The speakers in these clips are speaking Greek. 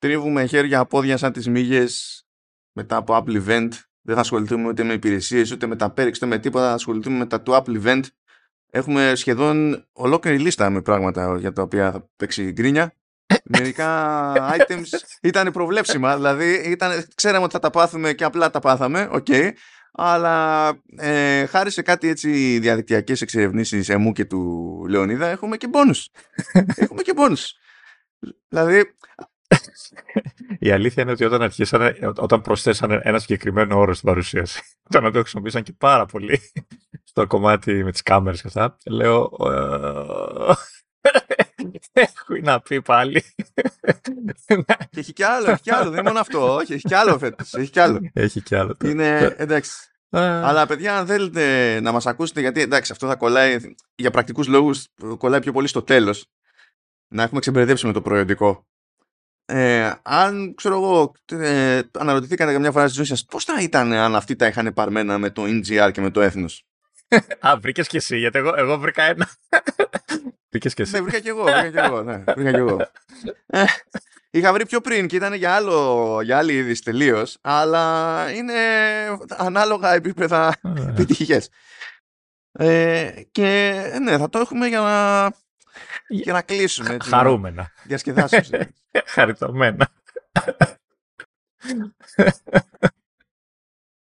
τρίβουμε χέρια, πόδια σαν τις μύγες μετά από Apple Event. Δεν θα ασχοληθούμε ούτε με υπηρεσίες, ούτε με τα Perks, ούτε με τίποτα. Θα ασχοληθούμε με τα του Apple Event. Έχουμε σχεδόν ολόκληρη λίστα με πράγματα για τα οποία θα παίξει γκρίνια. Μερικά items ήταν προβλέψιμα, δηλαδή ήταν, ξέραμε ότι θα τα πάθουμε και απλά τα πάθαμε, OK. Okay, αλλά ε, χάρη σε κάτι έτσι διαδικτυακές εξερευνήσεις εμού και του Λεωνίδα έχουμε και μπόνους. έχουμε και μπόνους. Δηλαδή... Η αλήθεια είναι ότι όταν αρχίσανε, όταν προσθέσανε ένα συγκεκριμένο όρο στην παρουσίαση, όταν το χρησιμοποίησαν και πάρα πολύ στο κομμάτι με τις κάμερες και αυτά, λέω Έχω να πει πάλι. Και έχει κι άλλο, έχει κι άλλο. Δεν είναι μόνο αυτό. Όχι, έχει κι άλλο φέτος. Έχει κι άλλο. Έχει κι άλλο. Είναι εντάξει. Αλλά παιδιά, αν θέλετε να μας ακούσετε, γιατί εντάξει, αυτό θα κολλάει για πρακτικούς λόγους, κολλάει πιο πολύ στο τέλος. Να έχουμε ξεμπερδέψει με το προϊόντικό. Ε, αν ξέρω εγώ, ε, αναρωτηθήκατε καμιά φορά στη ζωή σας, πώς θα ήταν αν αυτοί τα είχαν παρμένα με το NGR και με το έθνος; Α, βρήκες κι εσύ, γιατί εγώ, εγώ βρήκα ένα. Βρήκες κι εσύ. Ναι, βρήκα κι εγώ. Βρήκα κι εγώ, ναι, βρήκα κι εγώ. Ε, είχα βρει πιο πριν και ήταν για, άλλο, για άλλη είδη τελείως, αλλά είναι ανάλογα επίπεδα επιτυχίες. Ε, και ναι, θα το έχουμε για να, για να κλείσουμε. Έτσι, Χαρούμενα. Διασκεδάσεις. Χαριτωμένα.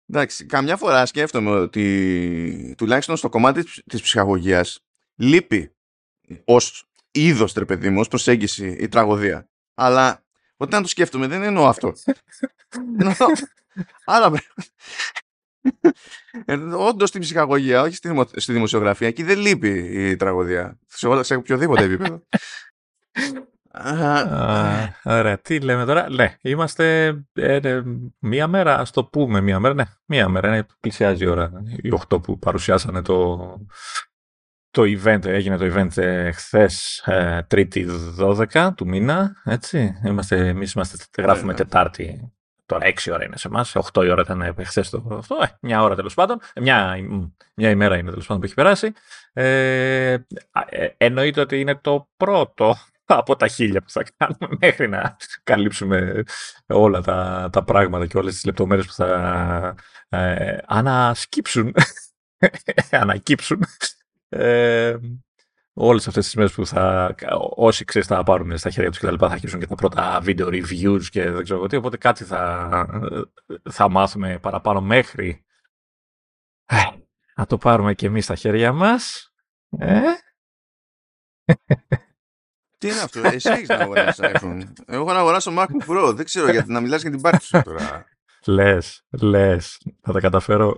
Εντάξει, καμιά φορά σκέφτομαι ότι τουλάχιστον στο κομμάτι της ψυχαγωγίας λείπει ως είδος τρεπεδί ως προσέγγιση η τραγωδία. Αλλά όταν το σκέφτομαι δεν εννοώ αυτό. Άρα ε, Όντως στην ψυχαγωγία, όχι στη δημοσιογραφία, εκεί δεν λείπει η τραγωδία. Σε οποιοδήποτε επίπεδο. Ωραία, τι λέμε τώρα; Ναι, είμαστε ε, ναι, μία μέρα, ας το πούμε μία μέρα. Ναι, μία μέρα, ναι, πλησιάζει η ώρα. Οι 8 που παρουσιάσανε το, το event, έγινε το event ε, χθες, ε, Τρίτη 12 του μήνα. Έτσι. Είμαστε, εμείς είμαστε, γράφουμε Τετάρτη. Τώρα 6 ώρα είναι σε εμάς. 8 η ώρα ήταν χθες το αυτό. Ε, μια ώρα τέλος πάντων. Μια, μια ημέρα είναι τέλος πάντων που έχει περάσει. Ε, εννοείται ότι είναι το πρώτο από τα χίλια που θα κάνουμε μέχρι να καλύψουμε όλα τα, τα πράγματα και όλες τις λεπτομέρειες που θα ε, ανασκύψουν, ανακύψουν ε, όλες αυτές τις μέρες που θα, όσοι ξέρεις θα πάρουν στα χέρια τους και τα λοιπά θα αρχίσουν και τα πρώτα video reviews και δεν ξέρω τι, οπότε κάτι θα, θα μάθουμε παραπάνω μέχρι ε, να το πάρουμε και εμείς στα χέρια μας. Ε; Τι είναι αυτό, εσύ έχεις να αγοράσεις iPhone; Εγώ έχω να αγοράσω MacBook Pro. Δεν ξέρω γιατί να μιλάς για την πάρτι σου τώρα. Λες, λες. Θα τα καταφέρω.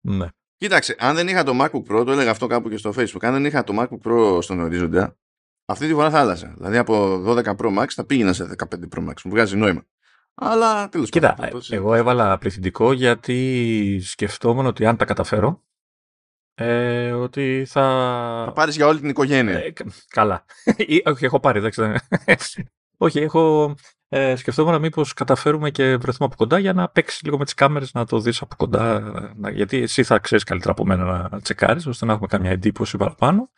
ναι. Κοίταξε, αν δεν είχα το MacBook Pro, το έλεγα αυτό κάπου και στο Facebook, αν δεν είχα το MacBook Pro στον ορίζοντα, αυτή τη φορά θα άλλαζα. Δηλαδή από 12 Pro Max θα πήγαινα σε 15 Pro Max. Μου βγάζει νόημα. Αλλά τέλος πάντων. Κοίτα, εγώ έβαλα πληθυντικό γιατί σκεφτόμουν ότι αν τα καταφέρω, ε, ότι θα... Θα πάρεις για όλη την οικογένεια. Ε, καλά. όχι, έχω πάρει, εντάξει. Όχι, έχω... Ε, σκεφτόμουν μήπως καταφέρουμε και βρεθούμε από κοντά για να παίξεις λίγο με τις κάμερες, να το δεις από κοντά. Να, γιατί εσύ θα ξέρεις καλύτερα από μένα να τσεκάρεις, ώστε να έχουμε καμιά εντύπωση παραπάνω.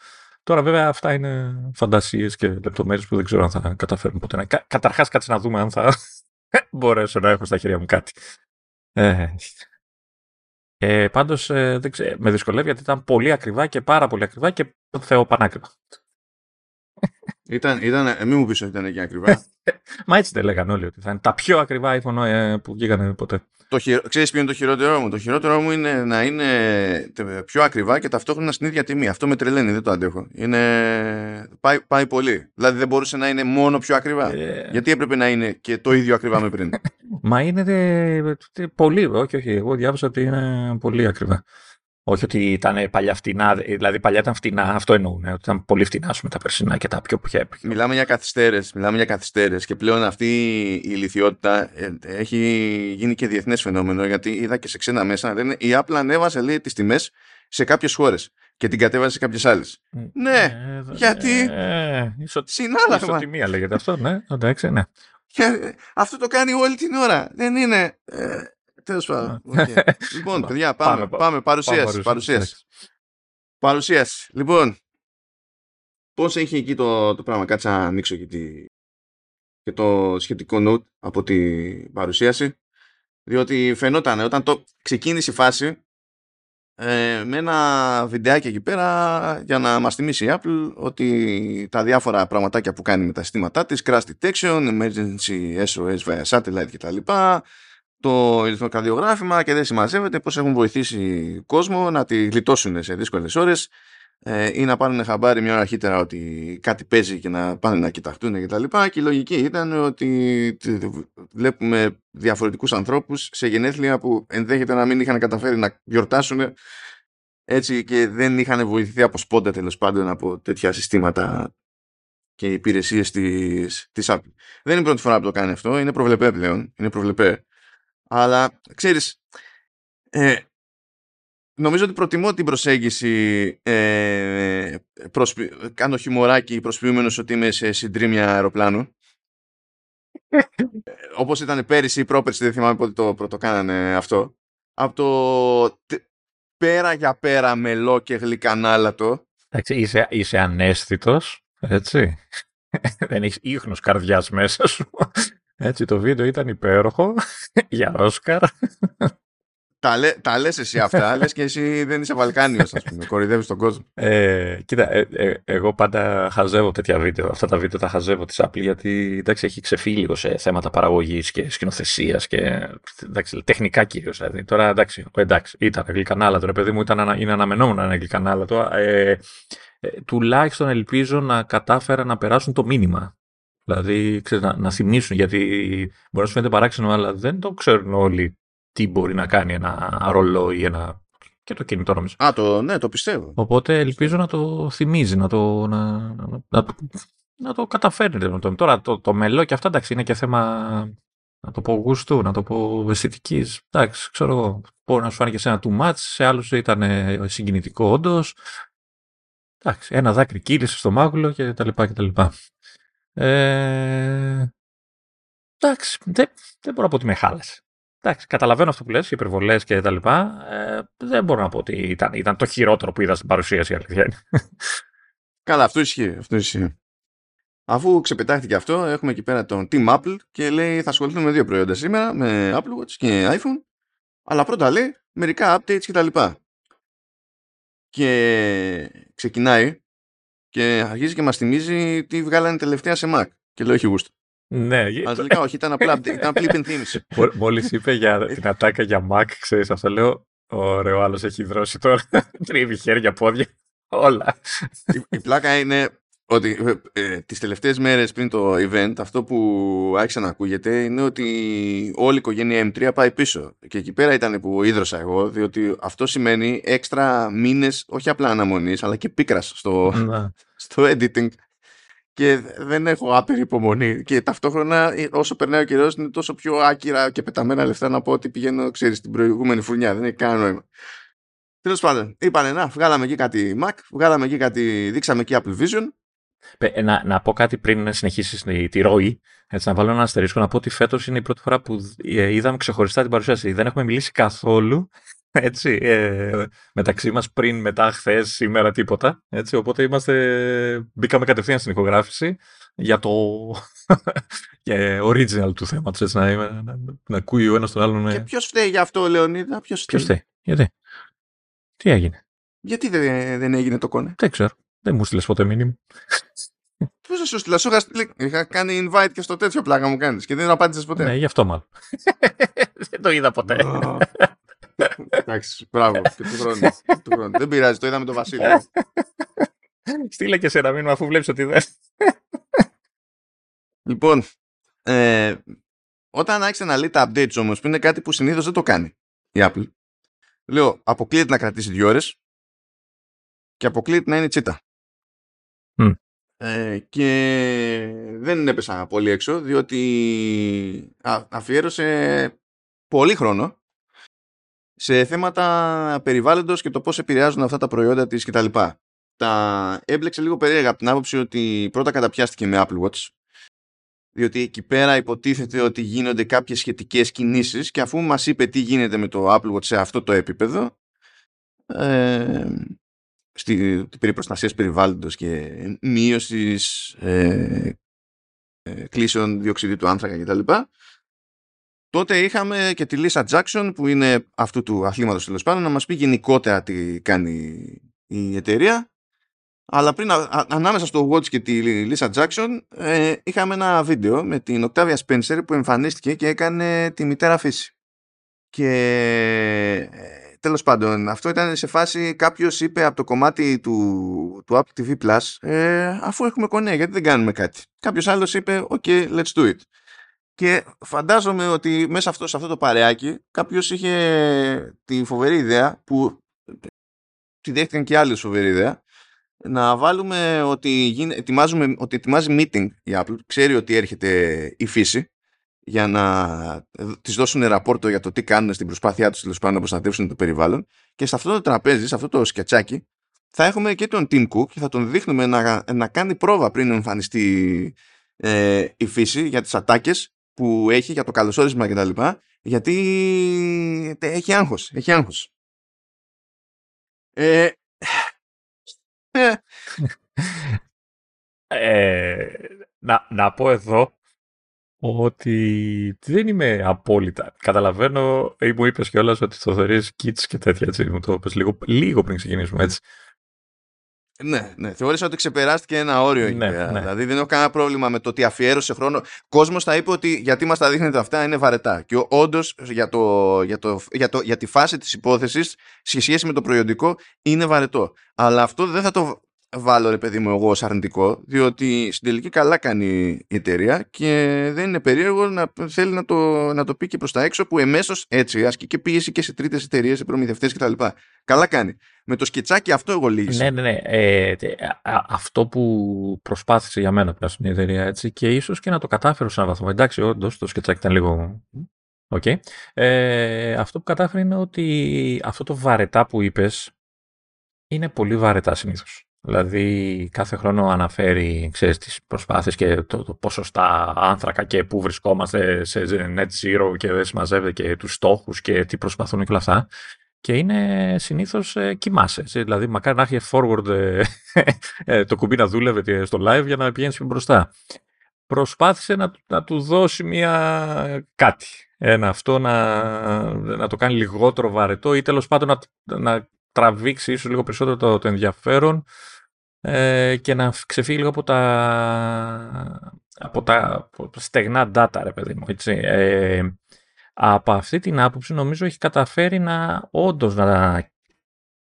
Τώρα, βέβαια, αυτά είναι φαντασίες και λεπτομέρειες που δεν ξέρω αν θα καταφέρουμε ποτέ. Κα, Καταρχάς, κάτσε να δούμε αν θα μπορέσω να έχω στα χέρια μου κάτι. Ε, ε, Πάντως ε, με δυσκολεύει γιατί ήταν πολύ ακριβά και πάρα πολύ ακριβά και θεό πανάκριβα. Ήταν, ήταν, ε, μην μου πεις ότι ήταν και ακριβά. Μα έτσι δεν λέγανε όλοι ότι θα είναι τα πιο ακριβά iPhone ε, που βγήκανε ποτέ. Το χειρο... Ξέρεις ποιο είναι το χειρότερό μου; Το χειρότερό μου είναι να είναι πιο ακριβά και ταυτόχρονα στην ίδια τιμή. Αυτό με τρελαίνει, δεν το αντέχω. Είναι... Πάει, πάει πολύ. Δηλαδή δεν μπορούσε να είναι μόνο πιο ακριβά. Ε... Γιατί έπρεπε να είναι και το ίδιο ακριβά με πριν; Μα είναι πολύ. Όχι, όχι. Εγώ διάβασα ότι είναι πολύ ακριβά. Όχι ότι ήταν παλιά φτηνά, δηλαδή παλιά ήταν φτηνά, αυτό εννοούν. Ότι ήταν πολύ φτηνά με τα περσινά και τα πιο πιο. Μιλάμε για καθυστέρες, μιλάμε για καθυστέρες και πλέον αυτή η ηλικιότητα ε, έχει γίνει και διεθνές φαινόμενο γιατί είδα και σε ξένα μέσα. Λένε, η Apple ανέβασε λέει τις τιμές σε κάποιες χώρες και την κατέβασε σε κάποιες άλλες. ναι, ε, γιατί; Ε, ισο... Συνάλλαγμα. Ισοτιμία λέγεται αυτό, ναι, εντάξει, ναι. αυτό το κάνει όλη την ώρα. Δεν είναι. Ε, Τέλος πάντων. λοιπόν, παιδιά, πάμε. πάμε, Παρουσίαση. παρουσίαση. παρουσίαση. Λοιπόν, πώς έχει εκεί το, το πράγμα. Κάτσε να ανοίξω και τη, και το σχετικό note από την παρουσίαση διότι φαινόταν όταν το ξεκίνησε η φάση ε, με ένα βιντεάκι εκεί πέρα για να μας θυμίσει η Apple ότι τα διάφορα πραγματάκια που κάνει με τα συστήματά της crash detection, emergency SOS via satellite κτλ το ηλεκτροκαρδιογράφημα και δεν συμμαζεύεται πώς έχουν βοηθήσει κόσμο να τη γλιτώσουν σε δύσκολες ώρες ε, ή να πάρουν χαμπάρι μια ώρα αρχίτερα ότι κάτι παίζει και να πάνε να κοιταχτούν και τα λοιπά και η λογική ήταν ότι βλέπουμε διαφορετικούς ανθρώπους σε γενέθλια που ενδέχεται να μην είχαν καταφέρει να γιορτάσουν έτσι και δεν είχαν βοηθηθεί από σπόντα τέλος πάντων από τέτοια συστήματα και υπηρεσίες της, της Apple. Δεν είναι η πρώτη φορά που το κάνει αυτό, είναι προβλεπέ πλέον, είναι προβλεπέ. Αλλά ξέρεις, ε, νομίζω ότι προτιμώ την προσέγγιση ε, προσποι... κάνω χιμωράκι προσποιούμενος ότι είμαι σε συντρίμια αεροπλάνου όπως ήταν πέρυσι ή πρόπερσι δεν θυμάμαι πότε το πρώτο κάνανε αυτό από το πέρα για πέρα μελό και γλυκανάλατο Εντάξει, είσαι, είσαι ανέστητος, έτσι. δεν έχεις ίχνος καρδιάς μέσα σου. Έτσι, το βίντεο ήταν υπέροχο για Όσκαρ. Τα, λέ, τα λες εσύ αυτά, λες και εσύ δεν είσαι Βαλκάνιος, ας πούμε, κορυδεύεις τον κόσμο. Ε, κοίτα, ε, ε, εγώ πάντα χαζεύω τέτοια βίντεο, αυτά τα βίντεο τα χαζεύω της Apple, γιατί εντάξει, έχει ξεφύγει λίγο σε θέματα παραγωγής και σκηνοθεσίας και εντάξει, τεχνικά κυρίως. Δηλαδή. Τώρα εντάξει, εντάξει ήταν γλυκανάλατο, ρε παιδί μου, ήταν, είναι αναμενόμενο να είναι γλυκανάλατο. Ε, ε, τουλάχιστον ελπίζω να κατάφερα να περάσουν το μήνυμα Δηλαδή, ξέρεις, να, να θυμίσουν, γιατί μπορεί να σου φαίνεται παράξενο, αλλά δεν το ξέρουν όλοι τι μπορεί να κάνει ένα ρολό ή ένα. και το κινητό νομίζω. Α, το, ναι, το πιστεύω. Οπότε ελπίζω να το θυμίζει, να το, να, να, να το καταφέρνετε. Τώρα το, το μελό και αυτά εντάξει είναι και θέμα να το πω γούστου, να το πω αισθητικής. Εντάξει, ξέρω εγώ. Μπορεί να σου φάνηκε σε ένα too much, σε άλλους ήταν συγκινητικό όντως. Εντάξει, ένα δάκρυ κύλησε στο μάγουλο και τα λοιπά και τα λοιπά. Ε, εντάξει, δεν, δεν μπορώ να πω ότι με χάλασε. Εντάξει, καταλαβαίνω αυτό που λες, οι υπερβολές και τα λοιπά. Ε, δεν μπορώ να πω ότι ήταν, ήταν το χειρότερο που είδα στην παρουσίαση, αλήθεια Καλά, αυτό ισχύει, αυτό ισχύει. Αφού ξεπετάχθηκε αυτό, έχουμε εκεί πέρα τον Team Apple και λέει θα ασχοληθούμε με δύο προϊόντα σήμερα, με Apple Watch και iPhone. Αλλά πρώτα λέει μερικά updates και τα λοιπά. Και ξεκινάει και αρχίζει και μας θυμίζει τι βγάλανε τελευταία σε Mac. Και λέω: Έχει γούστο. Ναι. Αλλά τελικά όχι, ήταν απλά, ήταν απλή υπενθύμηση. Μόλι είπε για την ατάκα για Mac, ξέρεις αυτό, λέω: Ωραίο, άλλος έχει δρώσει τώρα. Τρίβει χέρια, πόδια. Όλα. Η, η πλάκα είναι ότι ε, ε, τις τελευταίες μέρες πριν το event αυτό που άρχισε να ακούγεται είναι ότι όλη η οικογένεια M3 πάει πίσω. Και εκεί πέρα ήταν που ίδρωσα εγώ διότι αυτό σημαίνει έξτρα μήνες όχι απλά αναμονής αλλά και πίκρας στο, στο editing. Και δεν έχω άπειρη υπομονή. Και ταυτόχρονα ε, όσο περνάει ο καιρός είναι τόσο πιο άκυρα και πεταμένα λεφτά να πω ότι πηγαίνω ξέρεις την προηγούμενη φουρνιά. Δεν έχει κανένα νόημα. Τέλος πάντων, είπανε να, βγάλαμε εκεί κάτι Mac, βγάλαμε εκεί κάτι, δείξαμε εκεί Apple Vision ε, να, να πω κάτι πριν συνεχίσεις τη ροή. Έτσι, να βάλω ένα αστερίσκο να πω ότι φέτος είναι η πρώτη φορά που ε, είδαμε ξεχωριστά την παρουσίαση. Δεν έχουμε μιλήσει καθόλου έτσι, ε, μεταξύ μας πριν, μετά, χθες, σήμερα, τίποτα. Έτσι, οπότε είμαστε, μπήκαμε κατευθείαν στην ηχογράφηση για το για original του θέματος, έτσι, να, να, να, να ακούει ο ένας τον άλλον. Και ποιος φταίει για αυτό, Λεωνίδα, ποιος φταίει. Ποιος φταίει, γιατί, τι έγινε; Γιατί δεν, δεν έγινε το κόνε. Δεν ξέρω. Δεν μου στείλες ποτέ μήνυμα. Πώς θα σου στείλα, σου είχα κάνει invite και στο τέτοιο πλάκα μου κάνεις και δεν απάντησες ποτέ. Ναι, γι' αυτό μάλλον. δεν το είδα ποτέ. Εντάξει, μπράβο. Και του χρόνου. Δεν πειράζει, το είδαμε τον Βασίλη. Στείλε και σε ένα μήνυμα αφού βλέπεις ότι δεν. Λοιπόν, ε, όταν άρχισε να λέει τα updates όμως, που είναι κάτι που συνήθως δεν το κάνει η Apple, λέω αποκλείεται να κρατήσει δύο ώρες και αποκλείεται να είναι τσίτα. Ε, και δεν έπεσα πολύ έξω διότι αφιέρωσε πολύ χρόνο σε θέματα περιβάλλοντος και το πώς επηρεάζουν αυτά τα προϊόντα της κτλ. Τα, τα έμπλεξε λίγο περίεργα από την άποψη ότι πρώτα καταπιάστηκε με Apple Watch διότι εκεί πέρα υποτίθεται ότι γίνονται κάποιες σχετικές κινήσεις και αφού μας είπε τι γίνεται με το Apple Watch σε αυτό το επίπεδο ε, στη, περί προστασίας περιβάλλοντος και μείωσης ε, ε, κλήσεων διοξιδίου του άνθρακα κτλ. Τότε είχαμε και τη Lisa Jackson που είναι αυτού του αθλήματος τέλος πάντων να μας πει γενικότερα τι κάνει η εταιρεία αλλά πριν ανάμεσα στο Watch και τη Lisa Jackson ε, είχαμε ένα βίντεο με την Octavia Spencer που εμφανίστηκε και έκανε τη μητέρα φύση. Και ε, τέλος πάντων αυτό ήταν σε φάση κάποιος είπε από το κομμάτι του, του Apple TV Plus ε, αφού έχουμε κονέ γιατί δεν κάνουμε κάτι. Κάποιος άλλος είπε ok let's do it. Και φαντάζομαι ότι μέσα αυτό, σε αυτό το παρεάκι κάποιος είχε τη φοβερή ιδέα που τη δέχτηκαν και άλλοι φοβερή ιδέα να βάλουμε ότι, ετοιμάζουμε, ότι ετοιμάζει meeting η Apple, ξέρει ότι έρχεται η φύση για να τις δώσουν ραπόρτο για το τι κάνουν στην προσπάθειά τους τέλος πάντων να προστατεύσουν το περιβάλλον και σε αυτό το τραπέζι, σε αυτό το σκετσάκι θα έχουμε και τον Tim Cook και θα τον δείχνουμε να, να κάνει πρόβα πριν εμφανιστεί ε, η φύση για τις ατάκες που έχει για το καλωσόρισμα κτλ. Γιατί έχει άγχος, έχει άγχος. Ε, ε. ε, να, να πω εδώ ότι δεν είμαι απόλυτα. Καταλαβαίνω, ή μου είπες κιόλας ότι το θεωρείς kits και τέτοια. Έτσι, μου το είπες λίγο, λίγο πριν ξεκινήσουμε έτσι. Ναι, ναι. Θεώρησα ότι ξεπεράστηκε ένα όριο εκεί ναι, ναι. Δηλαδή δεν έχω κανένα πρόβλημα με το ότι αφιέρωσε χρόνο. Κόσμος θα είπε ότι γιατί μας τα δείχνετε αυτά είναι βαρετά. Και όντως για, το, για, το, για, το, για τη φάση της υπόθεσης σε σχέση με το προϊόντικό είναι βαρετό. Αλλά αυτό δεν θα το βάλω ρε παιδί μου εγώ ως αρνητικό διότι στην τελική καλά κάνει η εταιρεία και δεν είναι περίεργο να θέλει να το, να το πει και προς τα έξω που εμέσως έτσι ασκεί και πίεση και σε τρίτες εταιρείες, σε προμηθευτές κτλ. Καλά κάνει. Με το σκετσάκι αυτό εγώ λύγησα. Ναι, ναι, ναι. Ε, αυτό που προσπάθησε για μένα πλάσουν η εταιρεία έτσι και ίσως και να το κατάφερε σε έναν βαθμό. Εντάξει, όντως το σκετσάκι ήταν λίγο... Okay. Ε, αυτό που κατάφερε είναι ότι αυτό το βαρετά που είπες είναι πολύ βαρετά συνήθως. Δηλαδή κάθε χρόνο αναφέρει ξέρεις, τις προσπάθειες και το, το ποσοστά άνθρακα και πού βρισκόμαστε σε net zero και δεν συμμαζεύεται και τους στόχους και τι προσπαθούν και όλα αυτά. Και είναι συνήθως ε, κοιμάσαι. Δηλαδή μακάρι να έχει forward ε, ε, το κουμπί να δούλευε στο live για να πηγαίνεις μπροστά. Προσπάθησε να, να του δώσει μια κάτι. Ένα αυτό να, να το κάνει λιγότερο βαρετό ή τέλος πάντων να, να τραβήξει ίσως λίγο περισσότερο το, το ενδιαφέρον ε, και να ξεφύγει λίγο από τα, από τα στεγνά data, ρε παιδί μου. Έτσι. Ε, από αυτή την άποψη νομίζω έχει καταφέρει να όντως να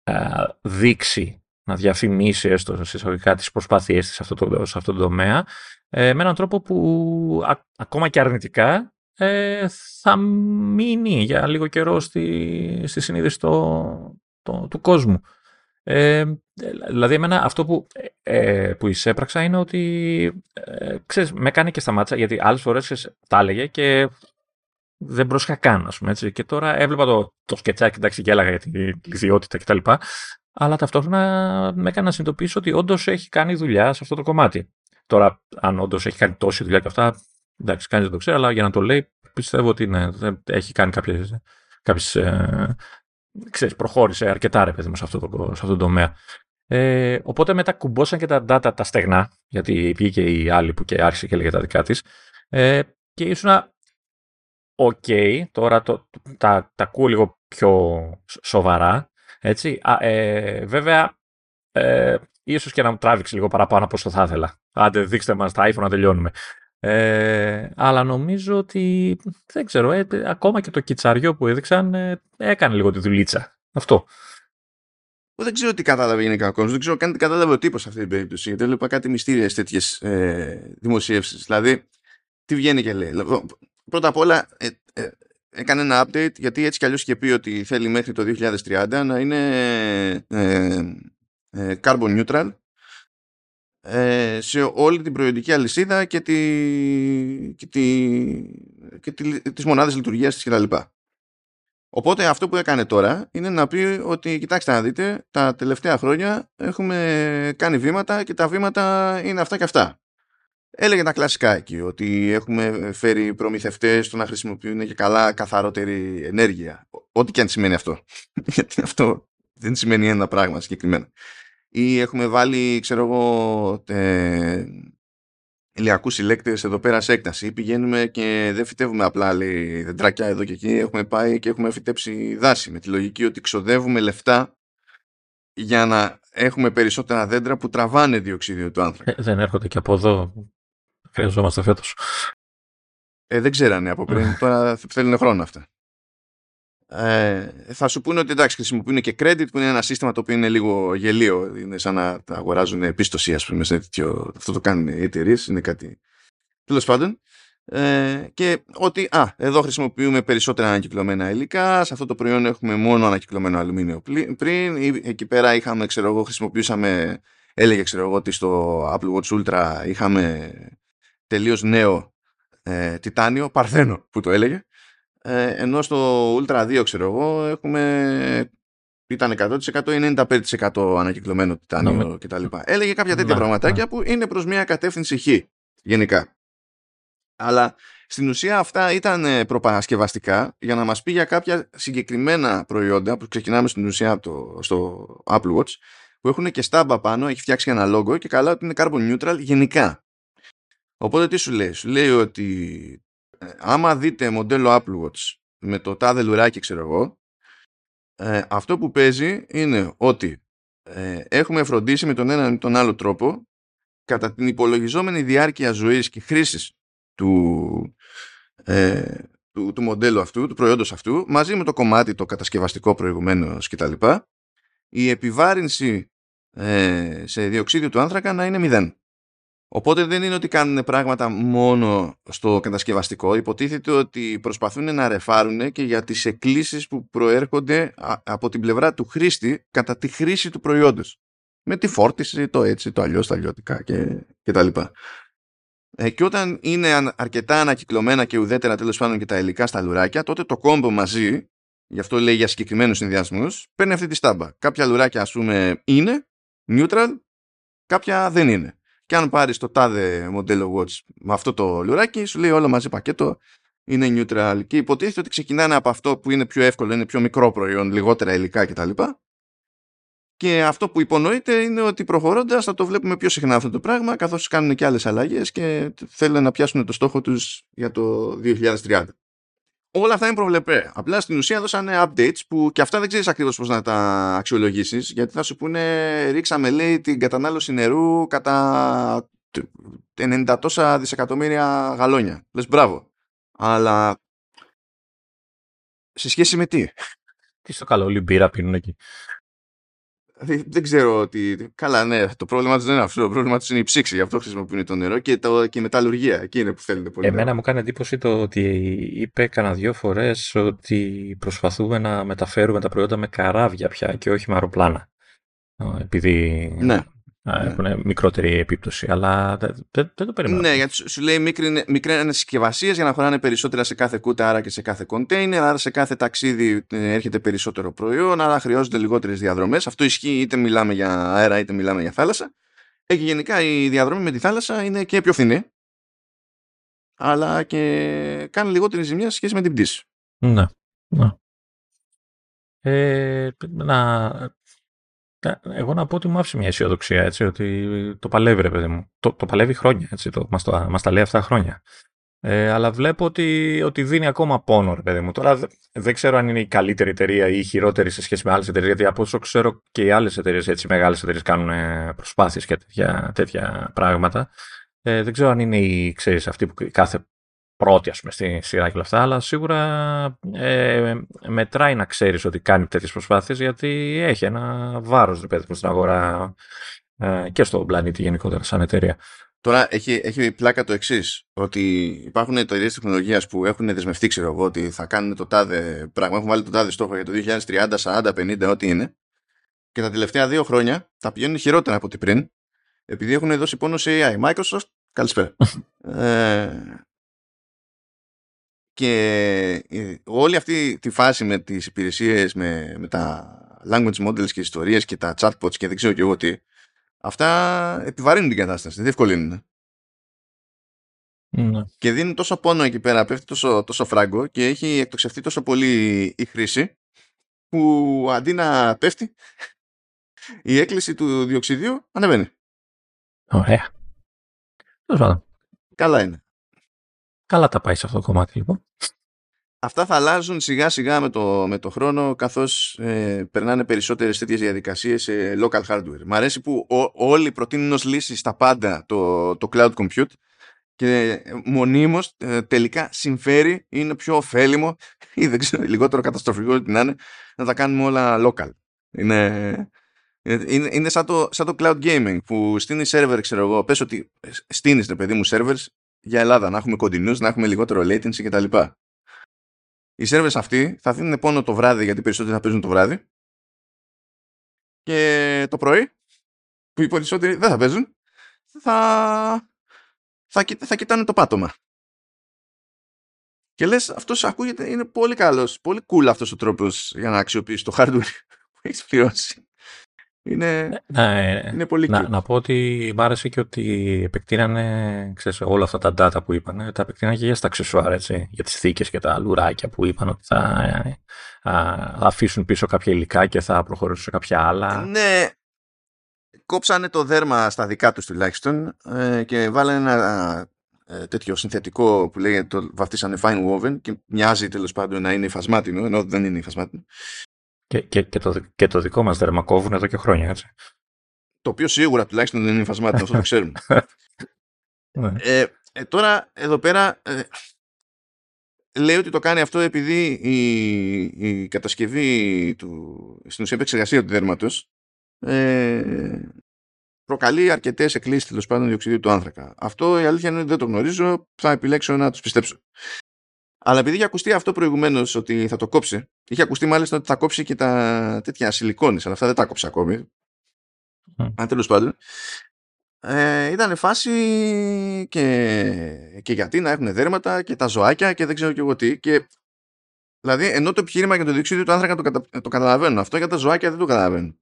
ε, δείξει, να διαφημίσει έστω σε εισαγωγικά τις προσπάθειές της σε αυτό το, σε αυτό το τομέα ε, με έναν τρόπο που ακόμα και αρνητικά ε, θα μείνει για λίγο καιρό στη, στη συνείδηση του κόσμου. Ε, δηλαδή, εμένα αυτό που, ε, που εισέπραξα είναι ότι ε, ξέρεις, με έκανε και σταμάτησα γιατί άλλες φορές τα έλεγε και δεν πρόσχα καν, ας πούμε έτσι. Και τώρα έβλεπα το, το σκετσάκι, εντάξει, και έλεγα για την ιδιότητα κτλ. Αλλά ταυτόχρονα με έκανε να συνειδητοποιήσω ότι όντως έχει κάνει δουλειά σε αυτό το κομμάτι. Τώρα, αν όντως έχει κάνει τόση δουλειά και αυτά, εντάξει, κανείς δεν το ξέρει, αλλά για να το λέει, πιστεύω ότι ναι, έχει κάνει κάποιες ε, ξέρεις, προχώρησε αρκετά ρε παιδί μου σε αυτό το, σε αυτό το τομέα. Ε, οπότε μετά κουμπώσαν και τα data τα στεγνά, γιατί βγήκε η άλλη που και άρχισε και έλεγε τα δικά της. Ε, και ήσουν οκ, τώρα το, τα, τα ακούω λίγο πιο σοβαρά. Έτσι. Α, ε, βέβαια, ε, ίσως και να μου τράβηξε λίγο παραπάνω από όσο θα ήθελα. Άντε δείξτε μας τα iPhone να τελειώνουμε. Ε, αλλά νομίζω ότι δεν ξέρω, ε, ακόμα και το κιτσαριό που έδειξαν ε, έκανε λίγο τη δουλίτσα. Αυτό. Δεν ξέρω τι κατάλαβε γενικά ο κόσμο. Δεν ξέρω καν τι κατάλαβε ο τύπος σε αυτή την περίπτωση. Γιατί έβλεπα κάτι μυστήριες τέτοιες ε, δημοσίευσεις. Δηλαδή, τι βγαίνει και λέει. Πρώτα απ' όλα, ε, ε, έκανε ένα update γιατί έτσι κι αλλιώς είχε πει ότι θέλει μέχρι το 2030 να είναι ε, ε, carbon neutral ε, σε όλη την προϊόντική αλυσίδα και, τη, και, τη, και τη, τις μονάδες λειτουργίας της κτλ. Οπότε αυτό που έκανε τώρα είναι να πει ότι κοιτάξτε να δείτε τα τελευταία χρόνια έχουμε κάνει βήματα και τα βήματα είναι αυτά και αυτά. Έλεγε τα κλασικά εκεί ότι έχουμε φέρει προμηθευτές στο να χρησιμοποιούν και καλά καθαρότερη ενέργεια. Ό,τι και αν σημαίνει αυτό. Γιατί αυτό δεν σημαίνει ένα πράγμα συγκεκριμένα ή έχουμε βάλει ξέρω εγώ ε, ηλιακούς συλλέκτες εδώ πέρα σε έκταση. Πηγαίνουμε και δεν φυτεύουμε απλά λέει, δεντράκια εδώ και εκεί. Έχουμε πάει και έχουμε φυτέψει δάση με τη λογική ότι ξοδεύουμε λεφτά για να έχουμε περισσότερα δέντρα που τραβάνε διοξίδιο του άνθρακα. Ε, δεν έρχονται και από εδώ. Χρειαζόμαστε φέτος. Ε, δεν ξέρανε από πριν. Τώρα θέλουν χρόνο αυτά. Ε, θα σου πούνε ότι εντάξει χρησιμοποιούν και credit που είναι ένα σύστημα το οποίο είναι λίγο γελίο. Είναι σαν να αγοράζουν πίστοση ας πούμε σε τέτοιο, αυτό το κάνουν οι εταιρείες, είναι κάτι τέλος πάντων. Ε, και ότι α, εδώ χρησιμοποιούμε περισσότερα ανακυκλωμένα υλικά. Σε αυτό το προϊόν έχουμε μόνο ανακυκλωμένο αλουμίνιο πριν. Εκεί πέρα είχαμε ξέρω εγώ χρησιμοποιούσαμε έλεγε ξέρω εγώ ότι στο Apple Watch Ultra είχαμε τελείως νέο ε, τιτάνιο, παρθένο που το έλεγε ε, ενώ στο Ultra 2 ξέρω εγώ έχουμε ήταν 100% ή 95% ανακυκλωμένο τιτάνιο κτλ. Έλεγε κάποια τέτοια πραγματάκια που είναι προς μια κατεύθυνση χ γενικά. Αλλά στην ουσία αυτά ήταν ε, προπαρασκευαστικά για να μας πει για κάποια συγκεκριμένα προϊόντα που ξεκινάμε στην ουσία από το, στο Apple Watch που έχουν και στάμπα πάνω, έχει φτιάξει ένα λόγο και καλά ότι είναι carbon neutral γενικά. Οπότε τι σου λέει, σου λέει ότι ε, άμα δείτε μοντέλο Apple Watch με το τάδε λουράκι ξέρω εγώ ε, αυτό που παίζει είναι ότι ε, έχουμε φροντίσει με τον ένα ή τον άλλο τρόπο κατά την υπολογιζόμενη διάρκεια ζωής και χρήσης του, ε, του, του μοντέλου αυτού, του προϊόντος αυτού μαζί με το κομμάτι το κατασκευαστικό προηγουμένως κτλ η επιβάρυνση ε, σε διοξίδιο του άνθρακα να είναι μηδέν. Οπότε δεν είναι ότι κάνουν πράγματα μόνο στο κατασκευαστικό. Υποτίθεται ότι προσπαθούν να ρεφάρουν και για τις εκκλήσεις που προέρχονται από την πλευρά του χρήστη κατά τη χρήση του προϊόντος. Με τη φόρτιση, το έτσι, το αλλιώς, τα αλλιώτικα και, και τα λοιπά. Ε, και όταν είναι αρκετά ανακυκλωμένα και ουδέτερα τέλος πάντων και τα υλικά στα λουράκια, τότε το κόμπο μαζί, γι' αυτό λέει για συγκεκριμένους συνδυασμούς, παίρνει αυτή τη στάμπα. Κάποια λουράκια, ας πούμε, είναι neutral, κάποια δεν είναι. Και αν πάρεις το τάδε μοντέλο watch με αυτό το λουράκι, σου λέει όλο μαζί πακέτο είναι neutral. Και υποτίθεται ότι ξεκινάνε από αυτό που είναι πιο εύκολο, είναι πιο μικρό προϊόν, λιγότερα υλικά κτλ. Και αυτό που υπονοείται είναι ότι προχωρώντας θα το βλέπουμε πιο συχνά αυτό το πράγμα, καθώς κάνουν και άλλες αλλαγές και θέλουν να πιάσουν το στόχο τους για το 2030 όλα αυτά είναι προβλεπέ. Απλά στην ουσία δώσανε updates που και αυτά δεν ξέρεις ακριβώς πώς να τα αξιολογήσεις, γιατί θα σου πούνε ρίξαμε λέει την κατανάλωση νερού κατά 90 τόσα δισεκατομμύρια γαλόνια. Λες μπράβο. Αλλά σε σχέση με τι; Τι στο καλό, όλη μπύρα πίνουν εκεί δεν ξέρω ότι. Καλά, ναι, το πρόβλημα τους δεν είναι αυτό. Το πρόβλημα τους είναι η ψήξη. Γι' αυτό χρησιμοποιούν το νερό και, το, και η μεταλλουργία. Εκεί είναι που θέλουν πολύ. Εμένα μου κάνει εντύπωση το ότι είπε κανένα δύο φορές ότι προσπαθούμε να μεταφέρουμε τα προϊόντα με καράβια πια και όχι με αεροπλάνα. Επειδή ναι. Ναι. έχουν μικρότερη επίπτωση. Αλλά δεν, το περιμένω. Ναι, γιατί σου λέει μικρέ συσκευασίες για να χωράνε περισσότερα σε κάθε κούτα, άρα και σε κάθε κοντέινερ. Άρα σε κάθε ταξίδι ε, έρχεται περισσότερο προϊόν, άρα χρειάζονται λιγότερες διαδρομές. Αυτό ισχύει είτε μιλάμε για αέρα είτε μιλάμε για θάλασσα. Ε, και γενικά η διαδρομή με τη θάλασσα είναι και πιο φθηνή. Αλλά και κάνει λιγότερη ζημιά σε σχέση με την πτήση. Ναι. ναι. Ε, να εγώ να πω ότι μου άφησε μια αισιοδοξία, έτσι, ότι το παλεύει, ρε παιδί μου. Το, το παλεύει χρόνια, έτσι, το, μας, το, μας τα λέει αυτά χρόνια. Ε, αλλά βλέπω ότι, ότι δίνει ακόμα πόνο, ρε παιδί μου. Τώρα δεν ξέρω αν είναι η καλύτερη εταιρεία ή η χειρότερη σε σχέση με άλλες εταιρείες, γιατί από όσο ξέρω και οι άλλες εταιρείες, έτσι, μεγάλες εταιρείες κάνουν προσπάθειες και τέτοια, τέτοια πράγματα. Ε, δεν ξέρω αν είναι η, ξέρεις, αυτή που κάθε πρώτη ας πούμε, στη σειρά και όλα αυτά, αλλά σίγουρα ε, μετράει να ξέρεις ότι κάνει τέτοιες προσπάθειες γιατί έχει ένα βάρος ρε παιδί στην αγορά ε, και στον πλανήτη γενικότερα σαν εταιρεία. Τώρα έχει, έχει πλάκα το εξής, ότι υπάρχουν εταιρείες τεχνολογίας που έχουν δεσμευτεί, ξέρω εγώ, ότι θα κάνουν το τάδε πράγμα, έχουν βάλει το τάδε στόχο για το 2030, 40, 50, ό,τι είναι. Και τα τελευταία δύο χρόνια τα πηγαίνουν χειρότερα από ό,τι πριν, επειδή έχουν δώσει πόνο σε AI. Microsoft, καλησπέρα. ε, και ε, όλη αυτή τη φάση με τις υπηρεσίες, με, με τα language models και ιστορίες και τα chatbots και δεν ξέρω και εγώ τι, αυτά επιβαρύνουν την κατάσταση, δεν διευκολύνουν. Ναι. Και δίνουν τόσο πόνο εκεί πέρα, πέφτει τόσο, τόσο φράγκο και έχει εκτοξευτεί τόσο πολύ η χρήση που αντί να πέφτει η έκκληση του διοξιδίου ανεβαίνει. Ωραία. καλά είναι. Καλά τα πάει σε αυτό το κομμάτι λοιπόν. Αυτά θα αλλάζουν σιγά σιγά με το, με το χρόνο καθώς ε, περνάνε περισσότερες τέτοιες διαδικασίες σε local hardware. Μ' αρέσει που όλοι προτείνουν ως λύση στα πάντα το, το cloud compute και μονίμως ε, τελικά συμφέρει, είναι πιο ωφέλιμο ή δεν ξέρω, λιγότερο καταστροφικό την να είναι, να τα κάνουμε όλα local. Είναι, είναι, είναι σαν, το, σαν το cloud gaming που στείνει server, ξέρω εγώ, πες ότι στείνεις, ρε παιδί μου, servers για Ελλάδα, να έχουμε κοντινούς, να έχουμε λιγότερο latency κτλ. Οι servers αυτοί θα δίνουν πόνο το βράδυ, γιατί περισσότεροι θα παίζουν το βράδυ και το πρωί, που οι περισσότεροι δεν θα παίζουν, θα, θα, θα κοιτάνε το πάτωμα. Και λες, αυτός ακούγεται, είναι πολύ καλός, πολύ cool αυτός ο τρόπος για να αξιοποιήσει το hardware που έχεις πληρώσει. Είναι, ναι, είναι πολύ να, να πω ότι μ' άρεσε και ότι επεκτείνανε ξέρεις, όλα αυτά τα data που είπαν, τα επεκτείνανε και για στα αξεσουάρ, έτσι, για τις θήκες και τα λουράκια που είπαν ότι θα, θα αφήσουν πίσω κάποια υλικά και θα προχωρήσουν σε κάποια άλλα. Ναι, κόψανε το δέρμα στα δικά τους τουλάχιστον ε, και βάλανε ένα ε, τέτοιο συνθετικό που λέγεται το βαφτίσανε fine woven και μοιάζει τέλος πάντων να είναι υφασμάτινο ενώ δεν είναι υφασμάτινο και, και, και, το, και το δικό μας δέρμα κόβουν εδώ και χρόνια, έτσι. Το οποίο σίγουρα τουλάχιστον δεν είναι υφασμάτινο, αυτό το ξέρουμε. Ναι. ε, ε, τώρα, εδώ πέρα, ε, λέει ότι το κάνει αυτό επειδή η, η κατασκευή του, στην ουσία επεξεργασία του δέρματος ε, προκαλεί αρκετές εκκλήσεις τέλος πάντων διοξιδίου του άνθρακα. Αυτό η αλήθεια είναι ότι δεν το γνωρίζω, θα επιλέξω να τους πιστέψω. Αλλά επειδή είχε ακουστεί αυτό προηγουμένως ότι θα το κόψει, είχε ακουστεί μάλιστα ότι θα κόψει και τα τέτοια σιλικόνης, αλλά αυτά δεν τα κόψει ακόμη. Mm. Αν τέλος πάντων. Ε, ήταν φάση και, και γιατί να έχουν δέρματα και τα ζωάκια και δεν ξέρω και εγώ τι. Και, δηλαδή, ενώ το επιχείρημα για το διοξείδιο του άνθρακα το, κατα, το καταλαβαίνω, αυτό για τα ζωάκια δεν το καταλαβαίνω.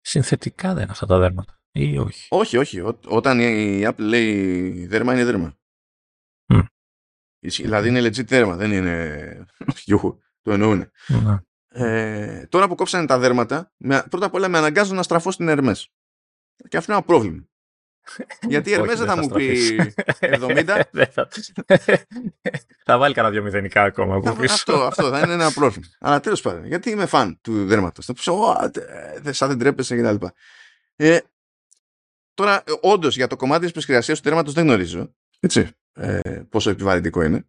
Συνθετικά δεν είναι αυτά τα δέρματα, ή όχι; Όχι, όχι. Ό, όταν η Apple λέει δέρμα, είναι δέρμα. Δηλαδή είναι legit τέρμα, δεν είναι γιούχου, το εννοούν. Ναι. Ε, τώρα που κόψανε τα δέρματα, πρώτα απ' όλα με αναγκάζουν να στραφώ στην Ερμές. Και αυτό είναι ένα πρόβλημα. Γιατί η Ερμές δεν θα μου πει 70. θα βάλει κανένα δυο μηδενικά ακόμα από πίσω. Αυτό, αυτό θα είναι ένα πρόβλημα. Αλλά τέλος πάντων, γιατί είμαι φαν του δέρματος. Θα πεις, σαν δεν τρέπεσαι κτλ. Ε, τώρα, όντως για το κομμάτι της επεξεργασίας του δέρματο δεν γνωρίζω. Έτσι ε, πόσο επιβαρυντικό είναι.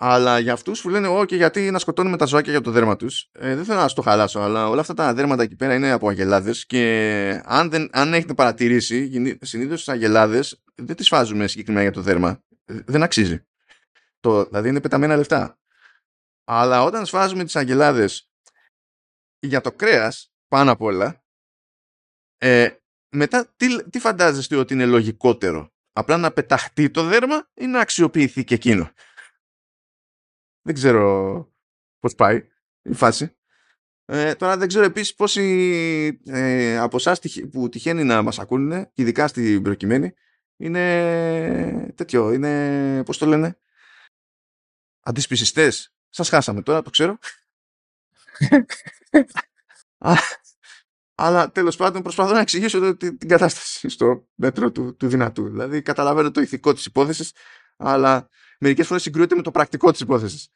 Αλλά για αυτούς που λένε, OK, γιατί να σκοτώνουμε τα ζωάκια για το δέρμα τους, ε, δεν θέλω να το χαλάσω, αλλά όλα αυτά τα δέρματα εκεί πέρα είναι από αγελάδες και αν, δεν, αν έχετε παρατηρήσει, συνήθως τι αγελάδες δεν τις φάζουμε συγκεκριμένα για το δέρμα. Δεν αξίζει. Το, δηλαδή είναι πεταμένα λεφτά. Αλλά όταν σφάζουμε τις αγελάδες για το κρέας, πάνω απ' όλα, ε, μετά τι, τι φαντάζεστε ότι είναι λογικότερο; Απλά να πεταχτεί το δέρμα ή να αξιοποιηθεί και εκείνο. Δεν ξέρω πώς πάει η φάση. Ε, τώρα δεν ξέρω επίσης πόσοι ε, από εσάς που τυχαίνει να μας ακούνε, ειδικά στην προκειμένη, είναι τέτοιο, είναι, πώς το λένε, αντισπισιστές. Σας χάσαμε τώρα, το ξέρω. Αλλά τέλος πάντων προσπαθώ να εξηγήσω την, την κατάσταση στο μέτρο του, του δυνατού. Δηλαδή καταλαβαίνω το ηθικό της υπόθεσης, αλλά μερικές φορές συγκρούεται με το πρακτικό της υπόθεσης.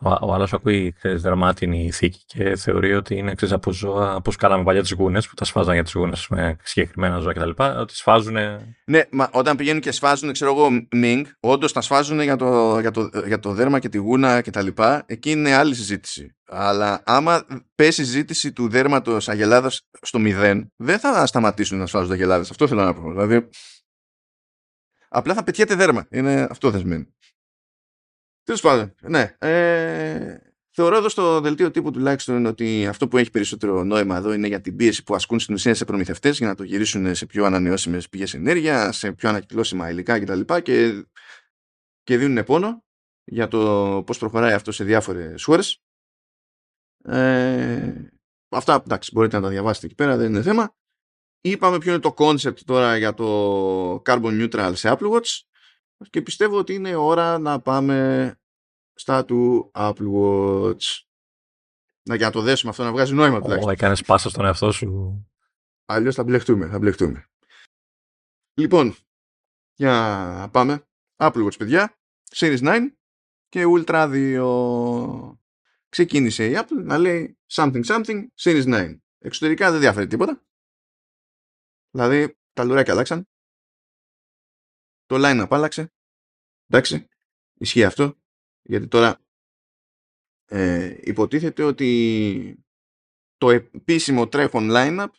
Ο, ο άλλος ακούει δραμάτινη θήκη και θεωρεί ότι είναι ξέρεις, από ζώα, όπως κάναμε παλιά τις γούνες, που τα σφάζαν για τις γούνες με συγκεκριμένα ζώα κτλ. Ότι σφάζουν. Ναι, μα όταν πηγαίνουν και σφάζουν, ξέρω εγώ, Μινγκ, όντως τα σφάζουν για το, για, το, για το δέρμα και τη γούνα κτλ. Εκεί είναι άλλη συζήτηση. Αλλά άμα πέσει η ζήτηση του δέρματος αγελάδας στο μηδέν, δεν θα σταματήσουν να σφάζουν αγελάδες. Αυτό θέλω να πω. Δηλαδή, απλά θα πετιέται δέρμα. Είναι αυτό δεσμένο. Τέλος πάντων, ναι. Ε, θεωρώ εδώ στο δελτίο τύπου τουλάχιστον ότι αυτό που έχει περισσότερο νόημα εδώ είναι για την πίεση που ασκούν στην ουσία σε προμηθευτές για να το γυρίσουν σε πιο ανανεώσιμες πηγές ενέργεια, σε πιο ανακυκλώσιμα υλικά κτλ. Και, και δίνουν πόνο για το πώς προχωράει αυτό σε διάφορες χώρες. Ε, αυτά εντάξει, μπορείτε να τα διαβάσετε εκεί πέρα, δεν είναι θέμα. Είπαμε ποιο είναι το concept τώρα για το carbon neutral σε Apple Watch και πιστεύω ότι είναι ώρα να πάμε στα του Apple Watch. Να για να το δέσουμε αυτό, να βγάζει νόημα τουλάχιστον. Ω, έκανες πάσα στον εαυτό σου. Αλλιώς θα μπλεχτούμε, θα μπλεχτούμε. Λοιπόν, για πάμε. Apple Watch, παιδιά, Series 9 και Ultra 2. Ξεκίνησε η Apple να λέει something something Series 9. Εξωτερικά δεν διαφέρει τίποτα. Δηλαδή τα λουράκια αλλάξαν. Το line-up άλλαξε. Εντάξει, ισχύει αυτό. Γιατί τώρα ε, υποτίθεται ότι το επίσημο τρέχον line-up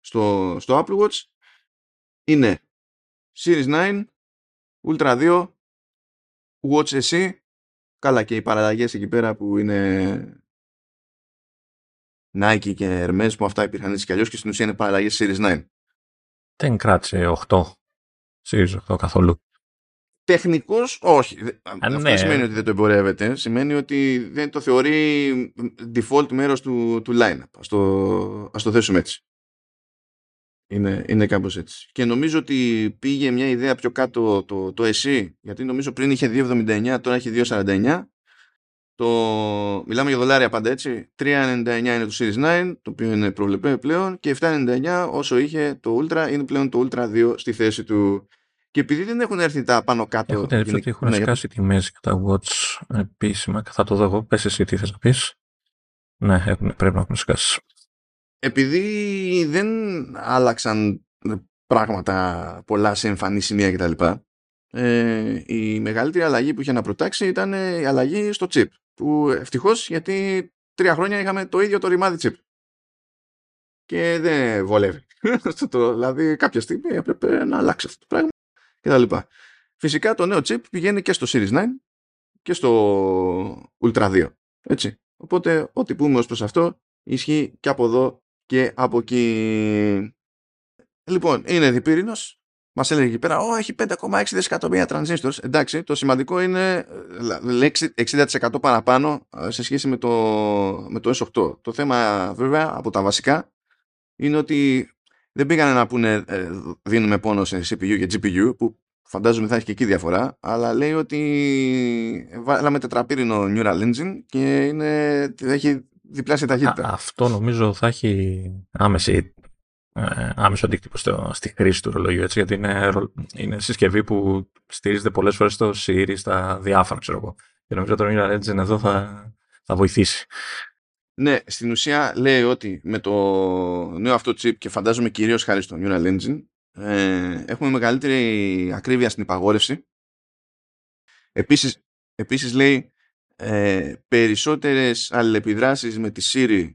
στο, στο Apple Watch είναι Series 9, Ultra 2, Watch SE, καλά και οι παραλλαγές εκεί πέρα που είναι Nike και Hermes που αυτά υπήρχαν έτσι κι αλλιώς και στην ουσία είναι παραλλαγές Series 9. Δεν κράτησε 8. Series 8 καθόλου. Τεχνικώς όχι. Αυτό ναι. δεν σημαίνει ότι δεν το εμπορεύεται. Σημαίνει ότι δεν το θεωρεί default μέρος του, του line-up. Ας το, ας το θέσουμε έτσι. Είναι, είναι κάπως έτσι. Και νομίζω ότι πήγε μια ιδέα πιο κάτω το, το SE, γιατί νομίζω πριν είχε 2,79, τώρα έχει 2,49. Το... Μιλάμε για δολάρια πάντα έτσι. 3,99 είναι το Series 9, το οποίο είναι προβλεπέ πλέον, και 7,99 όσο είχε το Ultra, είναι πλέον το Ultra 2 στη θέση του. Και επειδή δεν έχουν έρθει τα πάνω κάτω. Έχω την ότι έχουν ναι, σκάσει τιμές για τα Watch επίσημα. Θα το δω εγώ. Πες εσύ τι θες να πεις. Ναι, έχουν, πρέπει να έχουν σκάσει. Επειδή δεν άλλαξαν πράγματα πολλά σε εμφανή σημεία κτλ. Ε, η μεγαλύτερη αλλαγή που είχε να προτάξει ήταν η αλλαγή στο chip. Που ευτυχώς γιατί τρία χρόνια είχαμε το ίδιο το ρημάδι chip. Και δεν βολεύει. δηλαδή κάποια στιγμή έπρεπε να αλλάξει αυτό το πράγμα κτλ. Φυσικά το νέο chip πηγαίνει και στο Series 9 και στο Ultra 2. Έτσι. Οπότε ό,τι πούμε ως προς αυτό ισχύει και από εδώ και από εκεί. Λοιπόν, είναι διπύρινος. Μας έλεγε εκεί πέρα, Ω, έχει 5,6 δισεκατομμύρια transistors. Εντάξει, το σημαντικό είναι λέει 60% παραπάνω σε σχέση με το, με το S8. Το θέμα βέβαια από τα βασικά είναι ότι δεν πήγανε να πούνε ε, δίνουμε πόνο σε CPU και GPU που φαντάζομαι θα έχει και εκεί διαφορά αλλά λέει ότι βάλαμε τετραπύρινο Neural Engine και είναι, έχει διπλάσια ταχύτητα. Α, αυτό νομίζω θα έχει άμεση ε, άμεσο αντίκτυπο στο, στη χρήση του ρολογιού έτσι, γιατί είναι, είναι συσκευή που στηρίζεται πολλές φορές στο Siri, στα διάφορα ξέρω εγώ. Και νομίζω το Neural Engine εδώ θα, θα βοηθήσει. Ναι, στην ουσία λέει ότι με το νέο αυτό chip και φαντάζομαι κυρίως χάρη στο Neural Engine ε, έχουμε μεγαλύτερη ακρίβεια στην υπαγόρευση. Επίσης, επίσης λέει ε, περισσότερες αλληλεπιδράσεις με τη Siri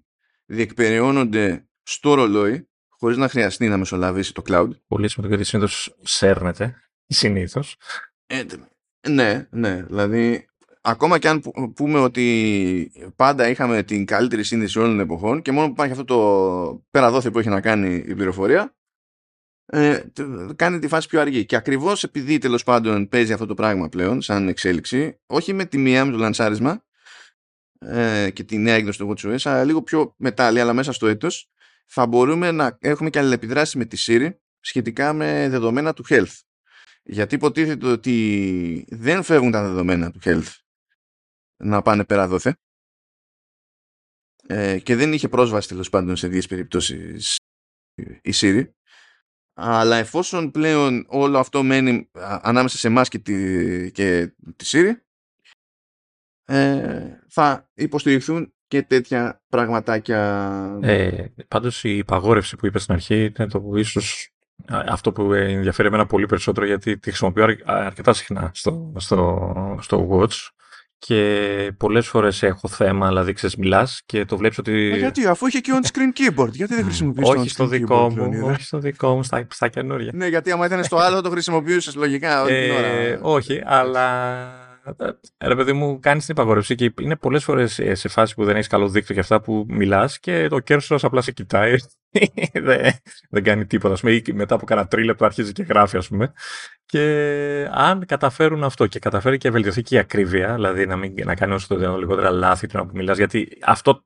διεκπεραιώνονται στο ρολόι χωρίς να χρειαστεί να μεσολαβήσει το cloud. Πολύ σημαντικό γιατί συνήθως σέρνεται, συνήθως. Ε, ναι, ναι, δηλαδή ακόμα και αν πούμε ότι πάντα είχαμε την καλύτερη σύνδεση όλων των εποχών και μόνο που υπάρχει αυτό το πέρα που έχει να κάνει η πληροφορία ε, κάνει τη φάση πιο αργή. Και ακριβώς επειδή τέλος πάντων παίζει αυτό το πράγμα πλέον, σαν εξέλιξη, όχι με τη μία, με το λανσάρισμα ε, και τη νέα έκδοση του WatchOS, αλλά λίγο πιο μετά, αλλά μέσα στο έτος, θα μπορούμε να έχουμε και αλληλεπιδράσει με τη Siri σχετικά με δεδομένα του health. Γιατί υποτίθεται ότι δεν φεύγουν τα δεδομένα του health να πάνε πέρα δόθε ε, και δεν είχε πρόσβαση τέλος πάντων σε δύο περιπτώσεις η Siri αλλά εφόσον πλέον όλο αυτό μένει ανάμεσα σε εμάς και τη, και τη Siri, ε, θα υποστηριχθούν και τέτοια πραγματάκια. Ε, πάντως η υπαγόρευση που είπες στην αρχή είναι το που ίσως αυτό που ενδιαφέρει εμένα πολύ περισσότερο γιατί τη χρησιμοποιώ αρκετά συχνά στο, στο, στο Watch και πολλές φορές έχω θέμα, δηλαδή ξέρεις, μιλάς και το βλέπεις ότι. Μα γιατί, αφού είχε και on-screen keyboard, γιατί δεν χρησιμοποιεί το Όχι στο δικό μου, όχι στο δικό μου, στα, στα καινούργια. ναι, γιατί άμα ήταν στο άλλο το χρησιμοποιούσες λογικά όλη την ώρα. Ε, όχι, αλλά. Ρε παιδί μου, κάνεις την υπαγόρευση και είναι πολλές φορές σε φάση που δεν έχεις καλό δίκτυο και αυτά που μιλάς και το κέρσος απλά σε κοιτάει. δεν, δεν κάνει τίποτα. Ας πούμε, ή μετά από κανένα τρίλεπτο αρχίζει και γράφει, ας πούμε. Και αν καταφέρουν αυτό και καταφέρει και βελτιωθεί και η ακρίβεια, δηλαδή να, μην, να κάνει όσο το δυνατόν λιγότερα λάθη του να που μιλάς, γιατί αυτό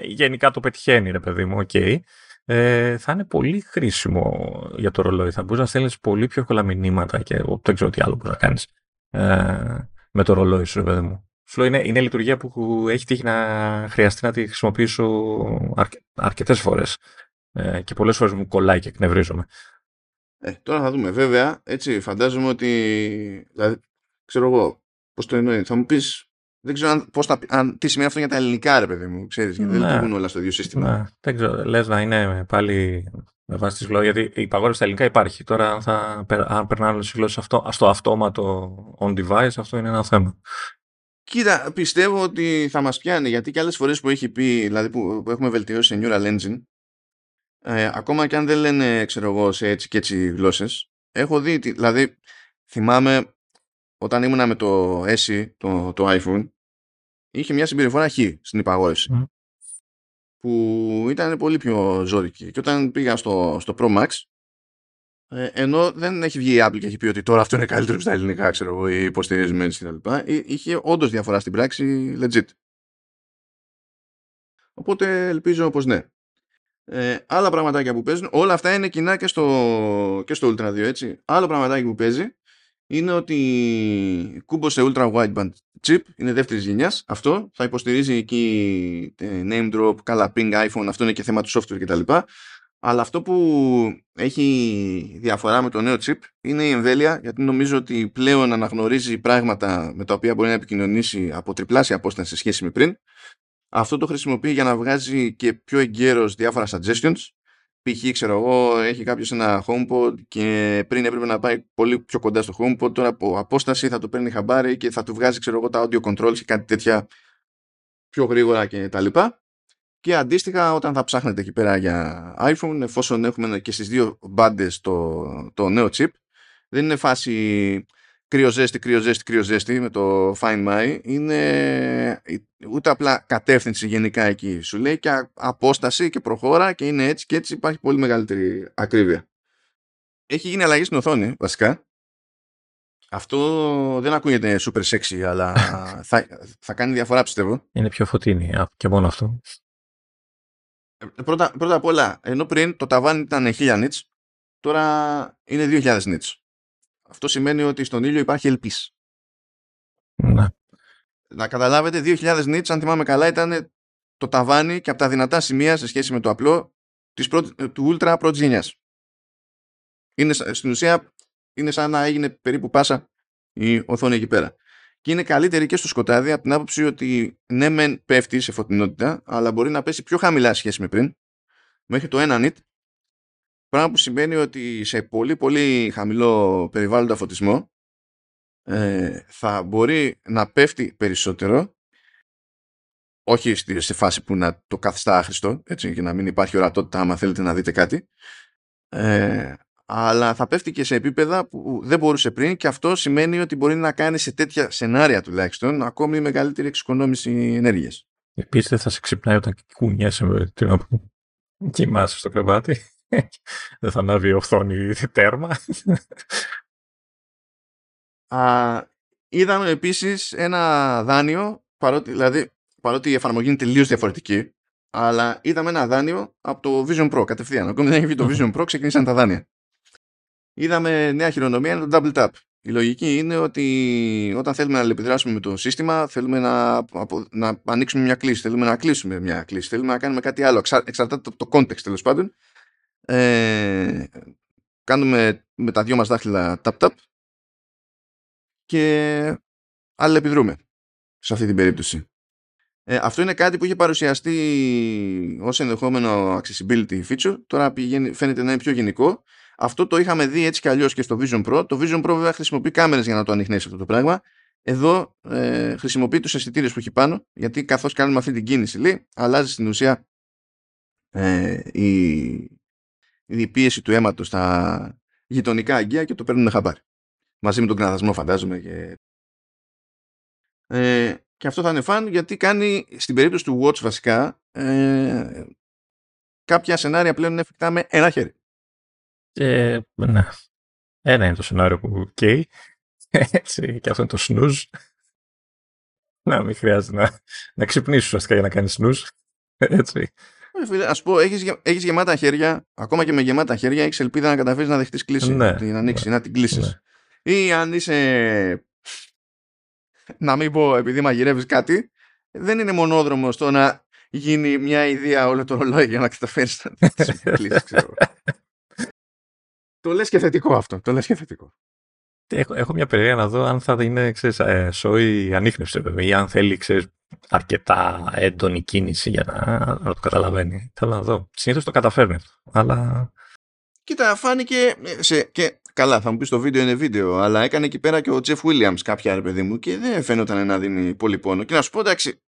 γενικά το πετυχαίνει, ρε παιδί μου, OK. Okay. Ε, θα είναι πολύ χρήσιμο για το ρολόι. Θα μπορείς να στέλνεις πολύ πιο εύκολα μηνύματα και δεν ξέρω τι άλλο μπορείς να κάνεις ε, με το ρολόι σου, ρε παιδί μου. Σου είναι, είναι λειτουργία που έχει τύχει να χρειαστεί να τη χρησιμοποιήσω αρκε, αρκετές φορές. Ε, και πολλές φορές μου κολλάει και εκνευρίζομαι. Ε, τώρα θα δούμε. Βέβαια, έτσι φαντάζομαι ότι. Δηλαδή, ξέρω εγώ, πώς το εννοεί. Θα μου πεις, δεν ξέρω αν, πώς θα, αν, τι σημαίνει αυτό για τα ελληνικά, ρε παιδί μου, ξέρεις, γιατί δεν Ναι. λειτουργούν όλα στο ίδιο σύστημα. Ναι, δεν ξέρω. Λες να είναι πάλι με βάση τις γλώσσες, γιατί η υπαγόρευση στα ελληνικά υπάρχει. Τώρα αν, θα, περ- αν περνάνε όλες τις γλώσσες αυτό, στο αυτόματο on device, αυτό είναι ένα θέμα. Κοίτα, πιστεύω ότι θα μας πιάνει, γιατί και άλλες φορές που έχει πει, δηλαδή που, που έχουμε βελτιώσει σε Neural Engine, ε, ακόμα και αν δεν λένε, ξέρω εγώ, σε έτσι και έτσι γλώσσες, έχω δει, τι- δηλαδή, θυμάμαι όταν ήμουνα με το SE, το, το iPhone, είχε μια συμπεριφορά χ στην υπαγόρευση. Μμ. Που ήταν πολύ πιο ζώρικη. Και όταν πήγα στο, στο Pro Max, ε, ενώ δεν έχει βγει η Apple και έχει πει ότι τώρα αυτό είναι καλύτερο στα ελληνικά, ξέρω εγώ, ή υποστηρίζουμε έτσι κτλ. ε, Είχε όντως διαφορά στην πράξη legit. Οπότε ελπίζω πως ναι. Ε, άλλα πραγματάκια που παίζουν, όλα αυτά είναι κοινά και στο, και στο Ultra 2, έτσι. Άλλο πραγματάκι που παίζει είναι ότι κούμποσε Ultra Wideband chip, είναι δεύτερης γενιάς, αυτό θα υποστηρίζει εκεί ε, name drop, καλά ping iPhone, αυτό είναι και θέμα του software κτλ. Αλλά αυτό που έχει διαφορά με το νέο chip είναι η εμβέλεια, γιατί νομίζω ότι πλέον αναγνωρίζει πράγματα με τα οποία μπορεί να επικοινωνήσει από τριπλάσια απόσταση σε σχέση με πριν. Αυτό το χρησιμοποιεί για να βγάζει και πιο εγκαίρως διάφορα suggestions. Π.χ. ξέρω εγώ, έχει κάποιος ένα HomePod και πριν έπρεπε να πάει πολύ πιο κοντά στο HomePod, τώρα από απόσταση θα το παίρνει χαμπάρι και θα του βγάζει ξέρω εγώ τα audio controls και κάτι τέτοια πιο γρήγορα και τα λοιπά. Και αντίστοιχα όταν θα ψάχνετε εκεί πέρα για iPhone, εφόσον έχουμε και στις δύο μπάντες το, το νέο chip, δεν είναι φάση κρυοζέστη, κρυοζέστη, κρυοζέστη με το Find My. Είναι ούτε απλά κατεύθυνση γενικά εκεί. Σου λέει και απόσταση και προχώρα και είναι έτσι και έτσι υπάρχει πολύ μεγαλύτερη ακρίβεια. Έχει γίνει αλλαγή στην οθόνη βασικά. Αυτό δεν ακούγεται super sexy, αλλά θα, θα κάνει διαφορά πιστεύω. Είναι πιο φωτεινή α, και μόνο αυτό. Ε, Πρώτα, πρώτα απ' όλα, ενώ πριν το ταβάνι ήταν 1000 nits, τώρα είναι 2000 nits. Αυτό σημαίνει ότι στον ήλιο υπάρχει ελπίς. Ναι. Να καταλάβετε, 2000 nits, αν θυμάμαι καλά, ήταν το ταβάνι και από τα δυνατά σημεία σε σχέση με το απλό της πρώτη, του Ultra πρώτης γενιάς. Είναι, σα- στην ουσία, είναι σαν να έγινε περίπου πάσα η οθόνη εκεί πέρα. Και είναι καλύτερη και στο σκοτάδι από την άποψη ότι ναι μεν πέφτει σε φωτεινότητα, αλλά μπορεί να πέσει πιο χαμηλά σε σχέση με πριν, μέχρι το 1 nit, πράγμα που σημαίνει ότι σε πολύ πολύ χαμηλό περιβάλλοντα φωτισμό ε, θα μπορεί να πέφτει περισσότερο όχι στη, σε φάση που να το καθιστά άχρηστο έτσι, και να μην υπάρχει ορατότητα άμα θέλετε να δείτε κάτι ε, αλλά θα πέφτει και σε επίπεδα που δεν μπορούσε πριν και αυτό σημαίνει ότι μπορεί να κάνει σε τέτοια σενάρια τουλάχιστον ακόμη μεγαλύτερη εξοικονόμηση ενέργειας. Επίσης δεν θα σε ξυπνάει όταν κουνιέσαι με τι να πω. Κοιμάσαι στο κρεβάτι. δεν θα ανάβει η οθόνη τέρμα. Α, είδαμε επίσης ένα δάνειο, παρότι, δηλαδή, παρότι η εφαρμογή είναι τελείως διαφορετική, αλλά είδαμε ένα δάνειο από το Vision Pro κατευθείαν. Ακόμη δεν έχει βγει το Vision Pro, ξεκίνησαν τα δάνεια. Είδαμε νέα χειρονομία, είναι το Double Tap. Η λογική είναι ότι όταν θέλουμε να αλληλεπιδράσουμε με το σύστημα, θέλουμε να, απο- να ανοίξουμε μια κλίση, θέλουμε να κλείσουμε μια κλίση, θέλουμε να κάνουμε κάτι άλλο. Εξα, εξαρτάται από το context τέλος πάντων. Ε, κάνουμε με τα δυο μας δάχτυλα tap-tap και αλληλεπιδρούμε σε αυτή την περίπτωση. Ε, αυτό είναι κάτι που είχε παρουσιαστεί ως ενδεχόμενο accessibility feature. Τώρα πηγαίνει, φαίνεται να είναι πιο γενικό. Αυτό το είχαμε δει έτσι κι αλλιώς και στο Vision Pro. Το Vision Pro βέβαια χρησιμοποιεί κάμερες για να το ανοιχνεύσει αυτό το πράγμα. Εδώ ε, χρησιμοποιεί τους αισθητήρε που έχει πάνω, γιατί καθώς κάνουμε αυτή την κίνηση, λέει, αλλάζει στην ουσία ε, η, η πίεση του αίματος στα γειτονικά αγκαία και το παίρνουν χαμπάρι. Μαζί με τον κραδασμό φαντάζομαι και ε, και αυτό θα είναι φαν γιατί κάνει στην περίπτωση του Watch βασικά ε, κάποια σενάρια πλέον είναι εφικτά με ένα χέρι. Ε, ναι. Ένα είναι το σενάριο που καίει. Έτσι, και αυτό είναι το snooze. Να μην χρειάζεται να, να ξυπνήσεις ουσιαστικά για να κάνεις snooze. Έτσι. Ε, φίλε, ας πω, έχεις, γε- έχεις γεμάτα χέρια, ακόμα και με γεμάτα χέρια έχεις ελπίδα να καταφέρεις να δεχτείς κλίση, Ναι, να την ανοίξεις, ναι, να την κλείσεις. ναι. Ή αν είσαι, να μην πω επειδή μαγειρεύεις κάτι, δεν είναι μονόδρομος στο να γίνει μια ιδέα όλο το ρολόι για να καταφέρεις να δεχτείς μια κλίση, ξέρω. Το λες και θετικό αυτό, το λες και θετικό. Έχω, έχω μια περιέργεια να δω αν θα είναι ξέρεις, ε, σόι ανείχνευση βέβαια ή αν θέλει ξέρεις, αρκετά έντονη κίνηση για να, να το καταλαβαίνει. Θέλω να δω. Συνήθως το καταφέρνει αυτό. Αλλά... Κοίτα, φάνηκε. Σε, και καλά, θα μου πεις το βίντεο είναι βίντεο, αλλά έκανε εκεί πέρα και ο Τζεφ Williams κάποια ρε παιδί μου και δεν φαίνονταν να δίνει πολύ πόνο. Και να σου πω εντάξει,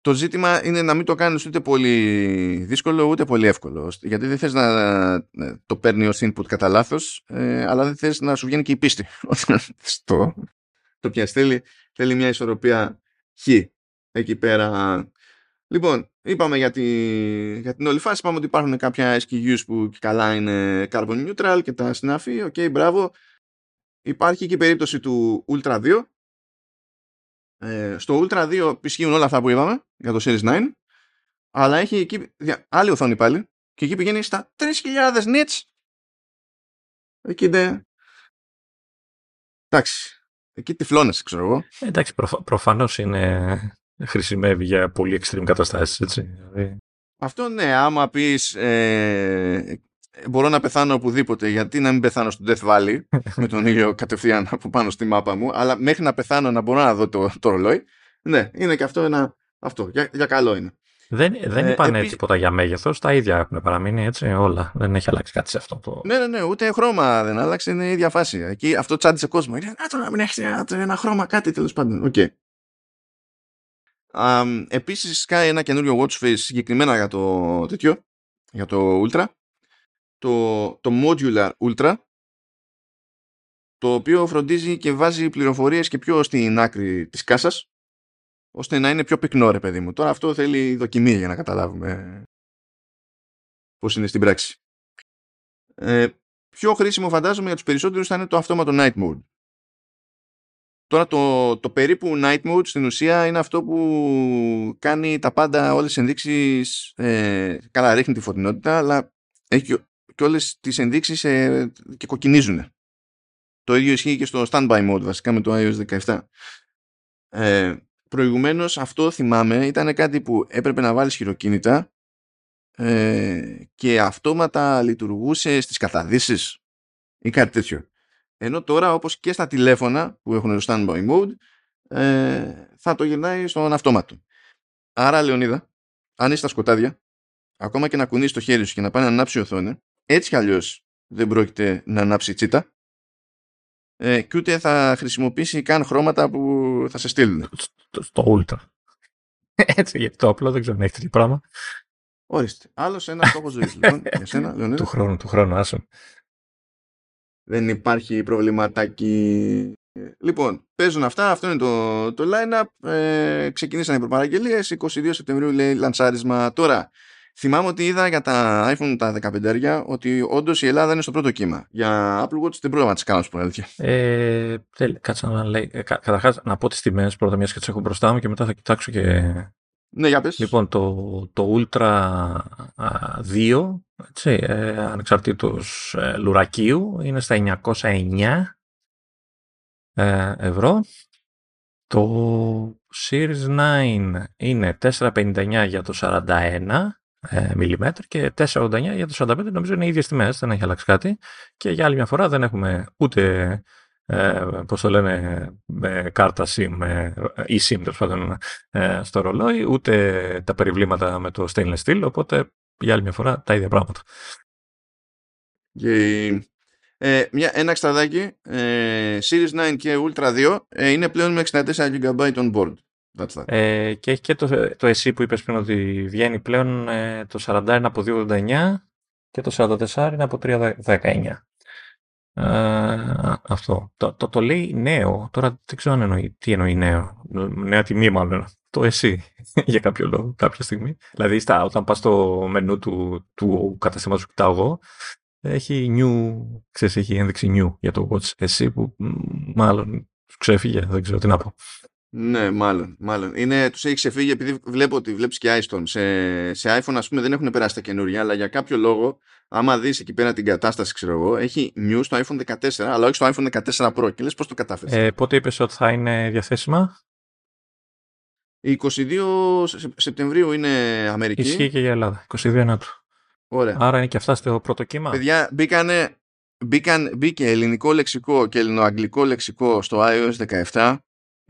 το ζήτημα είναι να μην το κάνεις ούτε πολύ δύσκολο ούτε πολύ εύκολο. Γιατί δεν θες να το παίρνει ως input κατά λάθος, ε, αλλά δεν θες να σου βγαίνει και η πίστη. το, το πιας θέλει, θέλει μια ισορροπία χ εκεί πέρα. Λοιπόν, είπαμε για, τη, για την όλη φάση, είπαμε ότι υπάρχουν κάποια SKUs που καλά είναι carbon neutral και τα συνάφη, OK, okay, μπράβο. Υπάρχει και η περίπτωση του Ultra 2, ε, στο Ultra 2 ισχύουν όλα αυτά που είπαμε για το Series 9, αλλά έχει εκεί άλλη οθόνη πάλι και εκεί πηγαίνει στα 3.000 nits. Εκεί δεν... Εντάξει. Εκεί τυφλώνεσαι, ξέρω εγώ. Ε, εντάξει, προφ, προφανώς είναι... χρησιμεύει για πολύ extreme καταστάσεις, έτσι. Δηλαδή. Αυτό ναι, άμα πεις ε, μπορώ να πεθάνω οπουδήποτε, γιατί να μην πεθάνω στο Death Valley με τον ήλιο κατευθείαν από πάνω στη μάπα μου, αλλά μέχρι να πεθάνω να μπορώ να δω το, το ρολόι. Ναι, είναι και αυτό ένα. Αυτό, για, για καλό είναι. Δεν, δεν ε, είπαν επίσης... τίποτα για μέγεθος, τα ίδια έχουν παραμείνει έτσι όλα. Δεν έχει αλλάξει κάτι σε αυτό. Το... Ναι, ναι, ναι, ούτε χρώμα δεν άλλαξε, είναι η ίδια φάση. Εκεί αυτό τσάντισε κόσμο. Είναι να το να μην έχει ένα, ένα χρώμα, κάτι τέλος πάντων. Okay. Um, Επίσης, κάνει ένα καινούριο watch face συγκεκριμένα για το τέτοιο, για το Ultra το, το Modular Ultra το οποίο φροντίζει και βάζει πληροφορίες και πιο στην άκρη της κάσας ώστε να είναι πιο πυκνό ρε παιδί μου. Τώρα αυτό θέλει δοκιμή για να καταλάβουμε πώς είναι στην πράξη. Ε, πιο χρήσιμο φαντάζομαι για τους περισσότερους θα είναι το αυτόματο Night Mode. Τώρα το, το περίπου Night Mode στην ουσία είναι αυτό που κάνει τα πάντα όλες τις ενδείξεις ε, καλά ρίχνει τη φωτεινότητα αλλά έχει και όλες τις ενδείξεις ε, και κοκκινίζουν. Το ίδιο ισχύει και στο standby mode βασικά με το iOS 17. Ε, προηγουμένως αυτό θυμάμαι ήταν κάτι που έπρεπε να βάλεις χειροκίνητα ε, και αυτόματα λειτουργούσε στις καταδύσεις ή κάτι τέτοιο. Ενώ τώρα όπως και στα τηλέφωνα που έχουν το standby mode ε, θα το γυρνάει στον αυτόματο. Άρα Λεωνίδα, αν είσαι στα σκοτάδια, ακόμα και να κουνείς το χέρι σου και να πάει να ανάψει η οθόνη, έτσι κι αλλιώς δεν πρόκειται να ανάψει τσίτα ε, και ούτε θα χρησιμοποιήσει καν χρώματα που θα σε στείλουν. Στο, Ultra. Έτσι, γιατί το απλό δεν ξέρω αν έχει τέτοιο πράγμα. Ορίστε. Άλλος ένας στόχος ζωής. λοιπόν, για σένα, Λεωνίδα. Του χρόνου, του χρόνου, άσο. Δεν υπάρχει προβληματάκι. Λοιπόν, παίζουν αυτά, αυτό είναι το, το line-up. Ε, ξεκινήσαν οι προπαραγγελίες, 22 Σεπτεμβρίου λέει λανσάρισμα. Τώρα, Θυμάμαι ότι είδα για τα iPhone τα 15 ότι όντως η Ελλάδα είναι στο πρώτο κύμα. Για Apple Watch δεν πρόλαβα να τις κάνω, σου αλήθεια. Ε, κάτσε να λέει. Ε, Καταρχάς να πω τις τιμές πρώτα, μια και τι έχω μπροστά μου και μετά θα κοιτάξω και. Ναι, για πες. Λοιπόν, το, το Ultra 2, έτσι, ε, ανεξαρτήτως ε, λουρακίου, είναι στα 909 ε, ευρώ. Το Series 9 είναι 459 για το 41 mm και 4,89 για το 45 νομίζω είναι οι ίδιες τιμές, δεν έχει αλλάξει κάτι και για άλλη μια φορά δεν έχουμε ούτε ε, πώς το λένε με κάρτα SIM ε, ή SIM τέλο ε, στο ρολόι ούτε τα περιβλήματα με το stainless steel οπότε για άλλη μια φορά τα ίδια πράγματα. Και, ε, μια, ένα εξτραδάκι ε, Series 9 και Ultra 2 ε, είναι πλέον με 64 GB on board. Ε, και έχει και το, το εσύ που είπες πριν ότι βγαίνει πλέον ε, το 41 από 2,89 και το 44 είναι από 3,19. Ε, αυτό. Το, το, το, λέει νέο. Τώρα δεν ξέρω αν εννοεί. Τι εννοεί νέο. Νέα τιμή μάλλον. Το εσύ για κάποιο λόγο κάποια στιγμή. Δηλαδή στα, όταν πας στο μενού του, του καταστήματος που κοιτάω εγώ έχει new, ξέρεις, έχει ένδειξη new για το watch εσύ που μάλλον ξέφυγε, δεν ξέρω τι να πω. Ναι, μάλλον. μάλλον. Είναι, τους έχει ξεφύγει επειδή βλέπω ότι βλέπεις και iStorm. Σε, σε iPhone ας πούμε δεν έχουν περάσει τα καινούργια, αλλά για κάποιο λόγο, άμα δεις εκεί πέρα την κατάσταση, ξέρω εγώ, έχει news στο iPhone 14, αλλά όχι στο iPhone 14 Pro. Και λες πώς το κατάφερες; Ε, πότε είπες ότι θα είναι διαθέσιμα; 22 Σεπτεμβρίου είναι Αμερική. Ισχύει και για Ελλάδα. 22 του. Ωραία. Άρα είναι και αυτά στο πρώτο κύμα; Παιδιά, μπήκανε μπήκαν, μπήκε ελληνικό λεξικό και ελληνοαγγλικό λεξικό στο iOS 17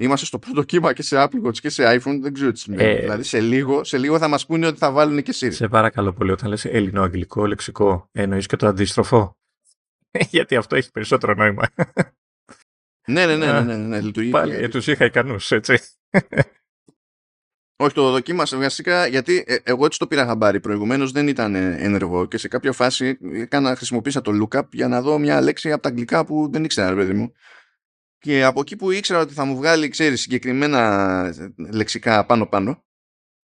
Είμαστε στο πρώτο κύμα και σε Apple Watch και σε iPhone, δεν ξέρω τι σημαίνει. Ε, δηλαδή σε λίγο, σε λίγο θα μας πούνε ότι θα βάλουν και Siri. Σε παρακαλώ πολύ, όταν λες ελληνοαγγλικό λεξικό, εννοείς και το αντίστροφο; Γιατί αυτό έχει περισσότερο νόημα. ναι, ναι, ναι, ναι, ναι, ναι, λειτουργεί. Πάλι, ε, τους είχα ικανούς, έτσι. Όχι, το δοκίμασα βασικά γιατί ε, εγώ έτσι το πήρα χαμπάρι. Προηγουμένως δεν ήταν ενεργό και σε κάποια φάση έκανα, χρησιμοποίησα το lookup για να δω μια λέξη από τα αγγλικά που δεν ήξερα, παιδί μου. Και από εκεί που ήξερα ότι θα μου βγάλει, ξέρεις, συγκεκριμένα λεξικά πάνω-πάνω,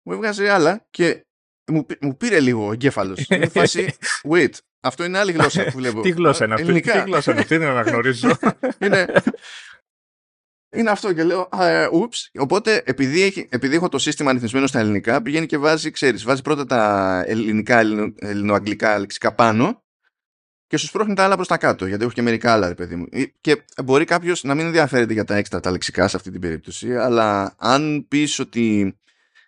μου έβγαζε άλλα και μου, μου πήρε λίγο ο εγκέφαλος. Είναι φάση, wait, αυτό είναι άλλη γλώσσα που βλέπω. Τι γλώσσα είναι αυτή, τι γλώσσα είναι αυτή, δεν αναγνωρίζω. είναι, είναι αυτό και λέω, ούψ. Οπότε, επειδή, έχει, επειδή έχω το σύστημα ανηθισμένο στα ελληνικά, πηγαίνει και βάζει, ξέρεις, βάζει πρώτα τα ελληνικά, ελληνοαγγλικά λεξικά πάνω και σου σπρώχνει τα άλλα προς τα κάτω, γιατί έχω και μερικά άλλα, ρε παιδί μου. Ε, και μπορεί κάποιος να μην ενδιαφέρεται για τα έξτρα, τα λεξικά σε αυτή την περίπτωση, αλλά αν πεις ότι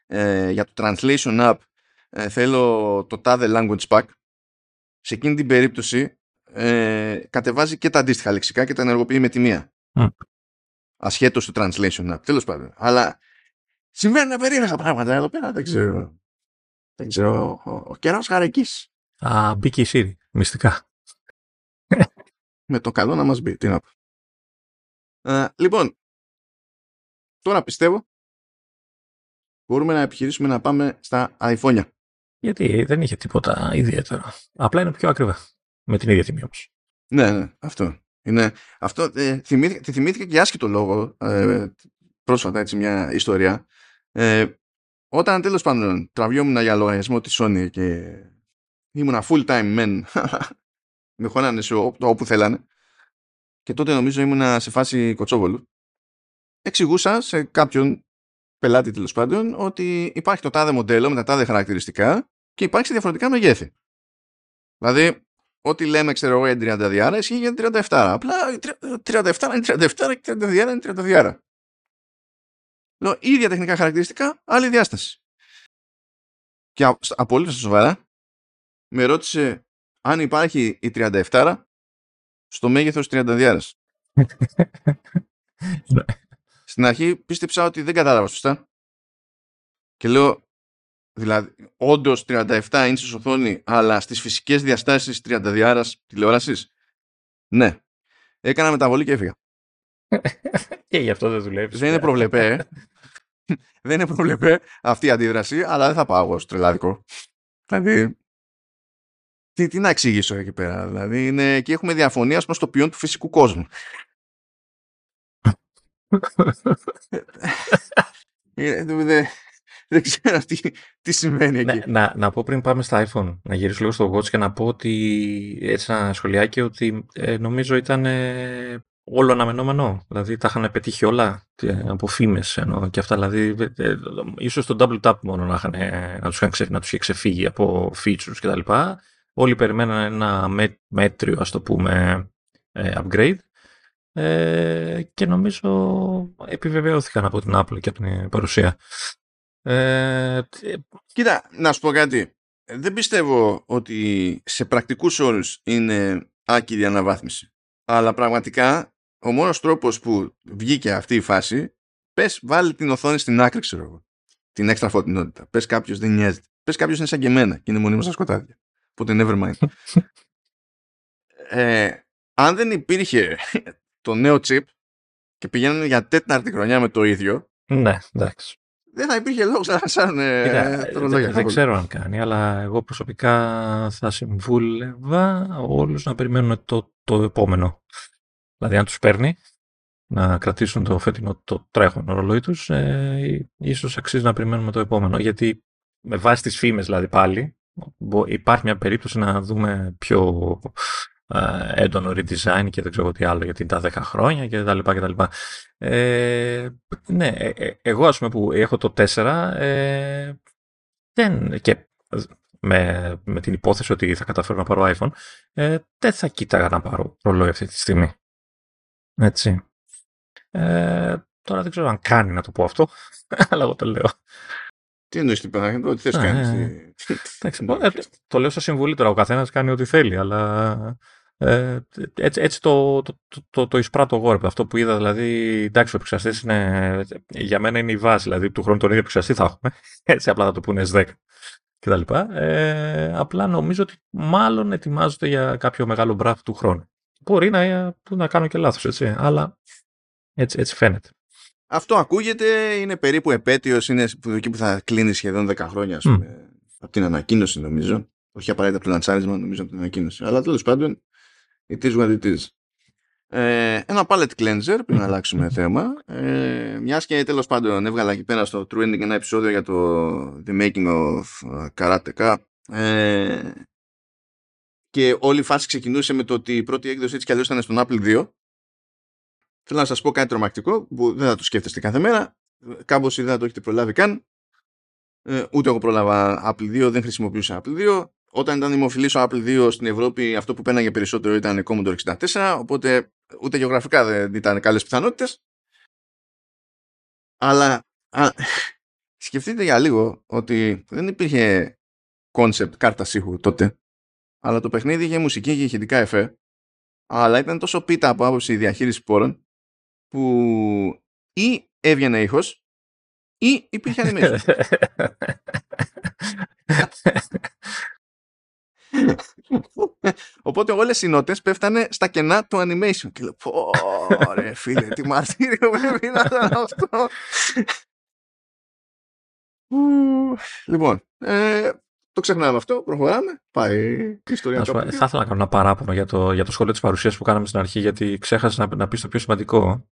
ε, για το translation app ε, θέλω το τάδε language pack, σε εκείνη την περίπτωση ε, κατεβάζει και τα αντίστοιχα λεξικά και τα ενεργοποιεί με τη μία. Mm. Ασχέτως του translation app. Τέλος πάντων. Αλλά συμβαίνουν περίεργα πράγματα εδώ πέρα. Δεν ξέρω. Δεν ξέρω. Ο, ο καιρός χαρικής. Α, μπήκε η Siri. Μυστικά με το καλό να μας μπει. Τι να πω. Ε, λοιπόν, τώρα πιστεύω μπορούμε να επιχειρήσουμε να πάμε στα iPhone. Γιατί δεν είχε τίποτα ιδιαίτερο. Απλά είναι πιο ακριβά. Με την ίδια τιμή όμως. Ναι, ναι, αυτό. Είναι, αυτό ε, θυμήθηκε, τη θυμήθηκε και άσχητο λόγο ε, πρόσφατα έτσι μια ιστορία. Ε, όταν τέλος πάντων τραβιόμουν για λογαριασμό της Sony και ήμουνα full time men με χώνανε σε όπου θέλανε και τότε νομίζω ήμουνα σε φάση κοτσόβολου εξηγούσα σε κάποιον πελάτη τέλος πάντων ότι υπάρχει το τάδε μοντέλο με τα τάδε χαρακτηριστικά και υπάρχει σε διαφορετικά μεγέθη. Δηλαδή, ό,τι λέμε, ξέρω εγώ, για 30 διάρα ισχύει για 37. Απλά 37 είναι 37 και 30 διάρα είναι 30 διάρα. Λέω, ίδια τεχνικά χαρακτηριστικά, άλλη διάσταση. Και απολύτω σοβαρά με ρώτησε αν υπάρχει η 37 στο μέγεθος 32 Στην αρχή πίστεψα ότι δεν κατάλαβα σωστά. Και λέω, δηλαδή, όντως 37 inches οθόνη, αλλά στις φυσικές διαστάσεις 32 τηλεόρασης; Ναι. Έκανα μεταβολή και έφυγα. και γι' αυτό δεν δουλεύεις. Δεν είναι προβλεπέ. Ε. δεν είναι προβλεπέ αυτή η αντίδραση, αλλά δεν θα πάω εγώ στο τρελάδικο. Δηλαδή, τι, τι να εξηγήσω εκεί πέρα. Δηλαδή, είναι, εκεί έχουμε διαφωνία προς το ποιόν του φυσικού κόσμου. Ε, δεν, δεν ξέρω τι, τι συμβαίνει εκεί. Να, να, να, πω πριν πάμε στα iPhone, να γυρίσω λίγο στο Watch και να πω ότι έτσι ένα σχολιάκι ότι ε, νομίζω ήταν ε, όλο αναμενόμενο. Δηλαδή τα είχαν πετύχει όλα από φήμες και αυτά. Δηλαδή, ε, ίσως το double tap μόνο να, είχαν, να, τους, να τους είχε ξεφύγει από features κτλ όλοι περιμέναν ένα μέτριο, ας το πούμε, ε, upgrade ε, και νομίζω επιβεβαιώθηκαν από την Apple και από την παρουσία. Ε, Κοίτα, να σου πω κάτι. Δεν πιστεύω ότι σε πρακτικούς όρους είναι άκυρη αναβάθμιση. Αλλά πραγματικά ο μόνος τρόπος που βγήκε αυτή η φάση πες βάλει την οθόνη στην άκρη ξέρω εγώ. Την έξτρα φωτεινότητα. Πες κάποιος δεν νοιάζεται. Πες κάποιος είναι σαν και εμένα και είναι μονίμως στα σκοτάδια. Οπότε never mind. ε, αν δεν υπήρχε το νέο chip και πηγαίνουν για τέταρτη χρονιά με το ίδιο. Ναι, εντάξει. Δεν θα υπήρχε λόγος να σαν ε, Δεν, δεν ξέρω αν κάνει, αλλά εγώ προσωπικά θα συμβούλευα όλους να περιμένουν το, το επόμενο. Δηλαδή, αν τους παίρνει να κρατήσουν το φετινό το τρέχον ρολόι τους, ε, ίσως αξίζει να περιμένουμε το επόμενο. Γιατί με βάση τις φήμες, δηλαδή πάλι, υπάρχει μια περίπτωση να δούμε πιο ε, έντονο redesign και δεν ξέρω τι άλλο γιατί τα 10 χρόνια και τα λοιπά και τα λοιπά. Ε, ναι, ε, ε, εγώ ας πούμε που έχω το 4 ε, δεν, και με, με την υπόθεση ότι θα καταφέρω να πάρω iPhone ε, δεν θα κοίταγα να πάρω ρολόι αυτή τη στιγμή. Έτσι. Ε, τώρα δεν ξέρω αν κάνει να το πω αυτό, αλλά εγώ το λέω. Τι εννοείς τι πέρα, ό,τι θες κάνει. Ε, το λέω σαν συμβουλή τώρα. Ο καθένας κάνει ό,τι θέλει, αλλά Ε, έτσι, έτσι το, το, το, το, το εισπράττω εγώ. Αυτό που είδα, δηλαδή, εντάξει, ο επεξεργαστής είναι. Για μένα είναι η βάση. Δηλαδή, του χρόνου τον ίδιο επεξεργαστή θα έχουμε. Έτσι, απλά θα το πούνε S10 κτλ. Ε, απλά νομίζω ότι μάλλον ετοιμάζονται για κάποιο μεγάλο μπράφ του χρόνου. Μπορεί να, να κάνω και λάθος, έτσι. Αλλά έτσι, έτσι φαίνεται. Αυτό ακούγεται, είναι περίπου επέτειος, είναι εκεί που θα κλείνει σχεδόν 10 χρόνια, ας πούμε, από την ανακοίνωση νομίζω. Όχι απαραίτητα από το λαντσάρισμα, νομίζω από την ανακοίνωση. Αλλά τέλος πάντων, it is what it is. Ε, ένα palette cleanser πριν να αλλάξουμε θέμα. Ε, Μιας και τέλος πάντων έβγαλα εκεί πέρα στο True Ending ένα επεισόδιο για το The Making of Karateka. Ε, και όλη η φάση ξεκινούσε με το ότι η πρώτη έκδοση έτσι κι αλλιώς ήταν στον Apple 2 Θέλω να σας πω κάτι τρομακτικό που δεν θα το σκέφτεστε κάθε μέρα. Κάμπος δεν θα το έχετε προλάβει καν. Ε, ούτε εγώ πρόλαβα Apple 2, δεν χρησιμοποιούσα Apple 2. Όταν ήταν δημοφιλής ο Apple 2 στην Ευρώπη, αυτό που πέναγε περισσότερο ήταν Commodore 64, οπότε ούτε γεωγραφικά δεν ήταν καλές πιθανότητες. Αλλά α, σκεφτείτε για λίγο ότι δεν υπήρχε concept κάρτα ήχου τότε, αλλά το παιχνίδι είχε μουσική και ηχητικά εφέ, αλλά ήταν τόσο πίτα από άποψη διαχείρισης πόρων, που ή έβγαινε ήχος ή υπήρχε animation. Οπότε όλες οι νότες πέφτανε στα κενά του animation. Και λέω, πω ρε φίλε, τι μαρτύριο πρέπει να ήταν αυτό. λοιπόν, ε, το ξεχνάμε αυτό, προχωράμε. Πάει η ιστορία Θα ήθελα να κάνω ένα παράπονο για το, για το σχόλιο της παρουσίας που κάναμε στην αρχή, γιατί ξέχασα να, να πεις το πιο σημαντικό.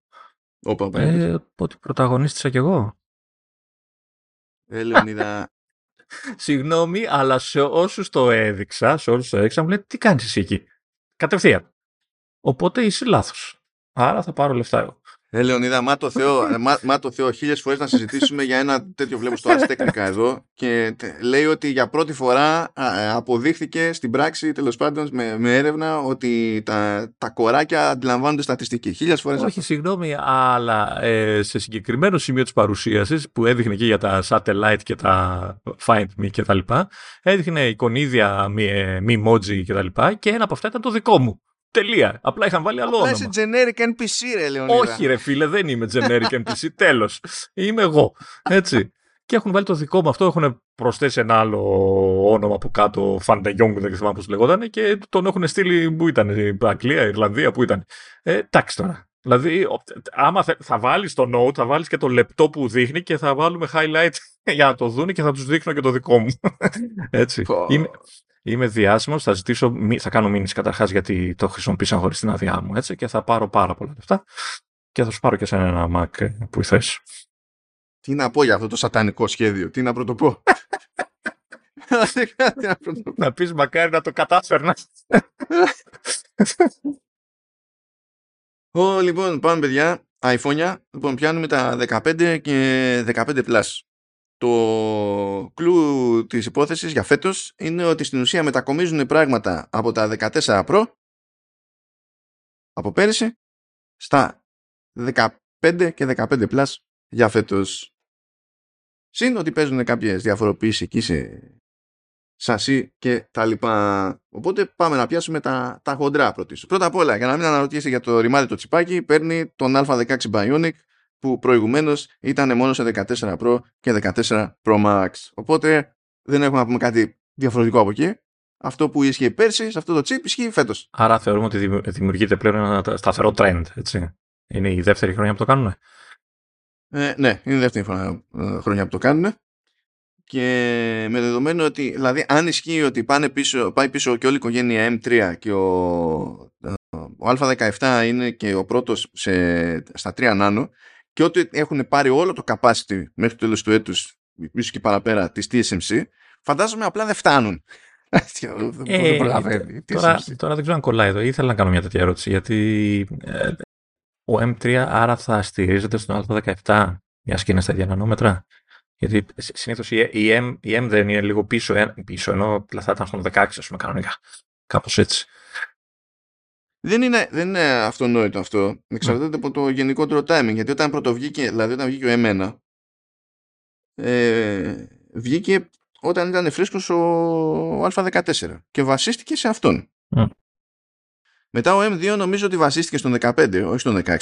Όπα, ε, ότι πρωταγωνίστησα κι εγώ. Ε, Λεωνίδα. Συγγνώμη, αλλά σε όσους το έδειξα, σε όσους το έδειξα, μου λέει τι κάνεις εσύ εκεί; Κατευθείαν. Οπότε είσαι λάθος. Άρα θα πάρω λεφτά εγώ. Ε, Λεωνίδα, μα το Θεό, ε, μα, μα το Θεό χίλιες φορές να συζητήσουμε για ένα τέτοιο βλέπω στο Αστέκνικα εδώ και λέει ότι για πρώτη φορά ε, αποδείχθηκε στην πράξη τέλος πάντων με, με, έρευνα ότι τα, τα κοράκια αντιλαμβάνονται στατιστική. Χίλιες φορές. Όχι, συγγνώμη, αλλά ε, σε συγκεκριμένο σημείο της παρουσίασης που έδειχνε και για τα satellite και τα find me και τα λοιπά, έδειχνε εικονίδια μη, μη emoji και τα λοιπά και ένα από αυτά ήταν το δικό μου. Τελεία. Απλά είχαν βάλει άλλο Απλά όνομα. είσαι generic NPC, ρε Λεωνίδα. Όχι, ρε φίλε, δεν είμαι generic NPC. Τέλος. Είμαι εγώ. Έτσι. Και έχουν βάλει το δικό μου αυτό, έχουν προσθέσει ένα άλλο όνομα από κάτω, Φανταγιόγκ, δεν θυμάμαι πώς λεγόταν, και τον έχουν στείλει. Πού ήταν, η Αγγλία, η Ιρλανδία, πού ήταν. Ε, εντάξει τώρα. Δηλαδή, άμα θα βάλεις το note, θα βάλεις και το λεπτό που δείχνει και θα βάλουμε highlight για να το δουν και θα τους δείχνω και το δικό μου. Έτσι. Είμαι, Είμαι διάσημος, θα ζητήσω, θα κάνω μήνυση καταρχάς γιατί το χρησιμοποίησα χωρίς την άδειά μου έτσι, και θα πάρω πάρα πολλά λεφτά και θα σου πάρω και σε ένα Mac που θες. Τι να πω για αυτό το σατανικό σχέδιο, τι να πρωτοπώ. να πεις μακάρι να το κατάφερνα. Ω, λοιπόν, πάμε παιδιά, iPhone. Λοιπόν, πιάνουμε τα 15 και 15 Plus το κλου της υπόθεσης για φέτος είναι ότι στην ουσία μετακομίζουν πράγματα από τα 14 Pro από πέρυσι στα 15 και 15 Plus για φέτος. Συν ότι παίζουν κάποιες διαφοροποιήσεις εκεί σε σασί και τα λοιπά. Οπότε πάμε να πιάσουμε τα, τα χοντρά πρώτη. Πρώτα απ' όλα, για να μην αναρωτήσετε για το ρημάδι το τσιπάκι, παίρνει τον Α16 Bionic που προηγουμένως ήταν μόνο σε 14 Pro και 14 Pro Max. Οπότε δεν έχουμε να πούμε κάτι διαφορετικό από εκεί. Αυτό που ίσχυε πέρσι, σε αυτό το chip, ισχύει φέτος. Άρα θεωρούμε ότι δημιουργείται πλέον ένα σταθερό trend, έτσι. Είναι η δεύτερη χρονιά που το κάνουν. Ε, ναι, είναι η δεύτερη ε, χρονιά που το κάνουν. Και με δεδομένο ότι, δηλαδή, αν ισχύει ότι πάνε πίσω, πάει πίσω και όλη η οικογένεια M3 και ο, ε, ο Α17 είναι και ο πρώτος σε, στα 3 nano, και ότι έχουν πάρει όλο το capacity μέχρι το τέλος του έτους ίσως και παραπέρα της TSMC φαντάζομαι απλά δεν φτάνουν ε, τώρα, τώρα δεν ξέρω αν κολλάει εδώ. Ήθελα να κάνω μια τέτοια ερώτηση. Γιατί ε, ο M3 άρα θα στηρίζεται στον Α17 μια και είναι στα ίδια νανόμετρα. Γιατί συνήθως η, η, M, η M δεν είναι λίγο πίσω, ε, πίσω ενώ θα ήταν στον 16 ας πούμε κανονικά. Κάπως έτσι. Δεν είναι, δεν είναι αυτονόητο αυτό. Εξαρτάται από το γενικότερο timing. Γιατί όταν πρωτοβγήκε, δηλαδή όταν βγήκε ο εμένα, ε, βγήκε όταν ήταν φρίσκος ο Α14 και βασίστηκε σε αυτόν. Μετά ο M2 νομίζω ότι βασίστηκε στον 15, όχι στον 16.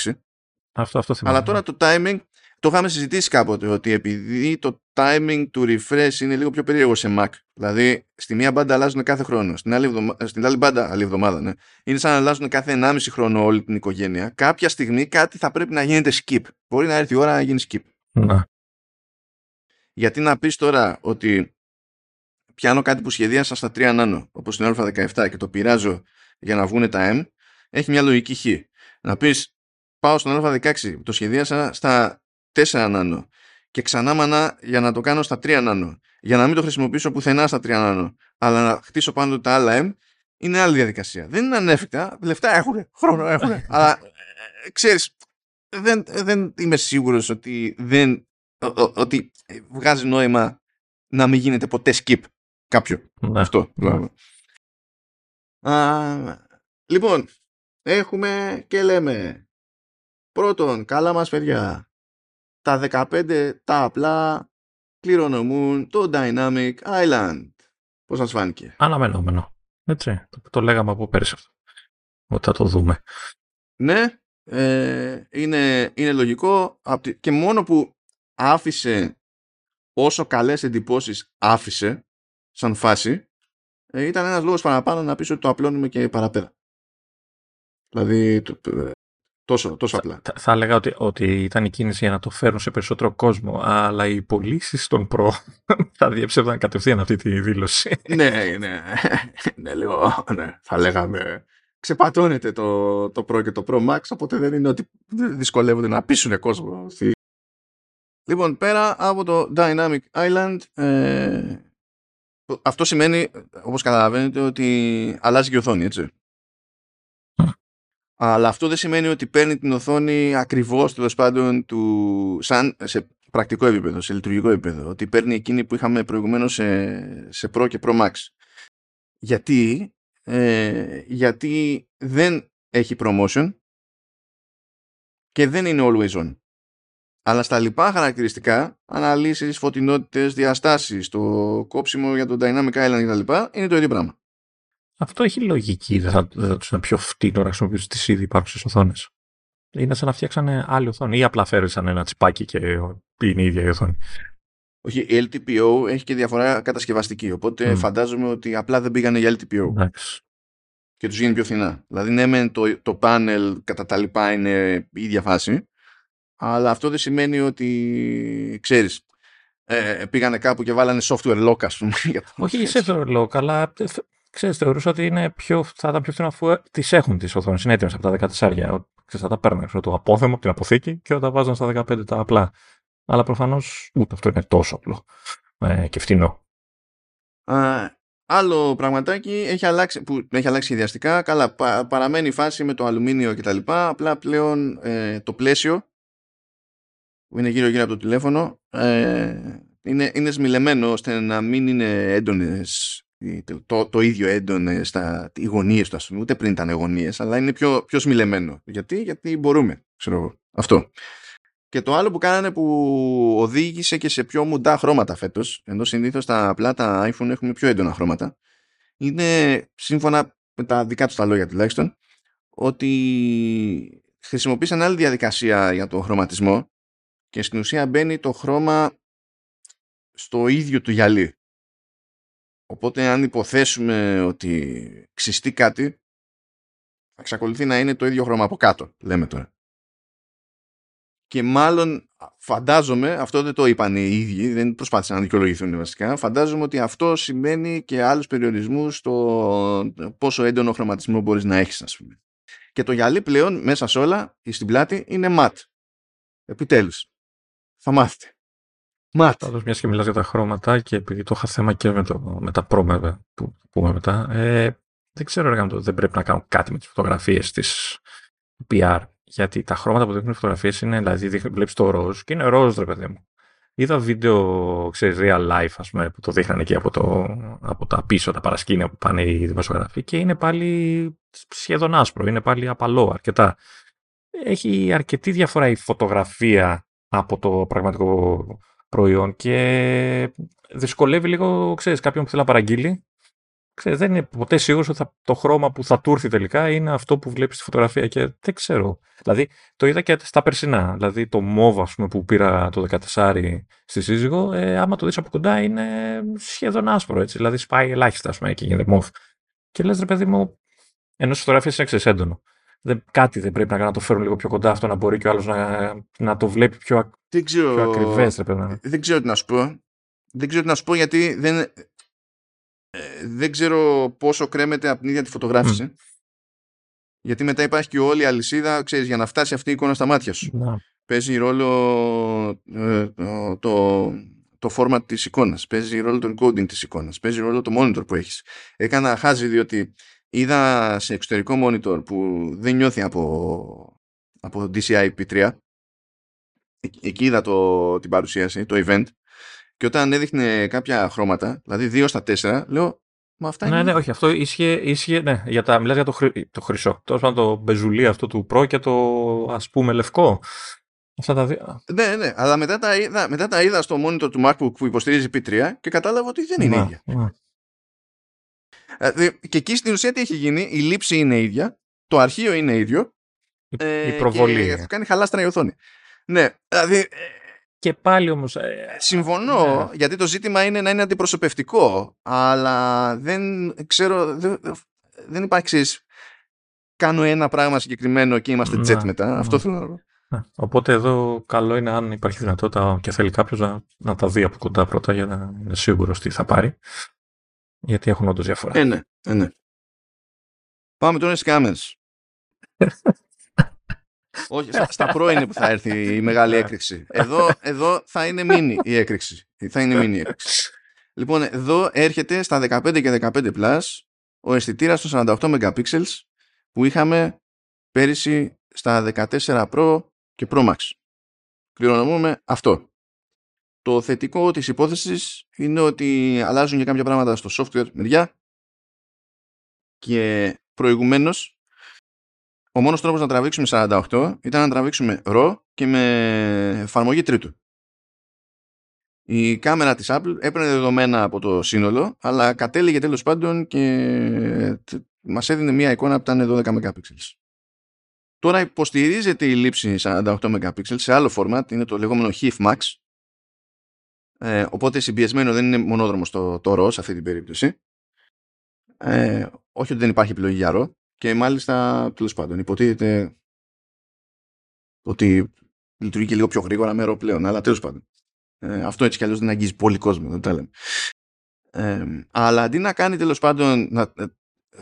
Αυτό, αυτό θυμάμαι. Αλλά τώρα το timing το είχαμε συζητήσει κάποτε ότι επειδή το timing του refresh είναι λίγο πιο περίεργο σε Mac. Δηλαδή, στη μία μπάντα αλλάζουν κάθε χρόνο. Στην άλλη, εβδομα... στην άλλη μπάντα, άλλη εβδομάδα, ναι. Είναι σαν να αλλάζουν κάθε 1,5 χρόνο όλη την οικογένεια. Κάποια στιγμή κάτι θα πρέπει να γίνεται skip. Μπορεί να έρθει η ώρα να γίνει skip. Να. Γιατί να πεις τώρα ότι πιάνω κάτι που σχεδίασα στα 3 νάνο, όπως την Α17 και το πειράζω για να βγουν τα M, έχει μια λογική χ. Να πεις πάω στον Α16, το σχεδίασα στα 4 νάνο και ξανά μανά για να το κάνω στα 3 νάνο. Για να μην το χρησιμοποιήσω πουθενά στα 3 νάνο, αλλά να χτίσω πάνω τα άλλα M, είναι άλλη διαδικασία. Δεν είναι ανέφικτα, λεφτά έχουν, χρόνο έχουν, αλλά ε, ξέρεις, δεν, δεν είμαι σίγουρος ότι, δεν, ότι βγάζει νόημα να μην γίνεται ποτέ skip κάποιο. Ναι. Αυτό. Ναι. Α, λοιπόν, έχουμε και λέμε πρώτον, καλά μας παιδιά, τα 15 τα απλά κληρονομούν το Dynamic Island. Πώς σας φάνηκε; Αναμενόμενο. Έτσι. Το, το λέγαμε από πέρυσι αυτό. Ότι θα το δούμε. Ναι, ε, είναι, είναι λογικό απ' τη- και μόνο που άφησε όσο καλές εντυπώσεις άφησε σαν φάση ε, ήταν ένας λόγος παραπάνω να πεις ότι το απλώνουμε και παραπέρα. Δηλαδή το- ε, τόσο, τόσο απλά. Θα, θα έλεγα ότι, ότι ήταν η κίνηση για να το φέρουν σε περισσότερο κόσμο, αλλά οι πωλήσεις των Pro θα διέψευδαν κατευθείαν αυτή τη δήλωση. ναι, ναι, ναι, λίγο, ναι, θα λέγαμε ξεπατώνεται το, το Pro και το Pro Max, οπότε δεν είναι ότι δυσκολεύονται να πείσουν κόσμο. στη- Λοιπόν, πέρα από το Dynamic Island, ε, αυτό σημαίνει, όπως καταλαβαίνετε, ότι αλλάζει και η οθόνη, έτσι. Αλλά αυτό δεν σημαίνει ότι παίρνει την οθόνη ακριβώς τέλος πάντων του, σαν, σε πρακτικό επίπεδο, σε λειτουργικό επίπεδο. Ότι παίρνει εκείνη που είχαμε προηγουμένως σε, σε Pro και Pro Max. Γιατί, ε, γιατί δεν έχει promotion και δεν είναι always on. Αλλά στα λοιπά χαρακτηριστικά, αναλύσεις, φωτεινότητες, διαστάσεις, το κόψιμο για το Dynamic Island κτλ. είναι το ίδιο πράγμα. Αυτό έχει λογική. Δεν θα, δεν θα τους είναι πιο φτύνο να χρησιμοποιήσουν τις ήδη υπάρχουσες οθόνες. Είναι σαν να φτιάξανε άλλη οθόνη ή απλά φέρεσαν ένα τσιπάκι και είναι η ίδια η οθόνη. Όχι, η LTPO έχει και διαφορά κατασκευαστική. Οπότε Μμ. φαντάζομαι ότι απλά δεν πήγανε για LTPO Εντάξει. και τους γίνει πιο φθηνά. Δηλαδή, ναι, μεν το, το panel κατά τα λοιπά είναι η ίδια φάση, αλλά αυτό δεν σημαίνει ότι ξέρεις. Ε, πήγανε κάπου και βάλανε software lock, ας πούμε. για το- Όχι σε θεωρώ, αλλά ε, θε- ξέρεις, θεωρούσα ότι είναι πιο, θα ήταν πιο φθηνό αφού τις έχουν τις οθόνες. Είναι έτοιμες από τα 14. Ξέρεις, θα τα παίρνουν ξέρω, το απόθεμο από την αποθήκη και θα τα βάζαν στα 15 τα απλά. Αλλά προφανώς ούτε αυτό είναι τόσο απλό ε, και φτηνό. Α, άλλο πραγματάκι έχει αλλάξει, που έχει αλλάξει σχεδιαστικά. Καλά, πα- παραμένει η φάση με το αλουμίνιο κτλ. Απλά πλέον ε, το πλαίσιο που είναι γύρω-γύρω από το τηλέφωνο ε, είναι, είναι σμιλεμένο ώστε να μην είναι έντονες το, το, το ίδιο έντονε στα οι γωνίες του, ας πούμε. Ούτε πριν ήταν γωνίες, αλλά είναι πιο, πιο σμιλεμένο. Γιατί, γιατί μπορούμε, ξέρω εγώ. Αυτό. Και το άλλο που κάνανε που οδήγησε και σε πιο μουντά χρώματα φέτος, ενώ συνήθως τα απλά τα iPhone έχουν πιο έντονα χρώματα, είναι σύμφωνα με τα δικά τους τα λόγια τουλάχιστον, ότι χρησιμοποίησαν άλλη διαδικασία για το χρωματισμό και στην ουσία μπαίνει το χρώμα στο ίδιο του γυαλί. Οπότε αν υποθέσουμε ότι ξυστεί κάτι, θα εξακολουθεί να είναι το ίδιο χρώμα από κάτω, λέμε τώρα. Και μάλλον φαντάζομαι, αυτό δεν το είπαν οι ίδιοι, δεν προσπάθησαν να δικαιολογηθούν βασικά, φαντάζομαι ότι αυτό σημαίνει και άλλους περιορισμούς στο πόσο έντονο χρωματισμό μπορείς να έχεις, ας πούμε. Και το γυαλί πλέον μέσα σε όλα, στην πλάτη, είναι ματ. Επιτέλους. Θα μάθετε. Ματ. Πάντως, μιας και μιλάς για τα χρώματα και επειδή το είχα θέμα και με, το, με τα Pro βέβαια, που πούμε μετά, ε, δεν ξέρω αν δεν πρέπει να κάνω κάτι με τις φωτογραφίες της PR. Γιατί τα χρώματα που δείχνουν οι φωτογραφίες είναι, δηλαδή, βλέπεις το ροζ και είναι ροζ, ρε παιδί μου. Είδα βίντεο, ξέρεις, real life, ας πούμε, που το δείχνανε εκεί από, το, από τα πίσω, τα παρασκήνια που πάνε οι δημοσιογράφοι και είναι πάλι σχεδόν άσπρο, είναι πάλι απαλό αρκετά. Έχει αρκετή διαφορά η φωτογραφία από το πραγματικό προϊόν και δυσκολεύει λίγο, ξέρεις, κάποιον που θέλει να παραγγείλει. ξέρεις, δεν είναι ποτέ σίγουρος ότι θα, το χρώμα που θα του έρθει τελικά είναι αυτό που βλέπεις στη φωτογραφία και δεν ξέρω. Δηλαδή το είδα και στα περσινά. Δηλαδή το μόβ πούμε, που πήρα το 14 στη σύζυγο, ε, άμα το δεις από κοντά είναι σχεδόν άσπρο έτσι. Δηλαδή σπάει ελάχιστα, ας πούμε, και γίνεται μόβ. Και λες, ρε παιδί μου, ενώ στις φωτογραφίες είναι ξέρεις έντονο. Δεν, κάτι δεν πρέπει να κάνω να το φέρουν λίγο πιο κοντά αυτό να μπορεί και ο άλλος να, να το βλέπει πιο, δεν ξέρω, πιο ακριβές, ρε παιδί. Δεν ξέρω τι να σου πω. Δεν ξέρω τι να σου πω γιατί δεν, ε, δεν ξέρω πόσο κρέμεται από την ίδια τη φωτογράφηση. Γιατί μετά υπάρχει και όλη η αλυσίδα, ξέρεις, για να φτάσει αυτή η εικόνα στα μάτια σου. Να. Παίζει ρόλο ε, το, το, το format της εικόνας, παίζει ρόλο το encoding της εικόνας, παίζει ρόλο το monitor που έχεις. Έκανα χάζι διότι είδα σε εξωτερικό monitor που δεν νιώθει από, από DCI P3 εκεί είδα το, την παρουσίαση, το event και όταν έδειχνε κάποια χρώματα, δηλαδή 2 στα 4, λέω Μα αυτά ναι, είναι... ναι, όχι, αυτό ίσχυε, ίσχυε ναι, για τα, μιλάς για το, χρυ, το χρυσό. Τώρα πάντων το μπεζουλί αυτό του Pro και το ας πούμε λευκό. Αυτά τα δύο. Ναι, ναι, αλλά μετά τα, είδα, μετά τα είδα στο monitor του MacBook που υποστηρίζει P3 και κατάλαβα ότι δεν είναι Να, ίδια. να. Δηλαδή, και εκεί στην ουσία τι έχει γίνει, η λήψη είναι ίδια, το αρχείο είναι ίδιο Η, ε, η προβολή. και θα κάνει χαλάστρα η οθόνη. Ναι, δηλαδή ε, Και πάλι όμως... ε, συμφωνώ ναι. γιατί το ζήτημα είναι να είναι αντιπροσωπευτικό αλλά δεν ξέρω δεν, δεν υπάρχει ξέρεις, κάνω ένα πράγμα συγκεκριμένο και είμαστε Ναι, jet μετά ναι. αυτό θέλω να πω ναι. Οπότε εδώ καλό είναι αν υπάρχει δυνατότητα και θέλει κάποιος να, να τα δει από κοντά πρώτα για να είναι σίγουρος τι θα πάρει. Γιατί έχουν όντως διαφορά. ε, ναι, ε, ναι. πάμε τώρα στις κάμερες όχι, στα, στα Pro είναι που θα έρθει η μεγάλη Ναι. έκρηξη. Εδώ, εδώ θα είναι mini η έκρηξη. Θα είναι mini η έκρηξη. Λοιπόν, εδώ έρχεται στα 15 και 15 Plus ο αισθητήρας των 48 MP που είχαμε πέρυσι στα 14 Pro και Pro Max. Κληρονομούμε αυτό. Το θετικό της υπόθεσης είναι ότι αλλάζουν και κάποια πράγματα στο software μεριά και προηγουμένως ο μόνος τρόπος να τραβήξουμε 48 ήταν να τραβήξουμε RAW και με εφαρμογή τρίτου. Η κάμερα της Apple έπαιρνε δεδομένα από το σύνολο, αλλά κατέληγε τέλος πάντων και τ- μας έδινε μια εικόνα που ήταν 12 MP. Τώρα υποστηρίζεται η λήψη 48 MP σε άλλο format, είναι το λεγόμενο HIF Max, ε, οπότε συμπιεσμένο δεν είναι μονόδρομος το, το RAW σε αυτή την περίπτωση. Ε, όχι ότι δεν υπάρχει επιλογή για RAW και μάλιστα τέλος πάντων υποτίθεται ότι λειτουργεί και λίγο πιο γρήγορα με RAW πλέον, αλλά τέλος πάντων. Ε, αυτό έτσι κι αλλιώς δεν αγγίζει πολύ κόσμο, δεν τα λέμε. Ε, αλλά αντί να κάνει τέλος πάντων να ε,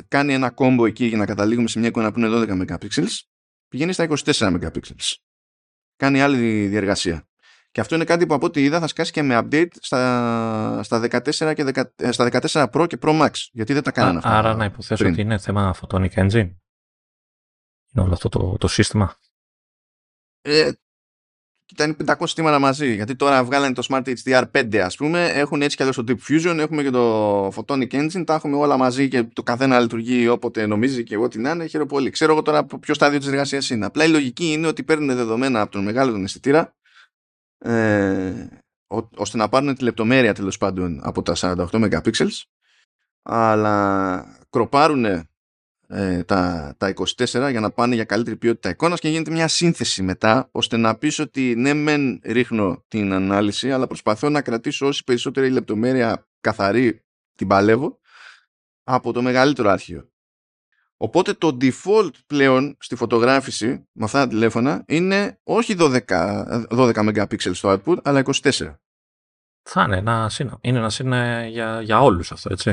κάνει ένα κόμπο εκεί για να καταλήγουμε σε μια εικόνα που είναι 12 MP, πηγαίνει στα 24 MP. Κάνει άλλη διεργασία. Και αυτό είναι κάτι που από ό,τι είδα θα σκάσει και με update στα, στα, 14, και 10 ε, στα 14 Pro και Pro Max. Γιατί δεν τα κάνανε Α, αυτά. άρα να υποθέσω πριν. ότι είναι θέμα Photonic Engine. Είναι όλο αυτό το, το σύστημα. Ε, ήταν 500 στήματα μαζί. Γιατί τώρα βγάλανε το Smart HDR 5, ας πούμε. Έχουν έτσι κι αλλιώς το Deep Fusion. Έχουμε και το Photonic Engine. Τα έχουμε όλα μαζί και το καθένα λειτουργεί όποτε νομίζει και ό,τι να είναι. Χαίρομαι πολύ. Ξέρω εγώ τώρα από ποιο στάδιο της εργασίας είναι. Απλά η λογική είναι ότι παίρνουν δεδομένα από τον μεγάλο τον αισθητήρα ε, ώ- ώστε να πάρουν τη λεπτομέρεια τέλος πάντων από τα 48 MP αλλά κροπάρουν ε, τα, τα 24 για να πάνε για καλύτερη ποιότητα εικόνας και γίνεται μια σύνθεση μετά ώστε να πεις ότι ναι μεν ρίχνω την ανάλυση αλλά προσπαθώ να κρατήσω όση περισσότερη λεπτομέρεια καθαρή την παλεύω από το μεγαλύτερο αρχείο. Οπότε το default πλέον στη φωτογράφηση με αυτά τα τηλέφωνα είναι όχι 12, 12 MP στο output αλλά 24. Θα είναι ένα σύνα. Είναι ένα σύνα για, για όλους αυτό, έτσι.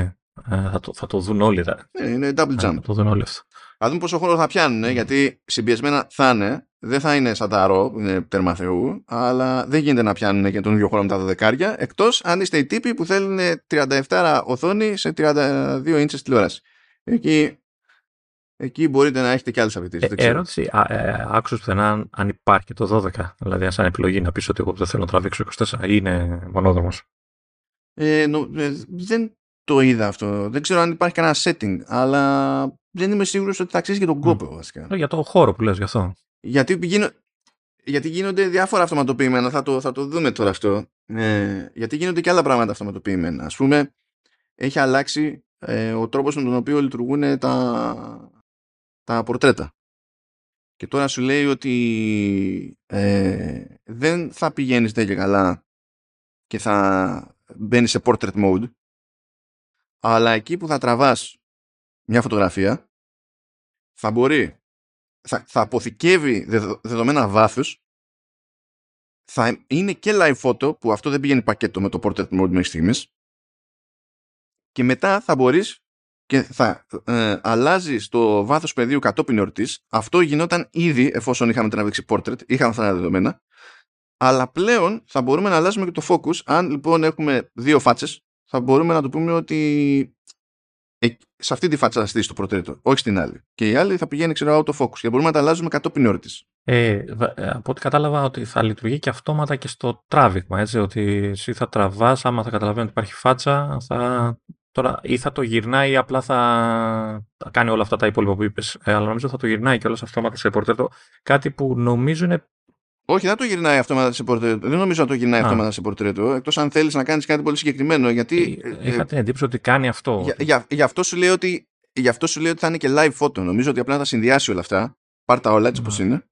Ε, θα, το, θα το δουν όλοι. Θα, Ε, είναι double jump. θα το δουν όλοι αυτό. Θα δούμε πόσο χώρο θα πιάνουν, ε, γιατί συμπιεσμένα θα είναι, δεν θα είναι σαν τα ρο, που είναι τέρμα θεού, αλλά δεν γίνεται να πιάνουν και τον ίδιο χώρο με τα δεκάρια, εκτός αν είστε οι τύποι που θέλουν 37 οθόνη σε 32 ίντσες τηλεόραση. Εκεί, εκεί μπορείτε να έχετε και άλλες απαιτήσεις. Ε, δεν ξέρω. ερώτηση. Α, ε, άκουσες πουθενά αν- αν υπάρχει και το 12. Δηλαδή, σαν επιλογή να πεις ότι εγώ δεν θέλω να τραβήξω 24 ή είναι μονόδρομος. Ε, νο- ε, δεν το είδα αυτό. Δεν ξέρω αν υπάρχει κανένα setting, αλλά δεν είμαι σίγουρος ότι θα αξίζει και τον κόπο βασικά. Ε, Για το χώρο που λες γι' αυτό. Γιατί, γίνο... γιατί γίνονται διάφορα αυτοματοποιημένα, θα το, θα το δούμε τώρα αυτό. Ε, γιατί γίνονται και άλλα πράγματα αυτοματοποιημένα. Ας πούμε, έχει αλλάξει ε, ο τρόπος με τον οποίο λειτουργούν τα, τα πορτρέτα. Και τώρα σου λέει ότι ε, δεν θα πηγαίνεις δεν και καλά και θα μπαίνεις σε portrait mode αλλά εκεί που θα τραβάς μια φωτογραφία θα μπορεί θα, θα αποθηκεύει δεδομένα βάθους θα είναι και live photo που αυτό δεν πηγαίνει πακέτο με το portrait mode μέχρι στιγμής και μετά θα μπορείς και θα ε, αλλάζει το βάθος πεδίου κατόπιν εορτής. Αυτό γινόταν ήδη εφόσον είχαμε τραβήξει portrait, είχαμε αυτά τα δεδομένα. Αλλά πλέον θα μπορούμε να αλλάζουμε και το focus. Αν λοιπόν έχουμε δύο φάτσες, θα μπορούμε να το πούμε ότι ε, σε αυτή τη φάτσα θα στήσει το πρωτέτο, όχι στην άλλη. Και η άλλη θα πηγαίνει, ξέρω, out of focus. Και μπορούμε να τα αλλάζουμε κατόπιν εορτής. Ε, ε, από ό,τι κατάλαβα ότι θα λειτουργεί και αυτόματα και στο τράβηγμα, έτσι, ότι εσύ θα τραβάς, άμα θα καταλαβαίνει ότι υπάρχει φάτσα, θα Τώρα ή θα το γυρνάει ή απλά θα, κάνει όλα αυτά τα υπόλοιπα που είπες. Ε, αλλά νομίζω θα το γυρνάει και όλα αυτόματα σε πορτρέτο. Κάτι που νομίζω είναι. Όχι, δεν το γυρνάει αυτόματα σε πορτρέτο. Δεν νομίζω να το γυρνάει Α. αυτόματα σε πορτρέτο. Εκτός αν θέλεις να κάνεις κάτι πολύ συγκεκριμένο. Γιατί, ε, ε, Είχα την εντύπωση ότι κάνει αυτό. Για, για, για, αυτό σου λέει ότι, γι' αυτό σου λέει ότι θα είναι και live photo. Νομίζω ότι απλά θα συνδυάσει όλα αυτά. Πάρ τα όλα έτσι όπως είναι.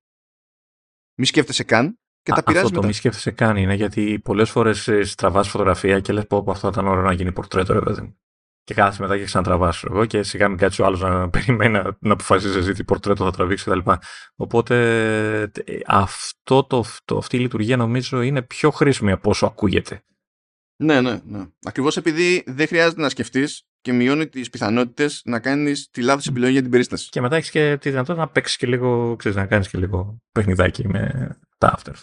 Μη σκέφτεσαι καν και τα πειράζει Αυτό μετά. το μη σκέφτεσαι καν είναι γιατί πολλές φορές στραβάς φωτογραφία και λες πω από αυτό ήταν ώρα να γίνει πορτρέτο, ρε παιδί και κάθεσαι μετά και ξανατραβάσω εγώ και σιγά μην κάτσει ο άλλος να περιμένει να αποφασίσει εσύ τι πορτρέτο θα τραβήξει κτλ. Οπότε αυτό το, το, αυτή η λειτουργία νομίζω είναι πιο χρήσιμη από όσο ακούγεται. Ναι, ναι, ναι. Ακριβώς επειδή δεν χρειάζεται να σκεφτείς και μειώνει τις πιθανότητες να κάνεις τη λάθος επιλογή για την περίσταση. Και μετά έχεις και τη δυνατότητα να παίξεις και λίγο, ξέρεις, να κάνεις και λίγο παιχνιδάκι με τα after.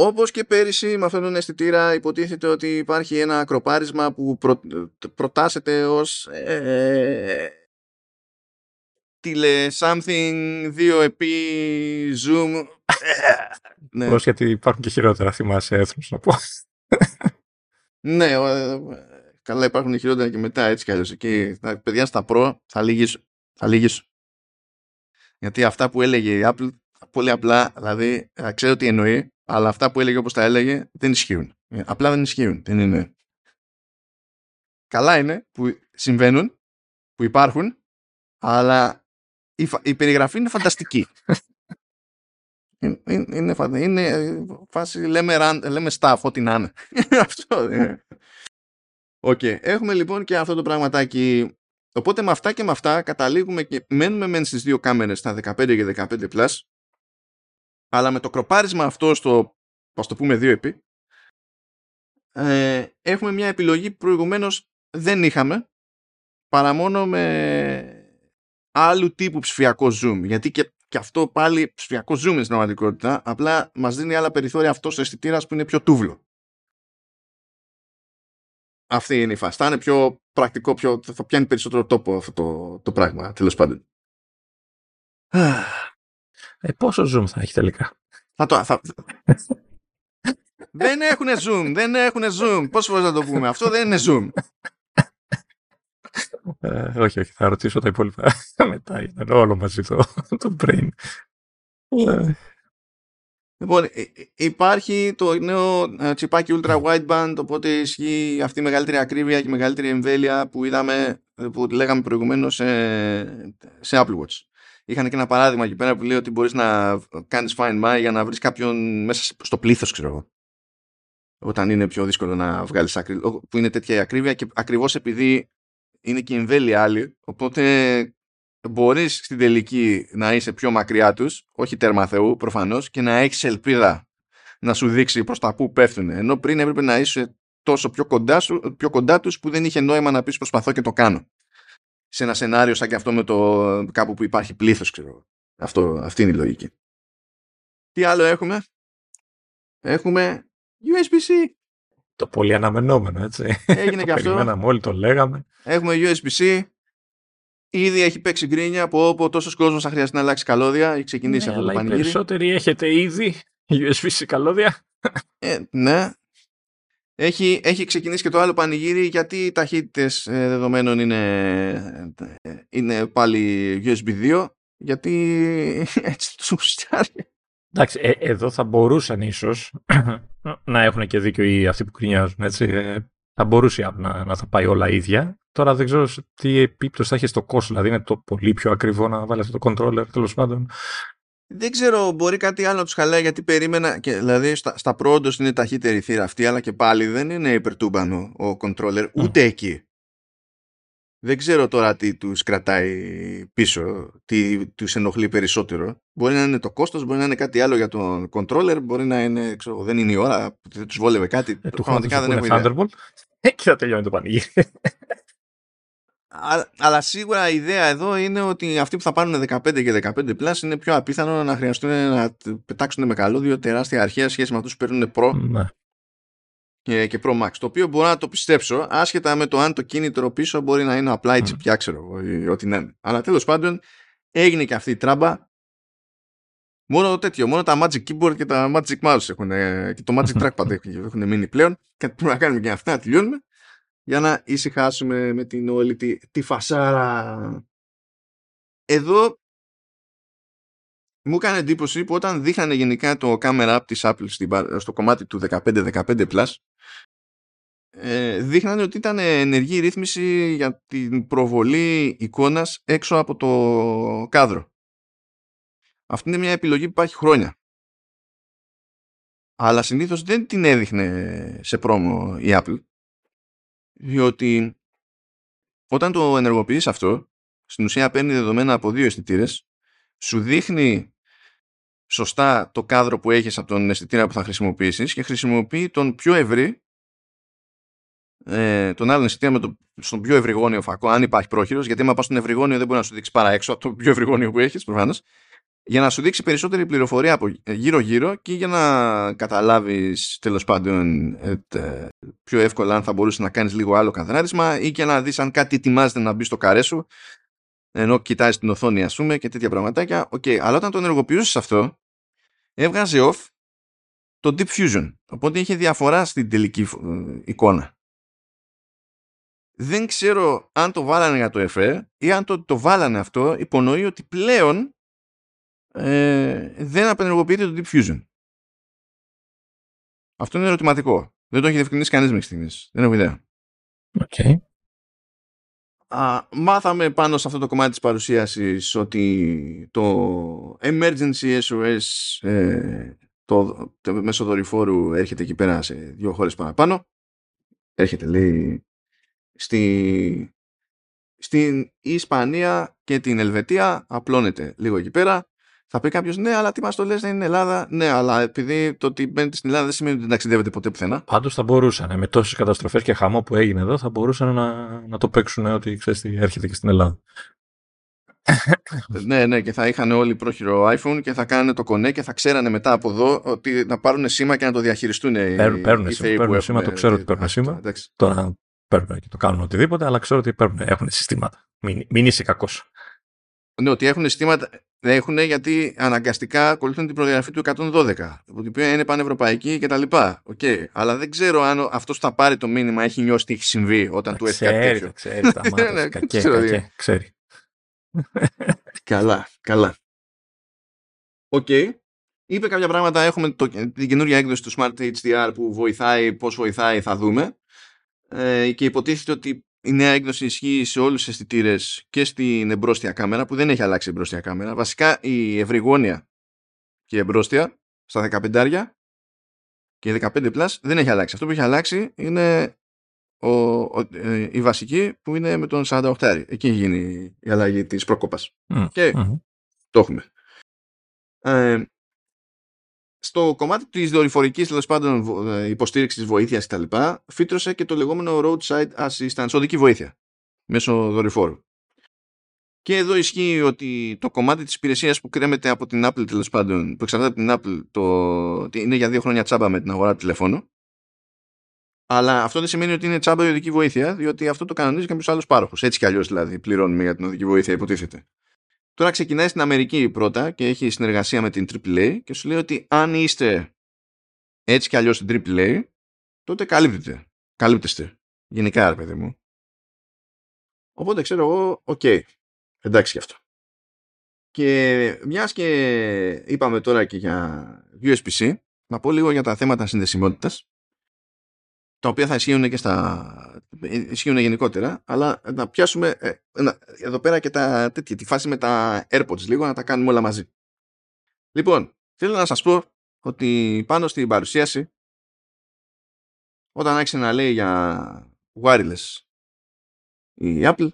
Όπως και πέρυσι με αυτόν τον αισθητήρα υποτίθεται ότι υπάρχει ένα ακροπάρισμα που προ, προτάσεται ως ε, τηλε something 2 επί zoom ναι. Πώς γιατί υπάρχουν και χειρότερα θυμάσαι έθνος να πω. ναι, ε, καλά υπάρχουν χειρότερα και μετά έτσι κι αλλιώς εκεί τα παιδιά στα προ θα λύγεις, θα λύγεις. γιατί αυτά που έλεγε η Apple πολύ απλά δηλαδή ξέρω τι εννοεί αλλά αυτά που έλεγε όπως τα έλεγε δεν ισχύουν. Ε, απλά δεν ισχύουν. Δεν είναι. Καλά είναι που συμβαίνουν, που υπάρχουν, αλλά η, η περιγραφή είναι φανταστική. είναι, είναι, είναι, φάση λέμε, λέμε stuff, ό,τι να είναι. Αυτό είναι. OK. Okay. Έχουμε λοιπόν και αυτό το πραγματάκι. Οπότε με αυτά και με αυτά καταλήγουμε και μένουμε μεν στις δύο κάμερες στα 15 και 15 plus αλλά με το κροπάρισμα αυτό στο, ας το πούμε, δύο επί, ε, έχουμε μια επιλογή που προηγουμένως δεν είχαμε, παρά μόνο με άλλου τύπου ψηφιακό zoom. Γιατί και, και αυτό πάλι ψηφιακό zoom είναι στην πραγματικότητα, απλά μας δίνει άλλα περιθώρια αυτός ο αισθητήρας που είναι πιο τούβλο. Αυτή είναι η φάση. Θα είναι πιο πρακτικό, πιο, θα πιάνει περισσότερο τόπο αυτό το, το πράγμα, τέλος πάντων. Ε, πόσο zoom θα έχει τελικά; Θα το, θα... δεν έχουν zoom, δεν έχουν zoom. Πώς φορές να το πούμε, αυτό δεν είναι zoom. Ε, όχι, όχι, θα ρωτήσω τα υπόλοιπα μετά. Ήταν όλο μαζί το, το brain. Ε. Λοιπόν, ε, ε, υπάρχει το νέο τσιπάκι ultra wideband, οπότε ισχύει αυτή η μεγαλύτερη ακρίβεια και μεγαλύτερη εμβέλεια που είδαμε, που λέγαμε προηγουμένως σε, σε Apple Watch είχαν και ένα παράδειγμα εκεί πέρα που λέει ότι μπορείς να κάνεις find my για να βρεις κάποιον μέσα στο πλήθος ξέρω εγώ. Όταν είναι πιο δύσκολο να βγάλεις άκρη που είναι τέτοια η ακρίβεια και ακριβώς επειδή είναι και η εμβέλεια άλλη οπότε μπορείς στην τελική να είσαι πιο μακριά τους όχι τέρμα Θεού προφανώς και να έχεις ελπίδα να σου δείξει προς τα που πέφτουν ενώ πριν έπρεπε να είσαι τόσο πιο κοντά, σου, πιο κοντά τους που δεν είχε νόημα να πεις προσπαθώ και το κάνω σε ένα σενάριο σαν και αυτό με το κάπου που υπάρχει πλήθος ξέρω. Αυτό, αυτή είναι η λογική. Τι άλλο έχουμε; Έχουμε USB-C. Το πολύ αναμενόμενο, έτσι. Έγινε και αυτό. Περιμέναμε όλοι, το λέγαμε. Έχουμε USB-C. Ήδη έχει παίξει γκρίνια από όπου τόσος κόσμος θα χρειαστεί να αλλάξει καλώδια. Έχει ξεκινήσει ναι, αυτό το πανηγύρι. Οι περισσότεροι έχετε ήδη USB-C καλώδια. Ε, ναι, έχει, έχει ξεκινήσει και το άλλο πανηγύρι γιατί οι ταχύτητες ε, δεδομένων είναι, ε, είναι πάλι USB 2 γιατί έτσι τους Εντάξει, ε, εδώ θα μπορούσαν ίσως να έχουν και δίκιο οι αυτοί που κρινιάζουν, έτσι. θα μπορούσε να, να θα πάει όλα ίδια. Τώρα δεν ξέρω τι επίπτωση θα έχει στο κόστο. Δηλαδή είναι το πολύ πιο ακριβό να βάλει αυτό το controller τέλος πάντων. Δεν ξέρω, μπορεί κάτι άλλο να τους χαλάει γιατί περίμενα. Και, δηλαδή στα, στα πρόοδο είναι ταχύτερη θύρα αυτή, αλλά και πάλι δεν είναι υπερτούμπανο ο controller ούτε εκεί. Δεν ξέρω τώρα τι τους κρατάει πίσω, τι τους ενοχλεί περισσότερο. Μπορεί να είναι το κόστος, μπορεί να είναι κάτι άλλο για τον controller, μπορεί να είναι, ξέρω, δεν είναι η ώρα, δεν τους βόλευε κάτι. Ε, Πραγματικά δεν έχω ιδέα. Και θα τελειώνει το πανηγύρι αλλά σίγουρα η ιδέα εδώ είναι ότι αυτοί που θα πάρουν 15 και 15 plus είναι πιο απίθανο να χρειαστούν να πετάξουν με καλώδιο τεράστια αρχαία σχέση με αυτούς που παίρνουν Pro ναι. και, και Pro Max. Το οποίο μπορώ να το πιστέψω, άσχετα με το αν το κίνητρο πίσω μπορεί να είναι απλά έτσι πια, ξέρω ό,τι να είναι. Αλλά τέλος πάντων έγινε και αυτή η τράμπα. Μόνο το τέτοιο, μόνο τα Magic Keyboard και τα Magic Mouse έχουν, και το Magic Trackpad έχουν μείνει πλέον. Και πρέπει να κάνουμε και αυτά, να τελειώνουμε για να ησυχάσουμε με την όλη τη, τη φασάρα. Εδώ μου έκανε εντύπωση που όταν δείχνανε γενικά το camera app της Apple στο κομμάτι του 15-15 Plus ε, δείχνανε ότι ήταν ενεργή ρύθμιση για την προβολή εικόνας έξω από το κάδρο. Αυτή είναι μια επιλογή που υπάρχει χρόνια. Αλλά συνήθως δεν την έδειχνε σε πρόμο η Apple διότι όταν το ενεργοποιείς αυτό, στην ουσία παίρνει δεδομένα από δύο αισθητήρες, σου δείχνει σωστά το κάδρο που έχεις από τον αισθητήρα που θα χρησιμοποιήσεις και χρησιμοποιεί τον πιο ευρύ ε, τον άλλον αισθητήρα με το, στον πιο ευρυγόνιο φακό, αν υπάρχει πρόχειρος, γιατί άμα πας στον ευρυγόνιο δεν μπορεί να σου δείξει παρά έξω από το πιο ευρυγόνιο που έχεις, προφανώς, για να σου δείξει περισσότερη πληροφορία από γύρω-γύρω και για να καταλάβεις τέλος πάντων ε, πιο εύκολα αν θα μπορούσες να κάνεις λίγο άλλο καθάρισμα ή και να δεις αν κάτι ετοιμάζεται να μπει στο καρέ σου ενώ κοιτάζεις την οθόνη ας πούμε και τέτοια πραγματάκια. Okay. Αλλά όταν το ενεργοποιούσες αυτό έβγαζε off το Deep Fusion. Οπότε είχε διαφορά στην τελική ε, εικόνα. Δεν ξέρω αν το βάλανε για το εφέ ή αν το, το βάλανε αυτό υπονοεί ότι πλέον ε, δεν απενεργοποιείται το Deep Fusion. Αυτό είναι ερωτηματικό. Δεν το έχει διευκρινίσει κανείς μέχρι στιγμής. Δεν έχω ιδέα. Okay. Α, μάθαμε πάνω σε αυτό το κομμάτι της παρουσίασης ότι το Emergency SOS ε, το, το μέσω δορυφόρου έρχεται εκεί πέρα σε δύο χώρες παραπάνω. Έρχεται λέει στη, στην Ισπανία και την Ελβετία απλώνεται λίγο εκεί πέρα θα πει κάποιος, ναι, αλλά τι μας το λες, δεν είναι Ελλάδα. Ναι, αλλά επειδή το ότι μπαίνετε στην Ελλάδα δεν σημαίνει ότι δεν ταξιδεύετε ποτέ πουθενά. Πάντως θα μπορούσαν. Με τόσες καταστροφές και χαμό που έγινε εδώ, θα μπορούσαν να, να το παίξουν ότι ξέρεις τι έρχεται και στην Ελλάδα. ναι, ναι, και θα είχαν όλοι πρόχειρο iPhone και θα κάνανε το κονέ και θα ξέρανε μετά από εδώ ότι να πάρουν σήμα και να το διαχειριστούν. Παίρνουν, παίρνουν, σήμα, παίρνουν σήμα, το ξέρω ότι παίρνουν σήμα. Τώρα παίρνουν και το κάνουν οτιδήποτε, αλλά ξέρω ότι παίρνουν, έχουν συστήματα. Μην, μην είσαι κακός. Ναι, ότι έχουν συστήματα. Έχουν γιατί αναγκαστικά ακολουθούν την προδιαγραφή του 112, που την οποία είναι πανευρωπαϊκή κτλ. Okay. Αλλά δεν ξέρω αν αυτός που θα πάρει το μήνυμα έχει νιώσει τι έχει συμβεί όταν του έχει κάτι τέτοιο. Ξέρει, τα μάτια. Ναι, κακέ, κακέ, ξέρει. καλά, καλά. OK. Okay. Είπε κάποια πράγματα, έχουμε το, την καινούργια έκδοση του Smart HDR που βοηθάει, πώς βοηθάει θα δούμε. Ε, και υποτίθεται ότι η νέα έκδοση ισχύει σε όλους τους αισθητήρες και στην εμπρόσθια κάμερα που δεν έχει αλλάξει η εμπρόσθια κάμερα. Βασικά η ευρυγόνια και η εμπρόσθια στα 15 και 15 plus δεν έχει αλλάξει. Αυτό που έχει αλλάξει είναι ο, ο, ε, η βασική που είναι με τον 48. Εκεί έχει γίνει η αλλαγή της προκοπής. Και το έχουμε. Ε, στο κομμάτι της δορυφορικής τέλος πάντων ε, υποστήριξης βοήθειας κτλ., φύτρωσε και το λεγόμενο roadside assistance, οδική βοήθεια, μέσω δορυφόρου. Και εδώ ισχύει ότι το κομμάτι της υπηρεσίας που κρέμεται από την Apple τέλος πάντων, που εξαρτάται από την Apple, το, είναι για δύο χρόνια τσάμπα με την αγορά του τηλεφώνου. Αλλά αυτό δεν σημαίνει ότι είναι τσάμπα η οδική βοήθεια, διότι αυτό το κανονίζει κάποιος άλλος πάροχος. Έτσι κι αλλιώς δηλαδή πληρώνουμε για την οδική βοήθεια, υποτίθεται. Τώρα ξεκινάει στην Αμερική πρώτα και έχει συνεργασία με την AAA και σου λέει ότι αν είστε έτσι κι αλλιώς στην AAA, τότε καλύπτεται. Καλύπτεστε. Γενικά, ρε παιδί μου. Οπότε ξέρω εγώ, OK. Okay. Εντάξει γι' αυτό. Και μιας και είπαμε τώρα και για USB-C, να πω λίγο για τα θέματα συνδεσιμότητας, τα οποία θα ισχύουν και στα ισχύουν γενικότερα, αλλά να πιάσουμε ε, εδώ πέρα και τα τέτοια, τη φάση με τα AirPods λίγο, να τα κάνουμε όλα μαζί. Λοιπόν, θέλω να σας πω ότι πάνω στην παρουσίαση, όταν άρχισε να λέει για wireless η Apple,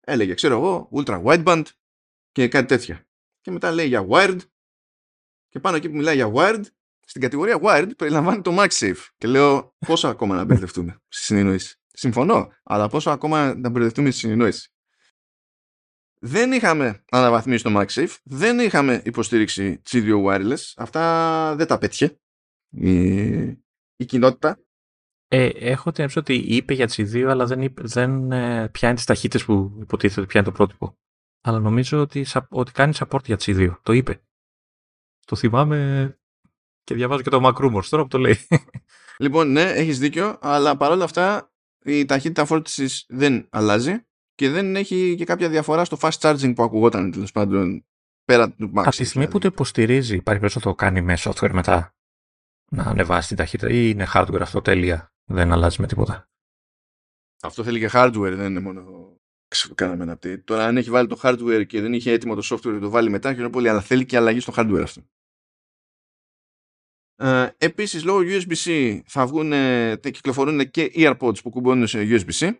έλεγε, ξέρω εγώ, ultra wideband και κάτι τέτοια. Και μετά λέει για wired και πάνω εκεί που μιλάει για wired, στην κατηγορία wired περιλαμβάνει το MagSafe. Και λέω πόσο ακόμα να μπερδευτούμε στη συνεννόηση. Συμφωνώ, αλλά πόσο ακόμα να μπερδευτούμε στη συνεννόηση. Δεν είχαμε αναβαθμίσει το MagSafe, δεν είχαμε υποστήριξη G2 Wireless. Αυτά δεν τα πέτυχε η, η κοινότητα. Ε, έχω την ότι είπε για τις δύο, αλλά δεν, είπε, δεν ε, πιάνει τις ταχύτητες που υποτίθεται ότι πιάνει το πρότυπο. Αλλά νομίζω ότι, ότι κάνει support για τις δύο. Το είπε. Το θυμάμαι και διαβάζω και το Macrumors τώρα που το λέει. Λοιπόν, ναι, έχεις δίκιο, αλλά παρόλα αυτά η ταχύτητα φόρτισης δεν αλλάζει και δεν έχει και κάποια διαφορά στο fast charging που ακουγόταν τέλος πάντων πέρα του Max. Από τη στιγμή που το υποστηρίζει, υπάρχει περίπτωση να το κάνει με software μετά να ανεβάσει την ταχύτητα ή είναι hardware αυτό τέλεια, δεν αλλάζει με τίποτα. Αυτό θέλει και hardware, δεν είναι μόνο κάναμε ένα update. Τώρα αν έχει βάλει το hardware και δεν είχε έτοιμο το software να το βάλει μετά, και πολύ, αλλά θέλει και αλλαγή στο hardware αυτό. Ε, επίσης λόγω USB-C θα βγουν, κυκλοφορούν και earpods που κουμπώνουν σε USB-C.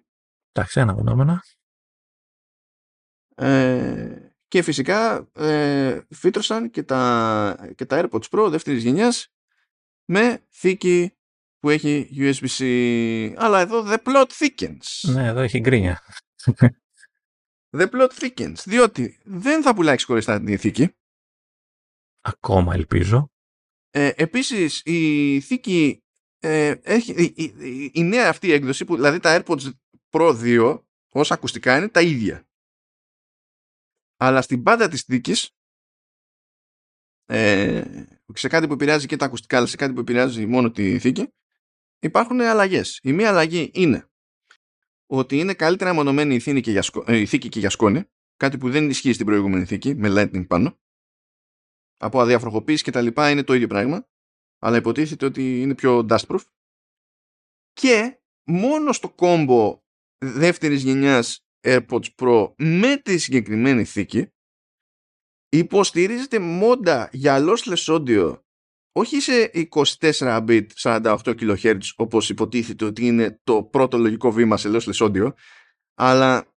Εντάξει, αναγνώμενα. Ε, και φυσικά ε, φύτρωσαν και τα, και τα AirPods Pro δεύτερης γενιάς με θήκη που έχει USB-C. Αλλά εδώ the plot thickens. Ναι, εδώ έχει γκρίνια. The plot thickens, διότι δεν θα πουλάει ξεχωριστά την θήκη. Ακόμα ελπίζω. Ε, επίσης η θήκη ε, έχει, η, η, η, νέα αυτή έκδοση που δηλαδή τα AirPods Pro 2 ως ακουστικά είναι τα ίδια. Αλλά στην πάντα της θήκης ε, σε κάτι που επηρεάζει και τα ακουστικά αλλά σε κάτι που επηρεάζει μόνο τη θήκη υπάρχουν αλλαγές. Η μία αλλαγή είναι ότι είναι καλύτερα μονομένη η θήκη και για, ε, η θήκη και για σκόνη κάτι που δεν ισχύει στην προηγούμενη θήκη με Lightning πάνω από αδιαφροχοποίηση και τα λοιπά είναι το ίδιο πράγμα αλλά υποτίθεται ότι είναι πιο dustproof. Και μόνο στο κόμπο δεύτερης γενιάς AirPods Pro με τη συγκεκριμένη θήκη υποστηρίζεται μόντα για lossless audio όχι σε 24 bit 48 kHz όπως υποτίθεται ότι είναι το πρώτο λογικό βήμα σε lossless audio αλλά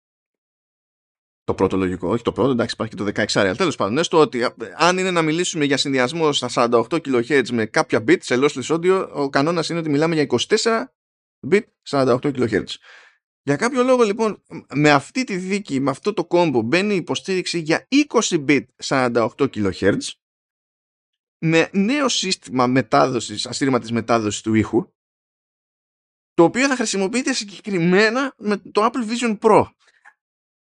το πρώτο λογικό, όχι το πρώτο, εντάξει υπάρχει και το 16 αλλά τέλος πάντων, ναι, στο ότι αν είναι να μιλήσουμε για συνδυασμό στα 48 kHz με κάποια bit σε lossless audio, ο κανόνας είναι ότι μιλάμε για 24 bit 48 kHz. Για κάποιο λόγο λοιπόν με αυτή τη δίκη, με αυτό το κόμπο μπαίνει υποστήριξη για 20 bit 48 kHz με νέο σύστημα μετάδοσης, αστήρματης μετάδοσης του ήχου το οποίο θα χρησιμοποιείται συγκεκριμένα με το Apple Vision Pro.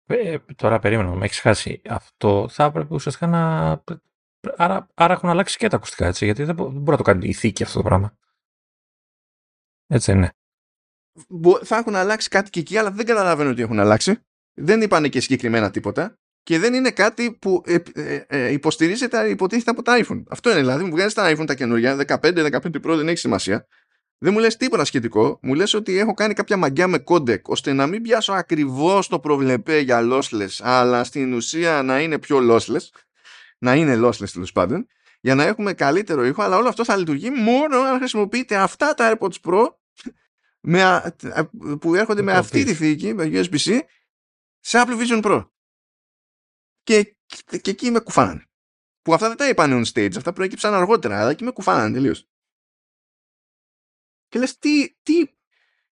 Ε, τώρα περίμενα, με έχεις χάσει. Αυτό θα έπρεπε ουσιαστικά να. Άρα, άρα έχουν αλλάξει και τα ακουστικά έτσι, γιατί δεν, μπορεί να το κάνει η θήκη αυτό το πράγμα. Έτσι είναι θα έχουν αλλάξει κάτι και εκεί, αλλά δεν καταλαβαίνω ότι έχουν αλλάξει. Δεν είπανε και συγκεκριμένα τίποτα. Και δεν είναι κάτι που ε, ε, ε, υποστηρίζεται, υποτίθεται από τα iPhone. Αυτό είναι δηλαδή, μου βγάζει τα iPhone τα καινούργια, 15, 15 Pro δεν έχει σημασία. Δεν μου λες τίποτα σχετικό. Μου λες ότι έχω κάνει κάποια μαγκιά με codec, ώστε να μην πιάσω ακριβώς το προβλεπέ για lossless, αλλά στην ουσία να είναι πιο lossless. Να είναι lossless τέλος πάντων. Για να έχουμε καλύτερο ήχο, αλλά όλο αυτό θα λειτουργεί μόνο αν χρησιμοποιείτε αυτά τα AirPods Pro με, που έρχονται με αυτή τη θήκη, με USB-C, σε Apple Vision Pro. Και, και εκεί με κουφάνανε. Που αυτά δεν τα είπαν on stage, αυτά προέκυψαν αργότερα, αλλά εκεί με κουφάνανε τελείως. Και λες, τι, τι,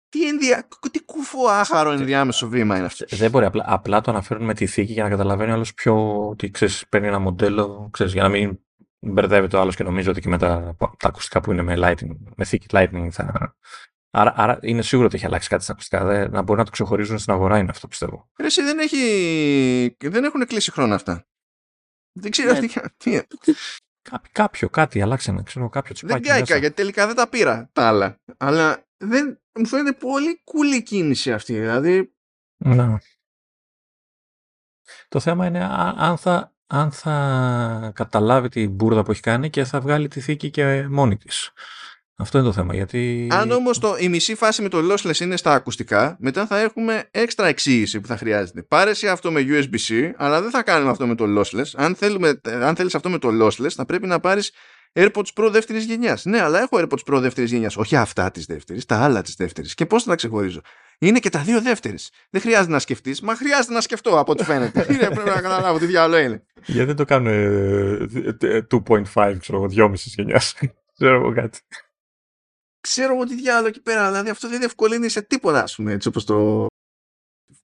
τι, ενδια... τι κουφό άχαρο ενδιάμεσο βήμα είναι αυτός. Δεν μπορεί, απλά, απλά το αναφέρουν με τη θήκη για να καταλαβαίνει άλλος πιο ότι ξέρεις, παίρνει ένα μοντέλο, ξέρεις, για να μην μπερδεύεται ο άλλος και νομίζω ότι και με τα, τα ακουστικά που είναι με, lightning, με θήκη lightning θα, Άρα, άρα είναι σίγουρο ότι έχει αλλάξει κάτι στα ακουστικά. Δε, να μπορεί να το ξεχωρίζουν στην αγορά είναι αυτό πιστεύω. Εσύ δεν, έχει... δεν έχουν κλείσει χρόνο αυτά. Δεν ξέρω ναι. τι. Κάποιο, κάτι, αλλάξανε. Ξέρω, κάποιο τσιπάκι. Δεν κάηκα γιατί τελικά δεν τα πήρα τα άλλα. Αλλά δεν, μου φαίνεται πολύ κουλή κίνηση αυτή. Δηλαδή. Ναι. Το θέμα είναι αν θα, αν θα καταλάβει την μπουρδα που έχει κάνει και θα βγάλει τη θήκη και μόνη της. Αυτό είναι το θέμα. Γιατί... Αν όμως η μισή φάση με το lossless είναι στα ακουστικά, μετά θα έχουμε έξτρα εξήγηση που θα χρειάζεται. Πάρεσαι αυτό με USB-C, αλλά δεν θα κάνουμε αυτό με το lossless. Αν, θέλουμε, αν θέλεις αυτό με το lossless, θα πρέπει να πάρεις AirPods Pro δεύτερης γενιάς. Ναι, αλλά έχω AirPods Pro δεύτερης γενιάς. Όχι αυτά της δεύτερης, τα άλλα της δεύτερης. Και πώς θα τα ξεχωρίζω; Είναι και τα δύο δεύτερης. Δεν χρειάζεται να σκεφτείς, μα χρειάζεται να σκεφτώ από ό,τι φαίνεται. είναι, πρέπει να καταλάβω τι διάλογο είναι. Γιατί δεν το κάνουν 2.5, ξέρω εγώ, 2,5 γενιάς. Ξέρω εγώ κάτι. Ξέρω εγώ τι διάλογο εκεί πέρα. Δηλαδή αυτό δεν διευκολύνει σε τίποτα, ας πούμε, έτσι όπως το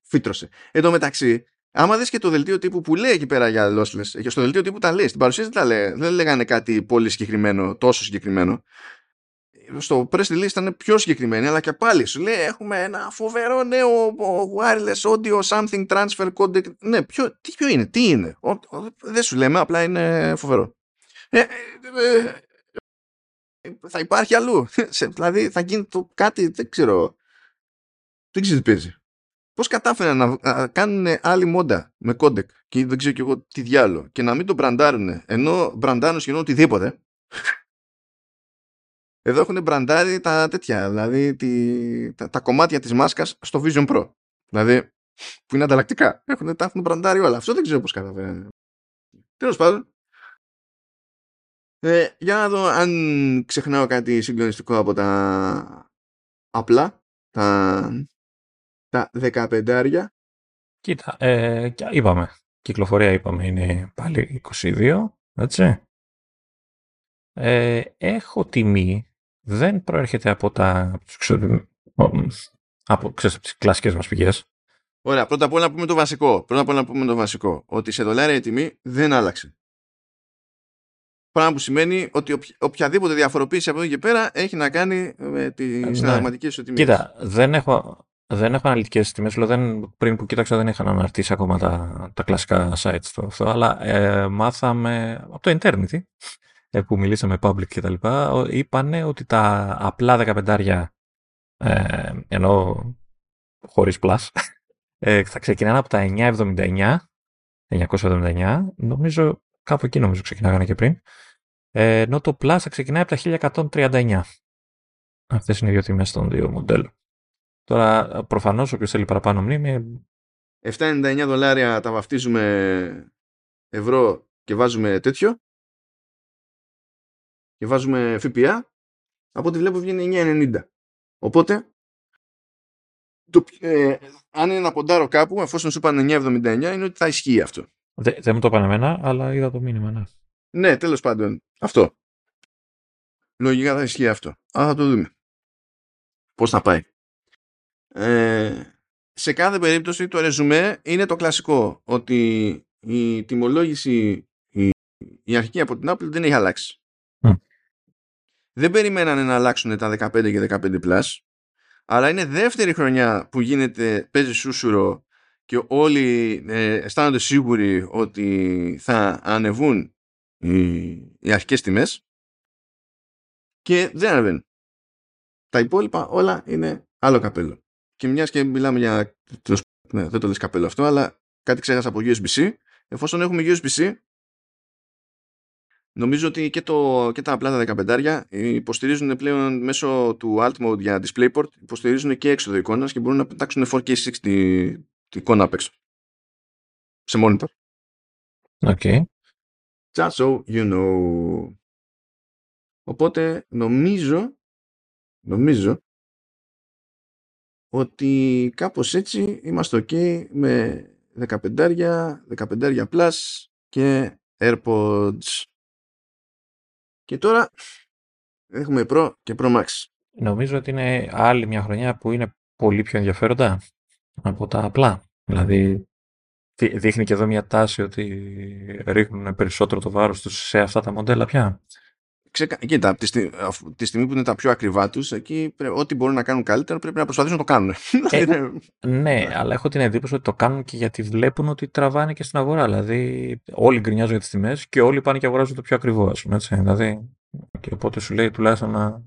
φύτρωσε. Εν τω μεταξύ, άμα δεις και το δελτίο τύπου που λέει εκεί πέρα για lossless, και στο δελτίο τύπου τα λέει, στην παρουσίαση τα λέει, δεν λέγανε κάτι πολύ συγκεκριμένο, τόσο συγκεκριμένο. Στο press release ήταν πιο συγκεκριμένο, αλλά και πάλι σου λέει έχουμε ένα φοβερό νέο wireless audio something transfer codec. Ναι, ποιο, τι, ποιο είναι, τι είναι; Ο, ο, δεν σου λέμε, απλά είναι φοβερό. Ε, ε, ε, ε θα υπάρχει αλλού. δηλαδή θα γίνει το κάτι, δεν ξέρω. Δεν ξέρω τι παίζει. Πώς κατάφεραν να κάνουν άλλη μόντα με codec και δεν ξέρω κι εγώ τι διάλογο και να μην το μπραντάρουν ενώ μπραντάρουν σχεδόν οτιδήποτε. Εδώ έχουν μπραντάρει τα τέτοια, δηλαδή τη, τα, τα, κομμάτια της μάσκας στο Vision Pro. Δηλαδή, που είναι ανταλλακτικά. Έχουν, τα έχουν μπραντάρει όλα. Αυτό δεν ξέρω πώς καταφέρανε. Τέλος πάντων. Ε, για να δω αν ξεχνάω κάτι συγκλονιστικό από τα απλά, τα τα 15 Κοίτα, ε, είπαμε, κυκλοφορία είπαμε είναι πάλι 22, έτσι. Ε, έχω τιμή, δεν προέρχεται από τα από, ξέρεις, από τις κλασικές μας πηγές. Ωραία, πρώτα απ' όλα να πούμε το βασικό. Πρώτα απ' όλα να πούμε το βασικό. Ότι σε δολάρια η τιμή δεν άλλαξε. Πράγμα που σημαίνει ότι οποιαδήποτε διαφοροποίηση από εδώ και πέρα έχει να κάνει με τη ε, συνταγματική ναι. ισοτιμία. Κοίτα, δεν έχω, δεν έχω αναλυτικές τιμές. πριν που κοίταξα, δεν είχαν αναρτήσει ακόμα τα, τα κλασικά sites στο αυτό. Αλλά ε, μάθαμε από το Eternity ε, που μιλήσαμε public και τα λοιπά. Είπανε ότι τα απλά 15 ε, ενώ χωρίς plus ε, θα ξεκινάνε από τα 979 979 νομίζω κάπου εκεί νομίζω ξεκινάγανε και πριν ε, ενώ το plus θα ξεκινάει από τα 1139 αυτές είναι οι δύο τιμές των δύο μοντέλων Τώρα, προφανώς, όποιος θέλει παραπάνω μνήμη. 7,99 δολάρια τα βαφτίζουμε ευρώ και βάζουμε τέτοιο. Και βάζουμε ΦΠΑ. Από ό,τι βλέπω βγαίνει 9,90. Οπότε, το, ε, αν είναι να ποντάρω κάπου, εφόσον σου είπαν 9,79, είναι ότι θα ισχύει αυτό. Δεν μου το είπαν εμένα, αλλά είδα το μήνυμα, ναι. Ναι, τέλος πάντων. Αυτό. Λογικά θα ισχύει αυτό. Αλλά θα το δούμε. Πώς θα πάει. Ε, σε κάθε περίπτωση το ρεζουμέ είναι το κλασικό ότι η τιμολόγηση η, η αρχική από την Apple δεν έχει αλλάξει. Δεν περιμένανε να αλλάξουν τα 15 και 15 plus αλλά είναι δεύτερη χρονιά που γίνεται παίζει σούσουρο και όλοι ε, αισθάνονται σίγουροι ότι θα ανεβούν οι, οι αρχικές τιμές και δεν ανεβαίνουν. Τα υπόλοιπα όλα είναι άλλο καπέλο. Και μιας και μιλάμε για. Ναι, δεν το λες καπέλο αυτό, αλλά κάτι ξέχασα από USB-C. Εφόσον έχουμε USB-C, νομίζω ότι και, το, και τα απλά τα 15 υποστηρίζουν πλέον μέσω του Alt Mode για DisplayPort, υποστηρίζουν και έξοδο εικόνας και μπορούν να πετάξουν 4K60 την εικόνα απ' έξω. Σε monitor. Okay. Just so you know. Οπότε νομίζω, νομίζω ότι κάπως έτσι είμαστε ok με 15, 15 Plus και AirPods. Και τώρα έχουμε Pro και Pro Max. Νομίζω ότι είναι άλλη μια χρονιά που είναι πολύ πιο ενδιαφέροντα από τα απλά. Δηλαδή δείχνει και εδώ μια τάση ότι ρίχνουν περισσότερο το βάρος τους σε αυτά τα μοντέλα πια. Ξεκα... Κοίτα, τη, στιγμή, τη στιγμή που είναι τα πιο ακριβά τους, εκεί ό,τι μπορούν να κάνουν καλύτερο πρέπει να προσπαθήσουν να το κάνουν. Ε, ναι, αλλά έχω την εντύπωση ότι το κάνουν και γιατί βλέπουν ότι τραβάνε και στην αγορά. Δηλαδή, όλοι γκρινιάζουν για τις τιμές και όλοι πάνε και αγοράζουν το πιο ακριβό, ας πούμε. Έτσι. Δηλαδή, και οπότε σου λέει τουλάχιστον να,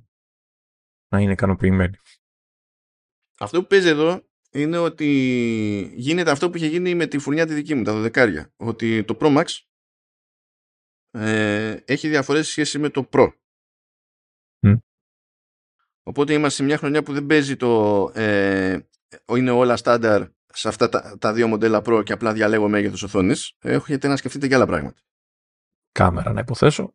να είναι ικανοποιημένοι. Αυτό που παίζει εδώ είναι ότι γίνεται αυτό που είχε γίνει με τη φουρνιά τη δική μου, τα δωδεκάρια. Ότι το Pro Max ε, έχει διαφορές σε σχέση με το Pro. Οπότε είμαστε σε μια χρονιά που δεν παίζει το ε, είναι όλα στάνταρ σε αυτά τα, τα δύο μοντέλα Pro και απλά διαλέγω μέγεθος οθόνης. Έχετε να σκεφτείτε και άλλα πράγματα. Κάμερα να υποθέσω.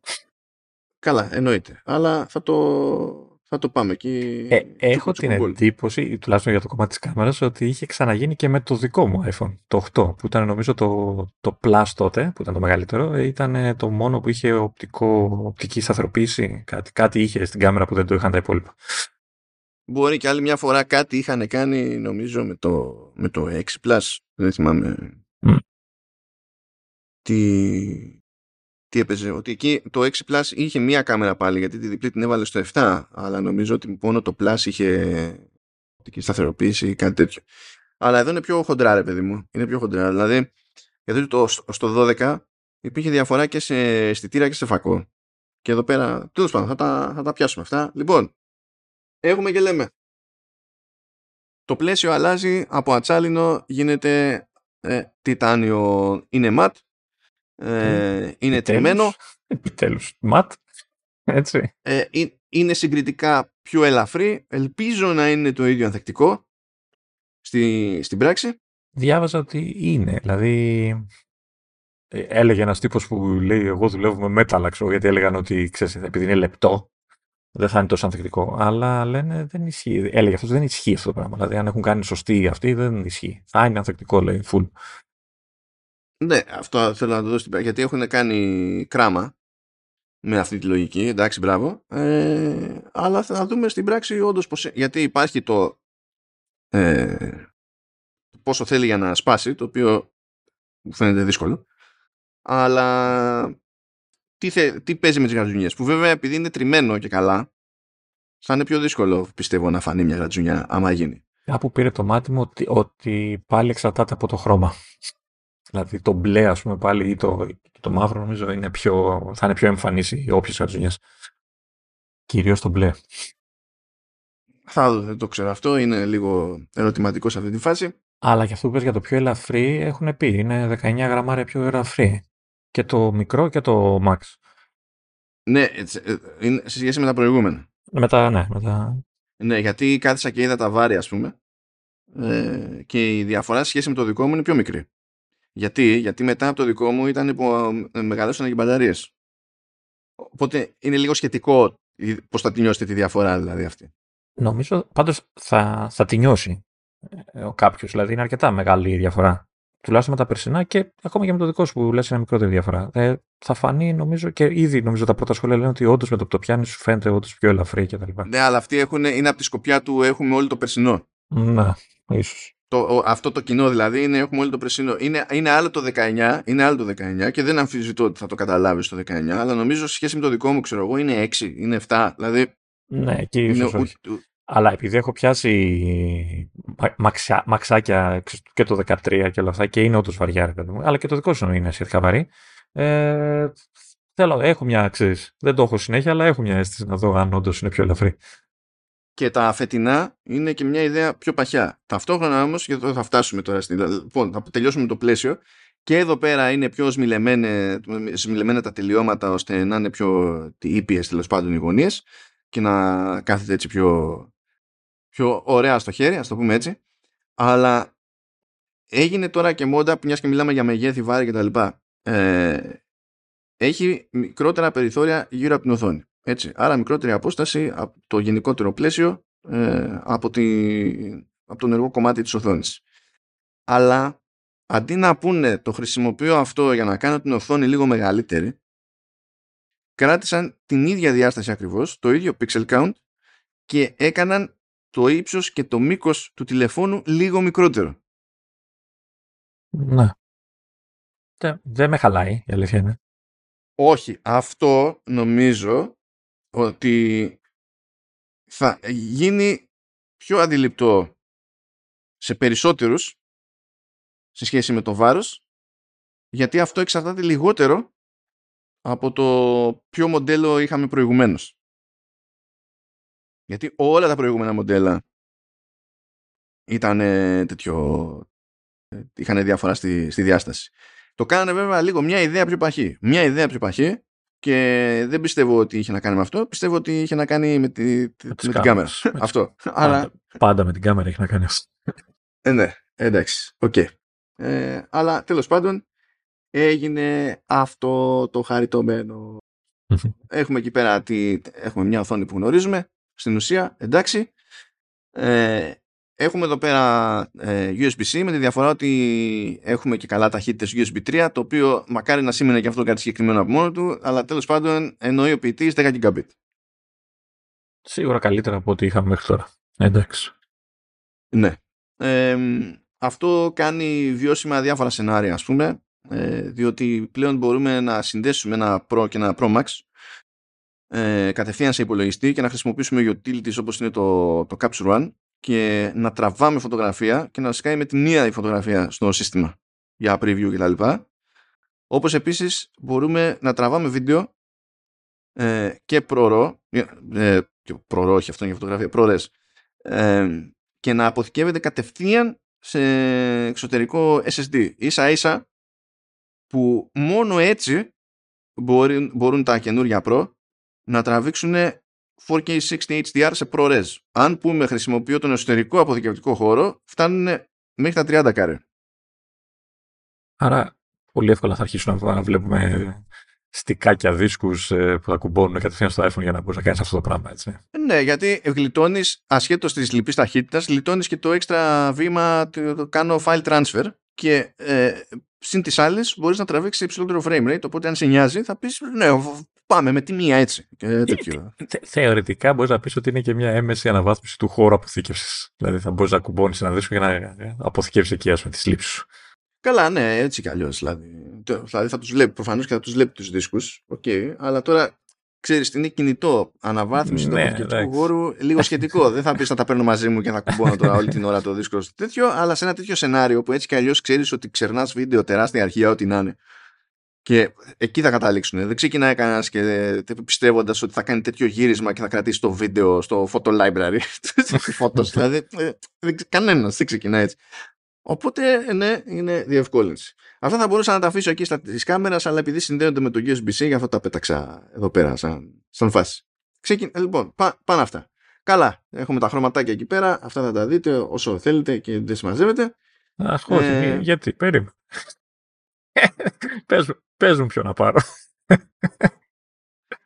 Καλά, εννοείται. Αλλά θα το, θα το πάμε εκεί. Ε, έχω την εντύπωση, τουλάχιστον για το κομμάτι της κάμερας, ότι είχε ξαναγίνει και με το δικό μου iPhone, το 8, που ήταν νομίζω το, το Plus τότε, που ήταν το μεγαλύτερο, ήταν το μόνο που είχε οπτικό, οπτική σταθεροποίηση. Κάτι, κάτι είχε στην κάμερα που δεν το είχαν τα υπόλοιπα. Μπορεί και άλλη μια φορά κάτι είχαν κάνει, νομίζω, με το, με το 6 Plus. Δεν θυμάμαι. Mm. Τι, τι έπαιζε, ότι εκεί το 6 Plus είχε μία κάμερα πάλι γιατί τη διπλή την έβαλε στο 7 αλλά νομίζω ότι μόνο το Plus είχε οπτική σταθεροποίηση ή κάτι τέτοιο. Αλλά εδώ είναι πιο χοντρά ρε παιδί μου, είναι πιο χοντρά. Δηλαδή, γιατί το, στο 12 υπήρχε διαφορά και σε αισθητήρα και σε φακό. Και εδώ πέρα, τέλος πάντων, θα τα, θα τα πιάσουμε αυτά. Λοιπόν, έχουμε και λέμε. Το πλαίσιο αλλάζει από ατσάλινο, γίνεται ε, τιτάνιο, είναι ματ ε, είναι τριμμένο. Επιτέλους. Ματ. Έτσι. Ε, είναι συγκριτικά πιο ελαφρύ. Ελπίζω να είναι το ίδιο ανθεκτικό στη, στην πράξη. Διάβαζα ότι είναι. Δηλαδή, ε, έλεγε ένας τύπος που λέει: Εγώ δουλεύω με μέταλλαξο, γιατί έλεγαν ότι ξέρεις, επειδή είναι λεπτό, δεν θα είναι τόσο ανθεκτικό. Αλλά λένε δεν ισχύει. Έλεγε αυτός δεν ισχύει αυτό το πράγμα. Δηλαδή, αν έχουν κάνει σωστή αυτή, δεν ισχύει. Θα είναι ανθεκτικό, λέει, full. Ναι, αυτό θέλω να το δώσω στην γιατί έχουν κάνει κράμα με αυτή τη λογική, εντάξει, μπράβο. Ε, αλλά θα δούμε στην πράξη όντως πως... Γιατί υπάρχει το ε, πόσο θέλει για να σπάσει, το οποίο μου φαίνεται δύσκολο. Αλλά τι, θε, τι παίζει με τις γρατζουνιές, που βέβαια επειδή είναι τριμμένο και καλά, θα είναι πιο δύσκολο πιστεύω να φανεί μια γρατζουνιά άμα γίνει. Κάπου πήρε το μάτι μου ότι, ότι πάλι εξαρτάται από το χρώμα. Δηλαδή το μπλε, ας πούμε, πάλι ή το, το μαύρο νομίζω είναι πιο, θα είναι πιο εμφανής οι όποιε καρδουνιέ. Κυρίως το μπλε. Θα δω, δεν το ξέρω αυτό. Είναι λίγο ερωτηματικό σε αυτή τη φάση. Αλλά και αυτό που πες για το πιο ελαφρύ έχουν πει. Είναι 19 γραμμάρια πιο ελαφρύ. Και το μικρό και το max. Ναι, ε, είναι σε σχέση με τα προηγούμενα. Μετά, ναι. Μετά... Ναι, γιατί κάθισα και είδα τα βάρη, ας πούμε. Ε, και η διαφορά σε σχέση με το δικό μου είναι πιο μικρή. Γιατί, γιατί μετά από το δικό μου ήταν που ε, μεγαλώσαν και μπαταρίες. Οπότε είναι λίγο σχετικό πώς θα τη νιώσετε τη διαφορά δηλαδή αυτή. Νομίζω πάντως θα, θα τη νιώσει ε, ο κάποιος. Δηλαδή είναι αρκετά μεγάλη η διαφορά. Τουλάχιστον με τα περσινά και ακόμα και με το δικό σου που λες είναι μικρότερη διαφορά. Ε, θα φανεί νομίζω και ήδη νομίζω τα πρώτα σχόλια λένε ότι όντως με το που το πιάνεις σου φαίνεται όντως πιο ελαφρύ κτλ. Ναι, αλλά αυτοί έχουν, είναι από τη σκοπιά του έχουμε όλο το περσινό. Ναι, ίσως το, αυτό το κοινό δηλαδή είναι, έχουμε όλο το πρεσίνο. Είναι, είναι άλλο το 19, είναι άλλο το 19 και δεν αμφισβητώ ότι θα το καταλάβεις το 19, αλλά νομίζω σε σχέση με το δικό μου, ξέρω εγώ, είναι 6, είναι 7. Δηλαδή. Ναι, εκεί ίσως όχι. Αλλά επειδή έχω πιάσει μαξιά, μαξάκια και το 13 και όλα αυτά και είναι όντως βαριά, αλλά και το δικό σου είναι σχετικά βαρύ. Ε, θέλω, έχω μια, ξέρεις, δεν το έχω συνέχεια, αλλά έχω μια αίσθηση να δω αν όντως είναι πιο ελαφρύ και τα φετινά είναι και μια ιδέα πιο παχιά. Ταυτόχρονα όμως, γιατί εδώ θα φτάσουμε τώρα στην... Λοιπόν, θα τελειώσουμε το πλαίσιο και εδώ πέρα είναι πιο σμιλεμένα τα τελειώματα ώστε να είναι πιο ήπιες τέλος πάντων οι γωνίες και να κάθεται έτσι πιο, πιο ωραία στο χέρι, ας το πούμε έτσι. Αλλά έγινε τώρα και μόντα, μιας και μιλάμε για μεγέθη, βάρη κτλ. Ε, έχει μικρότερα περιθώρια γύρω από την οθόνη. Έτσι. Άρα μικρότερη απόσταση από το γενικότερο πλαίσιο ε, από, τη, από το ενεργό κομμάτι της οθόνης. Αλλά αντί να πούνε το χρησιμοποιώ αυτό για να κάνω την οθόνη λίγο μεγαλύτερη, κράτησαν την ίδια διάσταση ακριβώς, το ίδιο pixel count και έκαναν το ύψος και το μήκος του τηλεφώνου λίγο μικρότερο. Ναι. Δεν με χαλάει, η αλήθεια είναι. Όχι. Αυτό νομίζω ότι θα γίνει πιο αντιληπτό σε περισσότερους σε σχέση με το βάρος γιατί αυτό εξαρτάται λιγότερο από το ποιο μοντέλο είχαμε προηγουμένως. Γιατί όλα τα προηγούμενα μοντέλα ήταν τέτοιο ε, είχαν διαφορά στη, στη διάσταση. Το κάνανε βέβαια λίγο μια ιδέα πιο παχύ. Μια ιδέα πιο παχύ και δεν πιστεύω ότι είχε να κάνει με αυτό. Πιστεύω ότι είχε να κάνει με, τη, με, με την κάμερα. αυτό. Πάντα, αλλά... πάντα με την κάμερα έχει να κάνει αυτό. Ε, ναι, εντάξει. OK. Okay. Ε, αλλά τέλος πάντων έγινε αυτό το χαριτωμένο. έχουμε εκεί πέρα τη, έχουμε μια οθόνη που γνωρίζουμε. Στην ουσία, εντάξει. Ε, Έχουμε εδώ πέρα ε, USB-C με τη διαφορά ότι έχουμε και καλά ταχύτητες USB 3 το οποίο μακάρι να σήμαινε και αυτό κάτι συγκεκριμένο από μόνο του αλλά τέλος πάντων εννοεί ο ποιητής 10 Gigabit. Σίγουρα καλύτερα από ό,τι είχαμε μέχρι τώρα. Εντάξει. Ναι. Ε, αυτό κάνει βιώσιμα διάφορα σενάρια ας πούμε ε, διότι πλέον μπορούμε να συνδέσουμε ένα Pro και ένα Pro Max ε, κατευθείαν σε υπολογιστή και να χρησιμοποιήσουμε utilities όπως είναι το, το Capture One και να τραβάμε φωτογραφία και να σκάει με την μία η φωτογραφία στο σύστημα για preview κτλ. Όπως επίσης μπορούμε να τραβάμε βίντεο ε, και προωρό, ε, ε προωρό όχι αυτό είναι για φωτογραφία, προωρές, ε, και να αποθηκεύεται κατευθείαν σε εξωτερικό SSD. Ίσα ίσα που μόνο έτσι μπορεί, μπορούν τα καινούργια Pro να τραβήξουν 4K 60 HDR σε ProRes. Αν πούμε χρησιμοποιώ τον εσωτερικό αποθηκευτικό χώρο, φτάνουν μέχρι τα 30 κάρε. Άρα πολύ εύκολα θα αρχίσουν να βλέπουμε στικάκια δίσκους ε, που θα κουμπώνουν κατευθείαν στο iPhone για να μπορείς να κάνεις αυτό το πράγμα, έτσι. Ναι, γιατί γλιτώνεις ασχέτως της λυπής ταχύτητας, γλιτώνεις και το έξτρα βήμα, το, κάνω file transfer και ε, συν τι άλλε μπορείς να τραβήξεις υψηλότερο frame rate. Οπότε, αν σε νοιάζει, θα πεις ναι, πάμε με τη μία έτσι. Και ε, τέτοιο. θεωρητικά μπορείς να πεις ότι είναι και μια έμεση αναβάθμιση του χώρου αποθήκευσης. Δηλαδή θα μπορείς να κουμπώνεις ένα δίσκο για να ε, αποθηκεύσει εκεί με τη λήψη σου. Καλά, ναι, έτσι κι αλλιώς. Δηλαδή. δηλαδή θα τους βλέπει προφανώς και θα τους βλέπει τους δίσκους. Okay, αλλά τώρα ξέρεις, είναι κινητό αναβάθμιση ναι, του αποθηκευτικού χώρου, λίγο σχετικό. Δεν θα πεις να τα παίρνω μαζί μου και θα κουμπώνω τώρα όλη την ώρα το δίσκο τέτοιο, αλλά σε ένα τέτοιο σενάριο που έτσι κι αλλιώς ξέρεις ότι ξερνάς βίντεο τεράστια αρχεία, ό,τι να είναι. Και εκεί θα καταλήξουν. Δεν ξεκινάει κανένας και πιστεύοντας ότι θα κάνει τέτοιο γύρισμα και θα κρατήσει το βίντεο στο photo library. δηλαδή, ε, κανένας δεν ξεκινάει έτσι. Οπότε, ναι, είναι διευκόλυνση. Αυτά θα μπορούσα να τα αφήσω εκεί στα της κάμερας, αλλά επειδή συνδέονται με το USB-C, γι' αυτό τα πέταξα εδώ πέρα, σαν, σαν φάση. Ξεκιν... Ε, λοιπόν, πά, πάνε αυτά. Καλά, έχουμε τα χρωματάκια εκεί πέρα. Αυτά θα τα δείτε όσο θέλετε και δεν συμμαζεύετε. Αχ, όχι, ε... γιατί, περίμενε. πες, μου, ποιο να πάρω.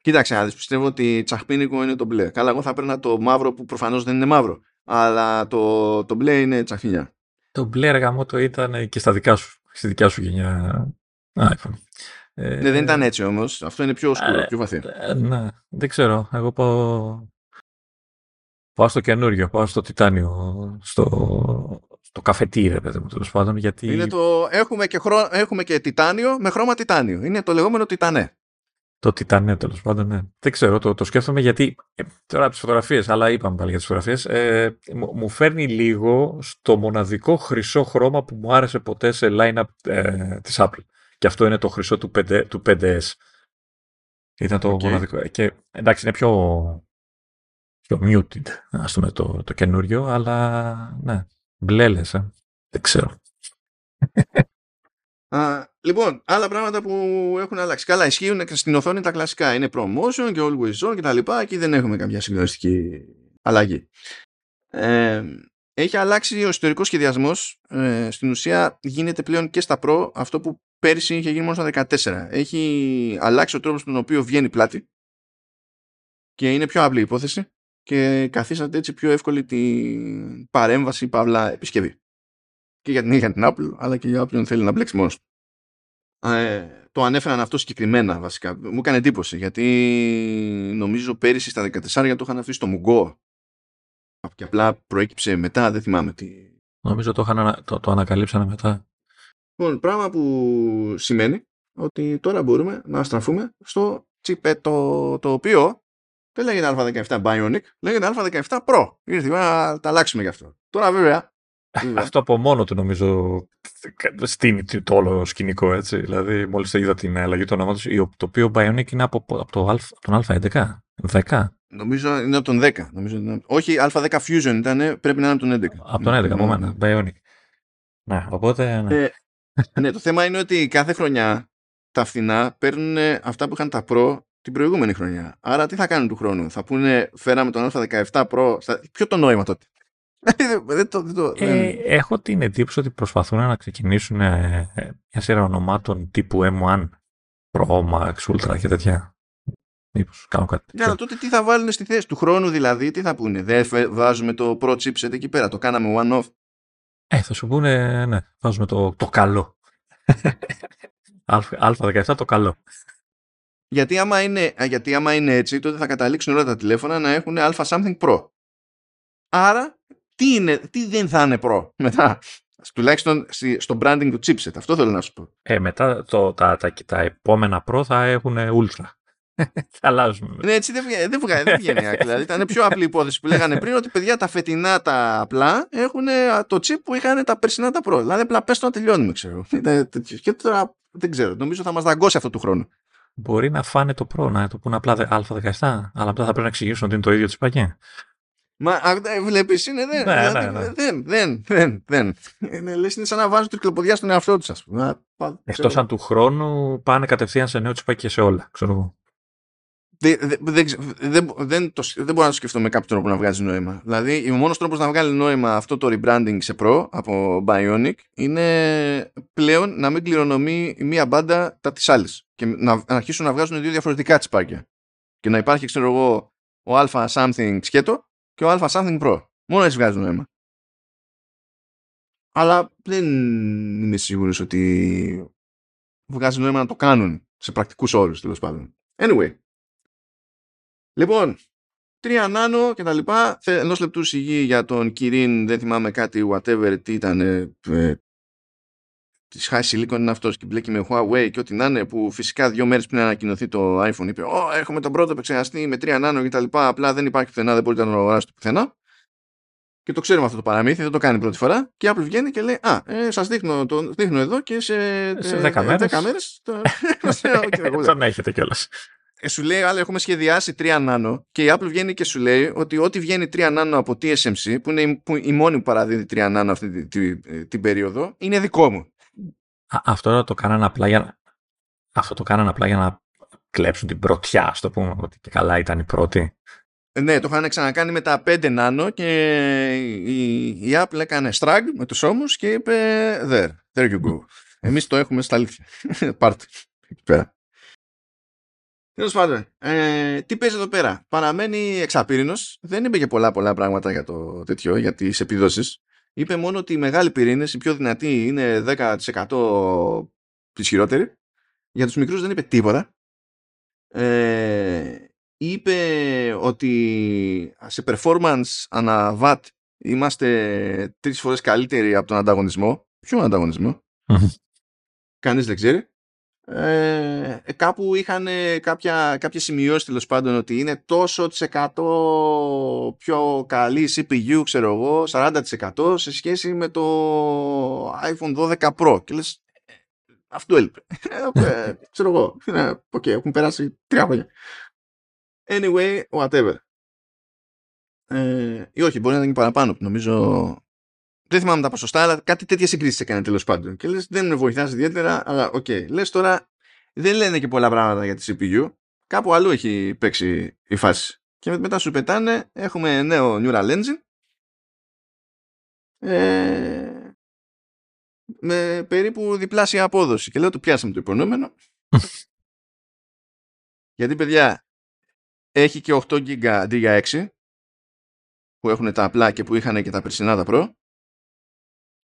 Κοίταξε να πιστεύω ότι τσαχπίνικο είναι το μπλε. Καλά, εγώ θα παίρνα το μαύρο που προφανώς δεν είναι μαύρο. Αλλά το, το μπλε είναι τσαχπίνια. Το μπλε εργαμό το ήταν και στα δικά σου, στη δικιά σου γενιά iPhone. Ε, ναι, δεν ήταν έτσι όμως. Αυτό είναι πιο σκούρο, ε, πιο βαθύ. Ε, ναι, δεν ξέρω. Εγώ πάω, πάω στο καινούριο, πάω στο τιτάνιο, στο, στο καφετή, ρε παιδί μου, τέλος πάντων. Γιατί... Είναι το, έχουμε, και χρό, έχουμε και τιτάνιο με χρώμα τιτάνιο. Είναι το λεγόμενο τιτανέ. Το τιτανέ, τέλος πάντων, ναι. Δεν ξέρω, το, το σκέφτομαι γιατί. Ε, τώρα από τις φωτογραφίες, αλλά είπαμε πάλι για τις φωτογραφίες. Ε, μου φέρνει λίγο στο μοναδικό χρυσό χρώμα που μου άρεσε ποτέ σε line-up ε, της Apple. Και αυτό είναι το χρυσό του, 5, του 5S. Ήταν το okay. μοναδικό. Και εντάξει, είναι πιο, πιο muted, ας πούμε, το, το καινούριο, αλλά ναι. Μπλε λες, ε. Δεν ξέρω. Α, λοιπόν, άλλα πράγματα που έχουν αλλάξει. Καλά, ισχύουν και στην οθόνη τα κλασικά. Είναι promotion και always on και τα λοιπά. Εκεί δεν έχουμε καμιά συγκλονιστική αλλαγή. Ε, έχει αλλάξει ο ιστορικός σχεδιασμός. Ε, στην ουσία γίνεται πλέον και στα Pro αυτό που πέρυσι είχε γίνει μόνο στα 14. Έχει αλλάξει ο τρόπος τον οποίο βγαίνει πλάτη και είναι πιο απλή υπόθεση και καθίσατε έτσι πιο εύκολη την παρέμβαση παύλα επισκευή. Και για την ίδια την Apple, αλλά και για όποιον θέλει να μπλέξει μόνος του. Ε, το ανέφεραν αυτό συγκεκριμένα βασικά. Μου έκανε εντύπωση γιατί νομίζω πέρυσι στα 14 το είχαν αφήσει στο Μουγκό και απλά προέκυψε μετά, δεν θυμάμαι τι. Νομίζω το, είχαν, το, το ανακαλύψανε μετά. Λοιπόν, πράγμα που σημαίνει ότι τώρα μπορούμε να στραφούμε στο τσιπέτο το οποίο δεν λέγεται Α17 Bionic, λέγεται Α17 Pro. Ήρθε η ώρα να τα αλλάξουμε γι' αυτό. Τώρα βέβαια. Αυτό από μόνο του νομίζω στείνει το όλο σκηνικό έτσι. Δηλαδή, μόλις είδα την αλλαγή του ονόματος, το οποίο Bionic είναι από, από, το, τον Α11. 10. Νομίζω είναι από τον 10. Νομίζω είναι... Όχι, Α10 Fusion ήταν, πρέπει να είναι από τον 11. Από τον 11, από μένα. Bionic. Ναι, οπότε. Ναι. Ε, ναι, το θέμα είναι ότι κάθε χρονιά τα φθηνά παίρνουν αυτά που είχαν τα Pro την προηγούμενη χρονιά. Άρα τι θα κάνουν του χρόνου. Θα πούνε φέραμε τον Α17 Pro. Ποιο το νόημα τότε. δεν το, δεν το, ε, έχω την εντύπωση ότι προσπαθούν να ξεκινήσουν ε, μια σειρά ονομάτων τύπου M1, Pro, Max, Ultra και τέτοια. Μήπως κάνω κάτι. Για να τότε τι θα βάλουν στη θέση του χρόνου δηλαδή, τι θα πούνε. Δεν βάζουμε το Pro chipset εκεί πέρα, το κάναμε one-off. Ε, θα σου πούνε, ναι, βάζουμε το, το καλό. Α17 το καλό. Γιατί άμα, είναι, γιατί άμα είναι έτσι, τότε θα καταλήξουν όλα τα τηλέφωνα να έχουν α something pro. Άρα, τι, είναι, τι δεν θα είναι pro μετά; Τουλάχιστον στο branding του chipset. Αυτό θέλω να σου πω. Ε, μετά το, τα, τα, τα επόμενα pro θα έχουν ultra. θα αλλάζουμε. Ναι, έτσι δεν βγαίνει, δεν βγαίνει, δεν βγαίνει Δηλαδή, ήταν πιο απλή υπόθεση που λέγανε πριν ότι παιδιά τα φετινά τα απλά έχουν το chip που είχαν τα περσινά τα pro. Δηλαδή, απλά πες το να τελειώνουμε, ξέρω. Και τώρα δεν ξέρω. Νομίζω θα μας δαγκώσει αυτό του χρόνου. Μπορεί να φάνε το Pro, να το πούνε απλά Α17, αλλά μετά θα πρέπει να εξηγήσουν ότι είναι το ίδιο τσιπάκι. Μα ε, βλέπεις, είναι δεν. Ναι, δηλαδή, ναι, ναι. Δεν, δεν, δεν. δεν. Είναι, λες, είναι σαν να βάζουν τρικλοποδιά στον εαυτό τους, ας πούμε. Εκτός αν του χρόνου πάνε κατευθείαν σε νέο τσιπάκι και σε όλα. Ξέρω εγώ. Δεν, δεν, δεν, δεν, το, δεν μπορώ να το σκεφτώ με κάποιο τρόπο να βγάζει νόημα. Δηλαδή, ο μόνος τρόπος να βγάλει νόημα αυτό το rebranding σε Pro από Bionic είναι πλέον να μην κληρονομεί μία μπάντα τα της άλλης. Και να, να αρχίσουν να βγάζουν δύο διαφορετικά τσιπάκια. Και να υπάρχει, ξέρω εγώ, ο Alpha Something σκέτο και ο Alpha Something Pro. Μόνο έτσι βγάζει νόημα. Αλλά δεν είμαι σίγουρος ότι βγάζει νόημα να το κάνουν σε πρακτικούς όρους τέλος πάντων. Anyway, Λοιπόν, τρία νάνο και τα λοιπά. Ενός λεπτού σιγή για τον Kirin, δεν θυμάμαι κάτι, whatever, τι ήταν. Ε, ε, της high silicon είναι αυτός και μπλέκει με Huawei και ό,τι να είναι, που φυσικά δύο μέρες πριν ανακοινωθεί το iPhone είπε: Ω, έχουμε τον πρώτο επεξεργαστή με τρία νάνο και τα λοιπά. Απλά δεν υπάρχει πουθενά, δεν μπορείτε να το αγοράσετε πουθενά. Και το ξέρουμε αυτό το παραμύθι, δεν το κάνει πρώτη φορά. Και η Apple βγαίνει και λέει: Α, ε, σας δείχνω, το δείχνω εδώ και σε, σε 10 μέρες. Τον έχετε κιόλας. Ε, σου λέει, αλλά έχουμε σχεδιάσει 3 νάνο και η Apple βγαίνει και σου λέει ότι ό,τι βγαίνει 3 νάνο από TSMC, που είναι η, που, η μόνη που παραδίδει 3 νάνο αυτή την, την περίοδο, είναι δικό μου. Α, αυτό το κάνανε απλά για, αυτό το κάνανε απλά για να κλέψουν την πρωτιά, ας το πούμε, ότι και καλά ήταν η πρώτη. Ε, ναι, το είχαν ξανακάνει με τα 5 νάνο και η, η Apple έκανε strag με τους ώμους και είπε there, there you go. Εμείς το έχουμε στα αλήθεια. Πάρτε. Εκεί πέρα. Τέλος πάντων, ε, τι παίζει εδώ πέρα. Παραμένει εξαπύρινο. Δεν είπε και πολλά πολλά πράγματα για το τέτοιο, για τις επιδόσεις. Είπε μόνο ότι οι μεγάλοι πυρήνε, οι πιο δυνατοί, είναι 10% ισχυρότεροι. Για τους μικρούς δεν είπε τίποτα. Ε, είπε ότι σε performance ανά watt είμαστε τρεις φορές καλύτεροι από τον ανταγωνισμό. Ποιο ανταγωνισμό; Κανείς δεν ξέρει ε, κάπου είχαν κάποια, κάποιες σημειώσεις τέλος πάντων ότι είναι τόσο της εκατό πιο καλή CPU ξέρω εγώ 40% σε σχέση με το iPhone 12 Pro. Και λες αυτό έλειπε. Ε, ξέρω εγώ okay, έχουν περάσει τρία χρόνια. Anyway whatever. Ε, ή όχι μπορεί να είναι και παραπάνω νομίζω δεν θυμάμαι τα ποσοστά, αλλά κάτι τέτοια συγκρίσεις έκανε τέλος πάντων. Και λες, δεν με βοηθάς ιδιαίτερα, αλλά OK. Okay. Λες τώρα, δεν λένε και πολλά πράγματα για τη CPU. Κάπου αλλού έχει παίξει η φάση. Και μετά σου πετάνε, έχουμε νέο Neural Engine. Ε, με περίπου διπλάσια απόδοση. Και λέω, το πιάσαμε το υπονοούμενο. Γιατί, παιδιά, έχει και 8 GB αντί για 6 που έχουν τα απλά και που είχαν και τα περσινά τα Pro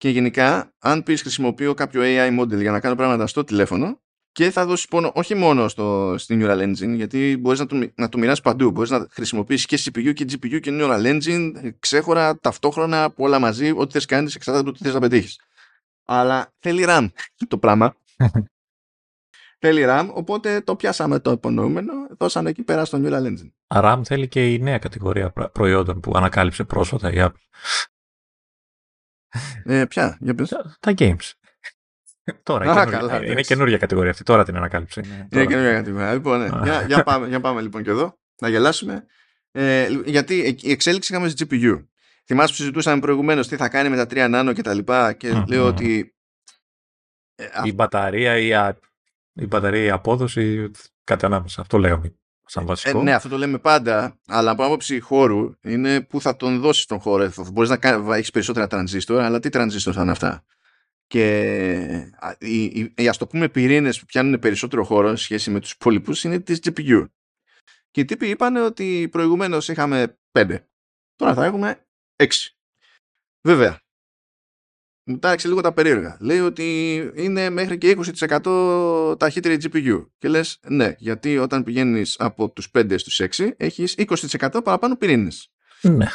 και γενικά, αν πεις χρησιμοποιώ κάποιο AI model για να κάνω πράγματα στο τηλέφωνο και θα δώσεις πόνο όχι μόνο στο, στην Neural Engine, γιατί μπορείς να το, να το μοιράσει παντού. Μπορείς να χρησιμοποιήσεις και CPU και GPU και Neural Engine ξέχωρα, ταυτόχρονα, όλα μαζί, ό,τι θες κάνεις, εξαρτάται από το τι θες να πετύχεις. Αλλά θέλει RAM το πράγμα. θέλει RAM, οπότε το πιάσαμε το υπονοούμενο, δώσανε εκεί πέρα στο Neural Engine. RAM θέλει και η νέα κατηγορία προϊόντων που ανακάλυψε πρόσφατα η Apple. Ε, ποια, για πες. Τα, games. Τώρα, Α, καλά, είναι, είναι καινούργια κατηγορία αυτή, τώρα την ανακάλυψη. Είναι, είναι καινούργια κατηγορία. Λοιπόν, ναι. για, για, πάμε, για πάμε λοιπόν και εδώ, να γελάσουμε. Ε, γιατί η εξέλιξη είχαμε στη GPU. Θυμάσαι που συζητούσαμε προηγουμένως τι θα κάνει με τα 3 nano και τα λοιπά και λέω ότι... Ε, η μπαταρία, η η μπαταρία, η απόδοση, κάτι ανάμεσα. Αυτό λέγαμε σαν βασικό. Ε, ναι, αυτό το λέμε πάντα, αλλά από άποψη χώρου είναι που θα τον δώσει στον χώρο. Μπορείς να έχεις περισσότερα τρανζίστορ, αλλά τι τρανζίστορ θα είναι αυτά; Και οι, οι, οι ας το πούμε πυρήνες που πιάνουν περισσότερο χώρο σε σχέση με τους υπόλοιπους είναι τη GPU. Και οι τύποι είπαν ότι προηγουμένως είχαμε 5. Τώρα θα έχουμε 6. Βέβαια, μου τάξε λίγο τα περίεργα. Λέει ότι είναι μέχρι και 20% ταχύτερη GPU. Και λες ναι, γιατί όταν πηγαίνεις από τους 5 στους 6 έχεις 20% παραπάνω πυρήνες. Ναι.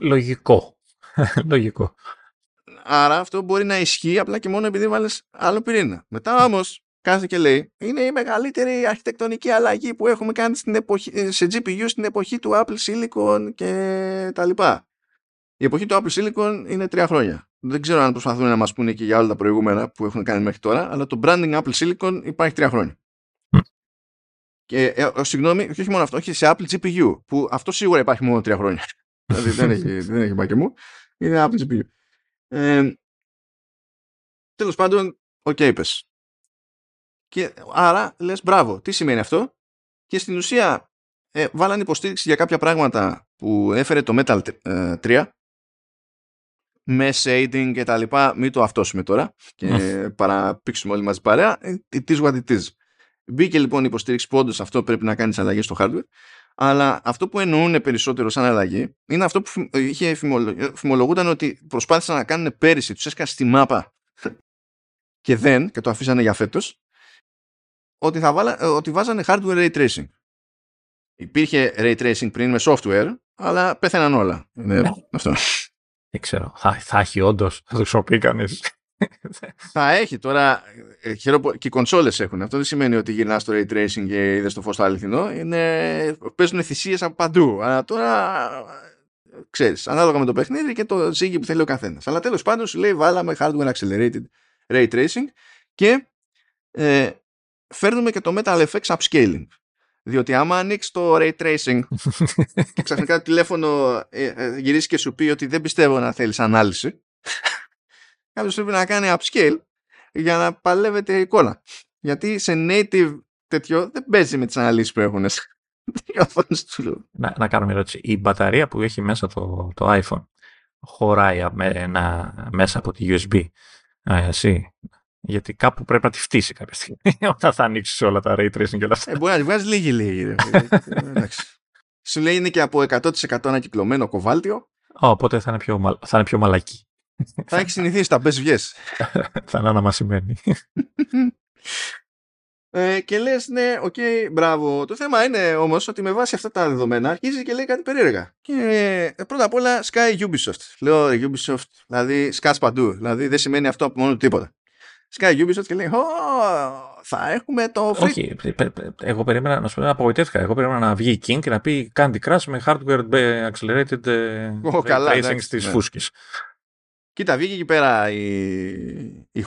Λογικό. Λογικό. Άρα αυτό μπορεί να ισχύει απλά και μόνο επειδή βάλεις άλλο πυρήνα. Μετά όμως κάθε και λέει είναι η μεγαλύτερη αρχιτεκτονική αλλαγή που έχουμε κάνει στην εποχή, σε GPU στην εποχή του Apple Silicon και τα λοιπά. Η εποχή του Apple Silicon είναι τρία χρόνια. Δεν ξέρω αν προσπαθούν να μας πούνε και για όλα τα προηγούμενα που έχουν κάνει μέχρι τώρα, αλλά το branding Apple Silicon υπάρχει τρία χρόνια. Και ε, ε, συγγνώμη, όχι μόνο αυτό, όχι σε Apple GPU, που αυτό σίγουρα υπάρχει μόνο τρία χρόνια. δηλαδή δεν έχει, δεν έχει και μου. Είναι Apple GPU. Ε, τέλος πάντων, OK, okay, είπες. Και άρα λες μπράβο, τι σημαίνει αυτό; Και στην ουσία ε, βάλαν υποστήριξη για κάποια πράγματα που έφερε το Metal 3 ε, με shading και τα λοιπά, μην το αυτόσουμε τώρα και παραπήξουμε όλοι μαζί παρέα. It is what it is. Μπήκε λοιπόν η υποστήριξη που όντως αυτό πρέπει να κάνεις αλλαγές στο hardware, αλλά αυτό που εννοούν περισσότερο σαν αλλαγή είναι αυτό που είχε φημολογούταν ότι προσπάθησαν να κάνουν πέρυσι, τους έσκασε στη μάπα και δεν, και το αφήσανε για φέτος, ότι, θα βάλα, ότι βάζανε hardware ray tracing. Υπήρχε ray tracing πριν με software, αλλά πέθαναν όλα. Είναι ναι. αυτό. Δεν ξέρω. Θα, θα έχει όντως. Θα το χρησιμοποιεί κανείς. θα έχει τώρα. Ε, και οι κονσόλες έχουν. Αυτό δεν σημαίνει ότι γυρνάς στο ray tracing και είδες το φως στο αληθινό. Είναι... Παίζουν θυσίες από παντού. Αλλά τώρα. ξέρεις, ανάλογα με το παιχνίδι και το ζύγι που θέλει ο καθένας. Αλλά τέλος πάντων σου λέει βάλαμε hardware accelerated ray tracing και ε, φέρνουμε και το Metal FX upscaling. Διότι άμα ανοίξεις το ray tracing και ξαφνικά το τηλέφωνο ε, ε, γυρίσει και σου πει ότι δεν πιστεύω να θέλεις ανάλυση, κάποιος πρέπει να κάνει upscale για να παλεύεται η εικόνα. Γιατί σε native τέτοιο δεν παίζει με τις αναλύσεις που έχουν. να, να κάνω μια ερώτηση. Η μπαταρία που έχει μέσα το, το iPhone χωράει με, μέσα από τη USB-C, γιατί κάπου πρέπει να τη φτύσει κάποια στιγμή όταν θα ανοίξει όλα τα ray tracing και όλα αυτά. Ε, μπορεί να τη βγάζει λίγη λίγη. Σου λέει είναι και από 100% ανακυκλωμένο κοβάλτιο. οπότε θα είναι πιο, θα είναι πιο μαλακή. θα έχει συνηθίσει τα best βγες. θα είναι αναμασιμένη. Ε, και λες, ναι, OK, okay, μπράβο. Το θέμα είναι όμως ότι με βάση αυτά τα δεδομένα αρχίζει και λέει κάτι περίεργα. Και ε, πρώτα απ' όλα σκάει Ubisoft. Λέω Ubisoft, δηλαδή σκάς παντού. Δηλαδή δεν σημαίνει αυτό από μόνο τίποτα. Σκάει Ubisoft και λέει θα έχουμε το free. Όχι, εγώ περίμενα να σου πω απογοητεύτηκα. Εγώ περίμενα να βγει η King και να πει Candy Crush με hardware accelerated oh, καλά, tracing στις ναι. φούσκες. Κοίτα, βγήκε εκεί πέρα η, η,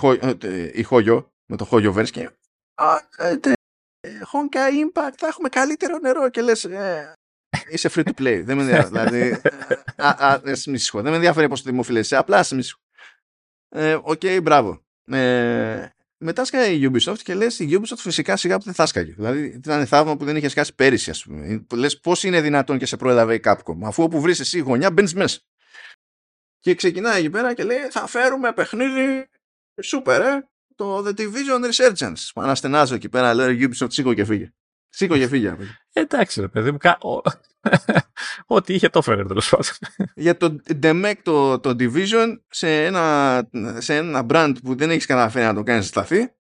η Hoyo με το Hoyo Verse και Honka Impact θα έχουμε καλύτερο νερό και λες ε, είσαι free to play. δεν με ενδιαφέρει. δηλαδή, α, α, δεν με ενδιαφέρει πόσο δημοφιλές είσαι. Απλά σε ε, OK, okay, μπράβο. Ε, μετά σκάει η Ubisoft και λες η Ubisoft φυσικά σιγά που δεν θα σκάγε. Δηλαδή ήταν θαύμα που δεν είχε σκάσει πέρυσι ας πούμε. Λες πώς είναι δυνατόν και σε προέλαβε η Capcom αφού όπου βρεις εσύ γωνιά μπαίνεις μέσα. Και ξεκινάει εκεί πέρα και λέει θα φέρουμε παιχνίδι σούπερ ε. Το The Division Resurgence. Αναστενάζω εκεί πέρα λέει Ubisoft σήκω και φύγε. Σήκω και φύγε. Εντάξει ρε παιδί μου. Ό,τι είχε το έφερε τέλος πάντων. Για το DMEC το, το Division σε ένα, σε ένα brand που δεν έχεις καταφέρει να το κάνεις σταθεί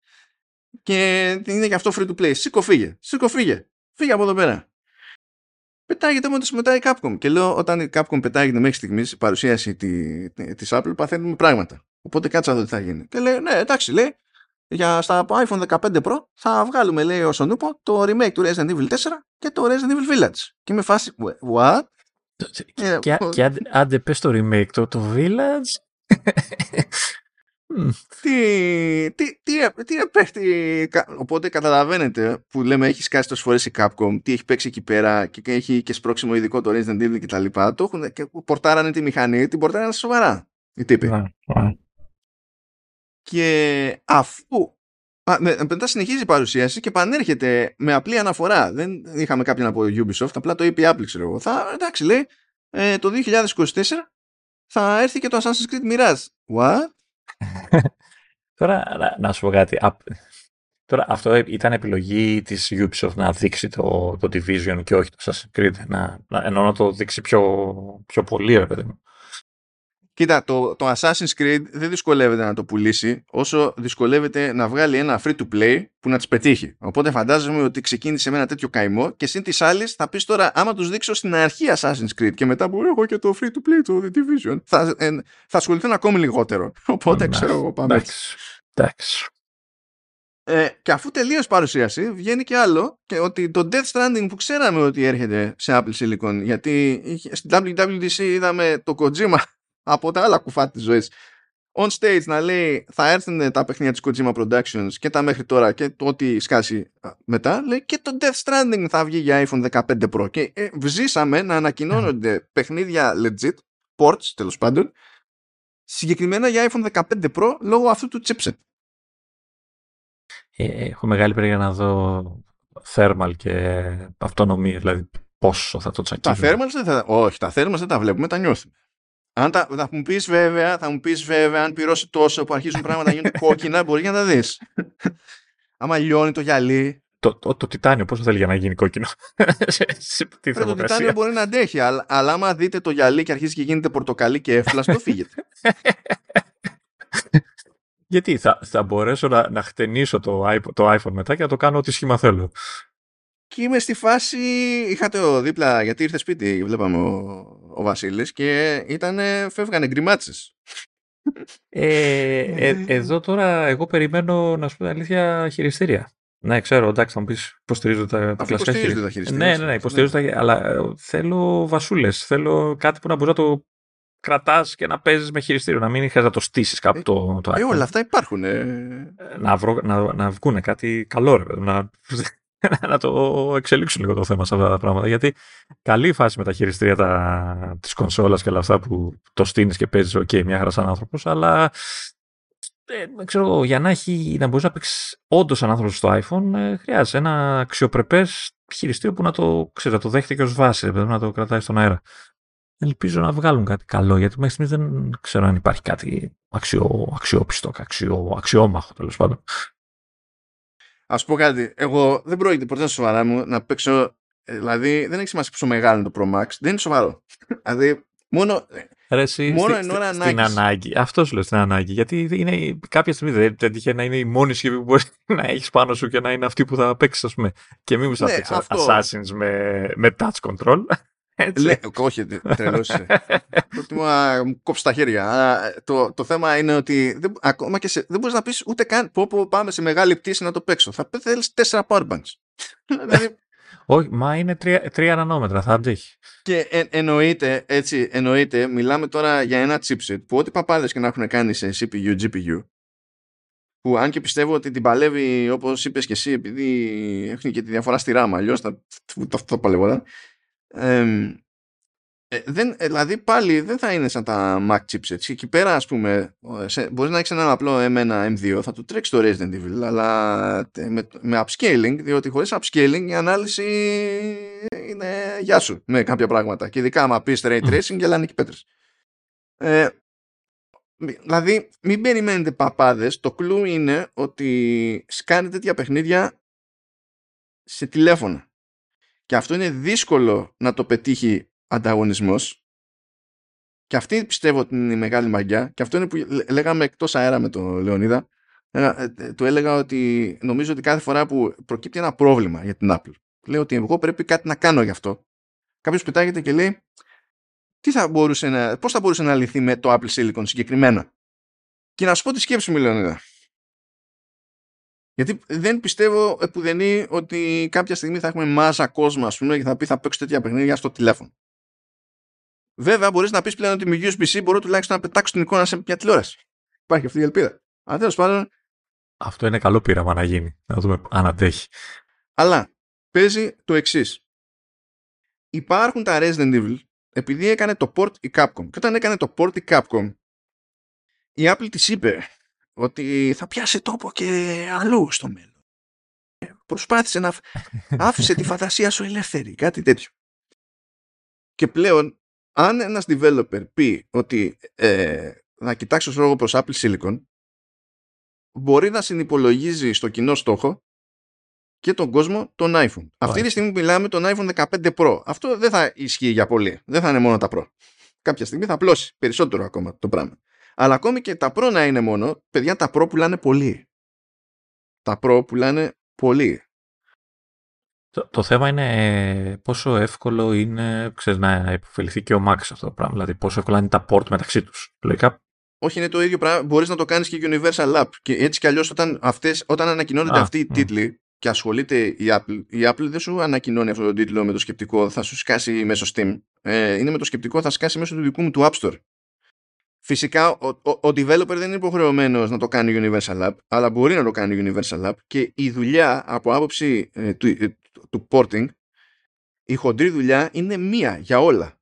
και είναι και αυτό free to play. Σήκω φύγε. Σήκω φύγε. Φύγε από εδώ πέρα. Πετάγεται μόνος μετά η Capcom. Και λέω όταν η Capcom πετάγεται μέχρι στιγμής η παρουσίαση τη, τη Apple παθαίνουμε πράγματα. Οπότε κάτσα εδώ τι θα γίνει. Και λέει, ναι, εντάξει, λέει, για στα iPhone 15 Pro θα βγάλουμε λέει ο Σονούπο το remake του Resident Evil 4 και το Resident Evil Village. Και με φάση, what? Και, και, και άντε, άντε πες το remake, το, το Village. τι, τι, τι, τι επέχτη. Οπότε καταλαβαίνετε που λέμε έχεις σκάσει τόσες φορές η Capcom, τι έχει παίξει εκεί πέρα και έχει και σπρώξιμο ειδικό το Resident Evil κτλ. Το έχουν και πορτάρανε τη μηχανή, την πορτάρανε σοβαρά οι τύποι. Ναι, ναι. Και αφού μετά συνεχίζει η παρουσίαση και πανέρχεται με απλή αναφορά. Δεν είχαμε κάποιον από Ubisoft, απλά το είπε η Apple, ξέρω εγώ. Θα, εντάξει, λέει, ε, το 2024 θα έρθει και το Assassin's Creed Mirage. What? Τώρα, να, σου πω κάτι. Τώρα, αυτό ήταν επιλογή της Ubisoft να δείξει το, το Division και όχι το Assassin's Creed. Να, να, ενώ να το δείξει πιο, πιο πολύ, ρε παιδί μου. Κοίτα, το, το Assassin's Creed δεν δυσκολεύεται να το πουλήσει όσο δυσκολεύεται να βγάλει ένα free to play που να τις πετύχει. Οπότε φαντάζομαι ότι ξεκίνησε με ένα τέτοιο καημό και συν της άλλης θα πεις τώρα, άμα τους δείξω στην αρχή Assassin's Creed και μετά που έχω και το free to play, το The Division, θα, ε, θα ασχοληθούν ακόμη λιγότερο. Οπότε ξέρω εγώ πάμε. Εντάξει. Ε, και αφού τελείωσε παρουσίαση, βγαίνει και άλλο και ότι το Death Stranding που ξέραμε ότι έρχεται σε Apple Silicon, γιατί στην WWDC είδαμε το Kojima από τα άλλα κουφά της ζωής. On stage να λέει θα έρθουν τα παιχνίδια της Kojima Productions και τα μέχρι τώρα και το ό,τι σκάσει μετά λέει και το Death Stranding θα βγει για iPhone 15 Pro και ε, βζήσαμε να ανακοινώνονται παιχνίδια legit ports τέλος πάντων συγκεκριμένα για iPhone 15 Pro λόγω αυτού του chipset. Ε, έχω μεγάλη περίεργα να δω thermal και αυτονομία δηλαδή πόσο θα το τσακίσουμε τα thermals δεν θα, όχι τα thermals δεν τα βλέπουμε τα νιώθουμε αν τα, θα μου πεις βέβαια, θα μου πεις βέβαια, αν πληρώσει τόσο που αρχίζουν πράγματα να γίνουν κόκκινα, μπορείς να τα δεις. Άμα λιώνει το γυαλί. Το, το, το τιτάνιο πόσο θέλει για να γίνει κόκκινο; Τι το τιτάνιο μπορεί να αντέχει, αλλά, αλλά άμα δείτε το γυαλί και αρχίζει και γίνεται πορτοκαλί και έφλαστο, φύγετε. Γιατί θα, θα μπορέσω να, να χτενίσω το, iPhone, το iPhone μετά και να το κάνω ό,τι σχήμα θέλω. Και είμαι στη φάση, είχατε ο δίπλα, γιατί ήρθε σπίτι, βλέπαμε ο, ο Βασίλης και ήταν, φεύγανε γκριμάτσες. Ε, ε, εδώ τώρα εγώ περιμένω να σου πω αλήθεια χειριστήρια. Ναι, ξέρω, εντάξει, θα μου πεις υποστηρίζω τα, τα κλασικά χειριστήρια. Ναι, ναι, ναι, υποστηρίζω τα αλλά ε, θέλω βασούλες. Θέλω κάτι που να μπορείς να το κρατάς και να παίζεις με χειριστήριο. Να μην χρειάζεται να το στήσεις κάπου ε, το, το ε, όλα αυτά υπάρχουν. Ε. Να, βρω, να, να βγουν κάτι καλό, ρε, να, να το εξελίξουν λίγο το θέμα σε αυτά τα πράγματα. Γιατί καλή φάση με τα χειριστήρια της κονσόλας και όλα αυτά που το στείνεις και παίζεις, OK, μια χαρά σαν άνθρωπος, αλλά ε, ξέρω, για να, έχει, να μπορείς να παίξεις όντως σαν άνθρωπος στο iPhone, ε, χρειάζεται ένα αξιοπρεπές χειριστήριο που να το, ξέρω, το δέχεται και ως βάση, να το κρατάει στον αέρα. Ελπίζω να βγάλουν κάτι καλό, γιατί μέχρι στιγμής δεν ξέρω αν υπάρχει κάτι αξιό, αξιόπιστο, αξιό, αξιόμαχο τέλος πάντων. Α πω κάτι. Εγώ δεν πρόκειται ποτέ σοβαρά μου να παίξω. Ε, δηλαδή, δεν έχει σημασία πόσο μεγάλο είναι το Pro Max. Δεν είναι σοβαρό. δηλαδή, μόνο. Ρε, εσύ, μόνο εν ώρα ανάγκη. Στην ανάγκης. Αυτός σου λέω στην ανάγκη. Γιατί είναι, κάποια στιγμή δεν, δεν τυχαίνει να είναι η μόνη συσκευή που μπορεί να έχεις πάνω σου και να είναι αυτή που θα παίξεις, ας πούμε. Και μην μου ναι, παίξει Assassins με, με touch control. Λέ, όχι, τρελός Προτιμώ να μου κόψεις τα χέρια. Το, το θέμα είναι ότι δεν, ακόμα και σε, δεν μπορείς να πεις ούτε καν πω, πω πάμε σε μεγάλη πτήση να το παίξω. Θα θέλεις τέσσερα powerbanks. δηλαδή, όχι, μα είναι τρία, τρία νανόμετρα, θα αντέχει. Και ε, εννοείται, έτσι, εννοείται, μιλάμε τώρα για ένα chipset που ό,τι παπάδες και να έχουν κάνει σε CPU, GPU, που αν και πιστεύω ότι την παλεύει όπως είπες και εσύ, επειδή έχουν και τη διαφορά στη RAM, αλλιώς θα το παλεύονταν. Ε, δεν, ε, δηλαδή πάλι δεν θα είναι σαν τα Mac chipsets. Εκεί πέρα ας πούμε σε, μπορείς να έχεις ένα απλό M1, M2 θα του τρέξεις το Resident Evil αλλά με, με upscaling διότι χωρίς upscaling η ανάλυση είναι γεια σου με κάποια πράγματα και ειδικά άμα πεις ray tracing γελάνε και πέτρες. Ε, δηλαδή μην περιμένετε παπάδες το κλου είναι ότι σκάνει τέτοια παιχνίδια σε τηλέφωνα και αυτό είναι δύσκολο να το πετύχει ανταγωνισμός. Και αυτή πιστεύω ότι είναι η μεγάλη μαγιά. Και αυτό είναι που λέγαμε εκτός αέρα με τον Λεωνίδα. Ε, ε, του έλεγα ότι νομίζω ότι κάθε φορά που προκύπτει ένα πρόβλημα για την Apple λέω ότι εγώ πρέπει κάτι να κάνω γι' αυτό. Κάποιος πετάγεται και λέει τι θα μπορούσε να, πώς θα μπορούσε να λυθεί με το Apple Silicon συγκεκριμένα; Και να σου πω τη σκέψη μου Λεωνίδα γιατί δεν πιστεύω επουδενή ότι κάποια στιγμή θα έχουμε μάζα κόσμο, ας πούμε, και θα πει θα παίξω τέτοια παιχνίδια στο τηλέφωνο. Βέβαια, μπορείς να πεις πλέον ότι με USB-C μπορώ τουλάχιστον να πετάξω την εικόνα σε μια τηλεόραση. Υπάρχει αυτή η ελπίδα. Αλλά τέλος πάντων. Αυτό είναι καλό πείραμα να γίνει. Να δούμε αν αντέχει. Αλλά παίζει το εξής. Υπάρχουν τα Resident Evil επειδή έκανε το port η Capcom. Και όταν έκανε το port η Capcom, η Apple της είπε ότι θα πιάσει τόπο και αλλού στο μέλλον. Ε, προσπάθησε να άφησε τη φαντασία σου ελεύθερη, κάτι τέτοιο. Και πλέον, αν ένας developer πει ότι ε, να κοιτάξω λόγο προς Apple Silicon, μπορεί να συνυπολογίζει στο κοινό στόχο και τον κόσμο τον iPhone. Αυτή τη στιγμή μιλάμε τον iPhone 15 Pro. Αυτό δεν θα ισχύει για πολύ. Δεν θα είναι μόνο τα Pro. Κάποια στιγμή θα απλώσει περισσότερο ακόμα το πράγμα. Αλλά ακόμη και τα Pro να είναι μόνο, παιδιά τα Pro πουλάνε πολύ. Τα Pro πουλάνε πολύ. Το, το θέμα είναι πόσο εύκολο είναι ξέρεις, να υποφεληθεί και ο Max αυτό το πράγμα. Δηλαδή πόσο εύκολο είναι τα port μεταξύ τους. Λογικά όχι, είναι το ίδιο πράγμα. Μπορείς να το κάνεις και Universal App. Και έτσι κι αλλιώς, όταν, όταν ανακοινώνονται αυτοί οι τίτλοι και ασχολείται η Apple, η Apple δεν σου ανακοινώνει αυτό το τίτλο με το σκεπτικό θα σου σκάσει μέσω Steam. Ε, είναι με το σκεπτικό θα σκάσει μέσω του δικού μου του App Store. Φυσικά, ο, ο, ο developer δεν είναι υποχρεωμένος να το κάνει Universal App, αλλά μπορεί να το κάνει Universal App και η δουλειά από άποψη ε, του, ε, του porting, η χοντρή δουλειά είναι μία για όλα.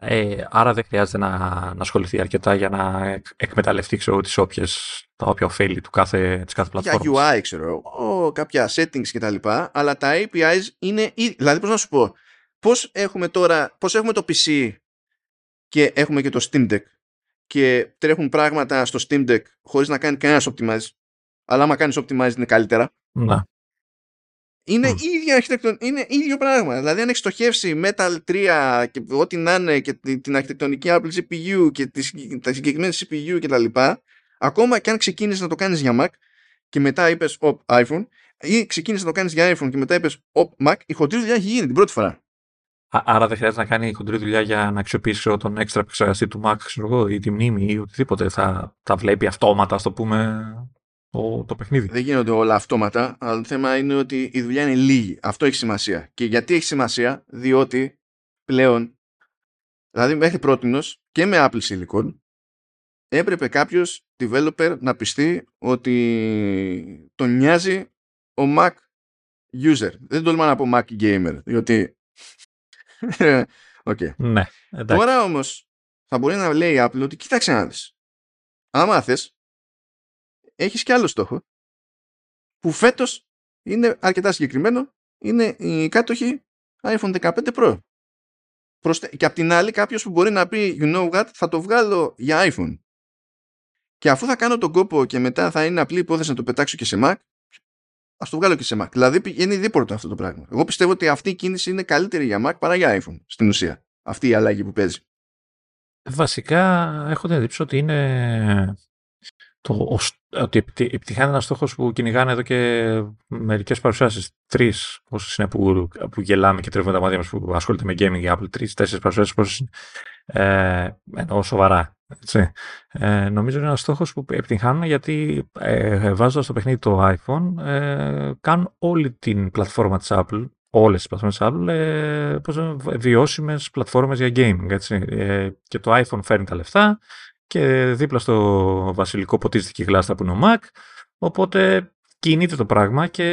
Ε, άρα δεν χρειάζεται να, να ασχοληθεί αρκετά για να εκμεταλλευτεί ξέρω, τις όποιες, τα όποια ωφέλη του κάθε, της κάθε πλατφόρμας. Για UI, ξέρω, ο, κάποια settings κτλ. Αλλά τα APIs είναι... Δηλαδή, πώς να σου πω, πώς έχουμε τώρα, πώς έχουμε το PC και έχουμε και το Steam Deck και τρέχουν πράγματα στο Steam Deck χωρίς να κάνει κανένας optimize. Αλλά άμα κάνεις optimize είναι καλύτερα. Να. Είναι, mm. ίδια αρχιτεκτον... είναι ίδιο πράγμα. Δηλαδή, αν έχεις στοχεύσει Metal 3 και ό,τι να είναι και την αρχιτεκτονική Apple CPU και τα συγκεκριμένα CPU κτλ. Ακόμα και αν ξεκίνησες να το κάνεις για Mac και μετά είπες Op iPhone, ή ξεκίνησες να το κάνεις για iPhone και μετά είπες Op Mac, η χοντρή δουλειά έχει γίνει την πρώτη φορά. Άρα δεν χρειάζεται να κάνει χοντρή δουλειά για να αξιοποιήσει τον έξτρα επεξεργαστή του Mac, ξέρω εγώ, ή τη μνήμη ή οτιδήποτε. Θα τα βλέπει αυτόματα, ας το πούμε, το, το παιχνίδι. Δεν γίνονται όλα αυτόματα, αλλά το θέμα είναι ότι η δουλειά είναι λίγη. Αυτό έχει σημασία. Και γιατί έχει σημασία, διότι πλέον, δηλαδή μέχρι πρώτη και με Apple Silicon, έπρεπε κάποιος developer να πιστεί ότι τον νοιάζει ο Mac user. Δεν τολμά να πω Mac gamer, διότι... okay. Ναι, Τώρα όμως θα μπορεί να λέει η Apple ότι κοίταξε να δεις. Άμα θες, έχεις και άλλο στόχο που φέτος είναι αρκετά συγκεκριμένο είναι η κάτοχη iPhone 15 Pro. Και απ' την άλλη κάποιος που μπορεί να πει you know what θα το βγάλω για iPhone και αφού θα κάνω τον κόπο και μετά θα είναι απλή υπόθεση να το πετάξω και σε Mac ας το βγάλω και σε Mac. Δηλαδή πηγαίνει δίπορτο αυτό το πράγμα. Εγώ πιστεύω ότι αυτή η κίνηση είναι καλύτερη για Mac παρά για iPhone στην ουσία. Αυτή η αλλαγή που παίζει. Βασικά έχω την εντύπωση ότι είναι το, ότι επιτυχάνει ένας στόχος που κυνηγάνε εδώ και μερικές παρουσιάσεις. Τρεις, πόσες είναι που, που γελάμε και τρίβουμε τα μάτια μας που ασχολείται με gaming η Apple. Τρει-τέσσερι παρουσιάσεις, πόσες είναι. Ε, εννοώ σοβαρά. Έτσι. Ε, νομίζω είναι ένας στόχος που επιτυχάνουν γιατί ε, βάζοντας το παιχνίδι το iPhone ε, κάνουν όλη την πλατφόρμα της Apple όλες τις πλατφόρμες Apple ε, πώς, βιώσιμες πλατφόρμες για gaming. Έτσι. Ε, και το iPhone φέρνει τα λεφτά, και δίπλα στο βασιλικό ποτίζεται και η γλάστα που είναι ο Mac. Οπότε κινείται το πράγμα και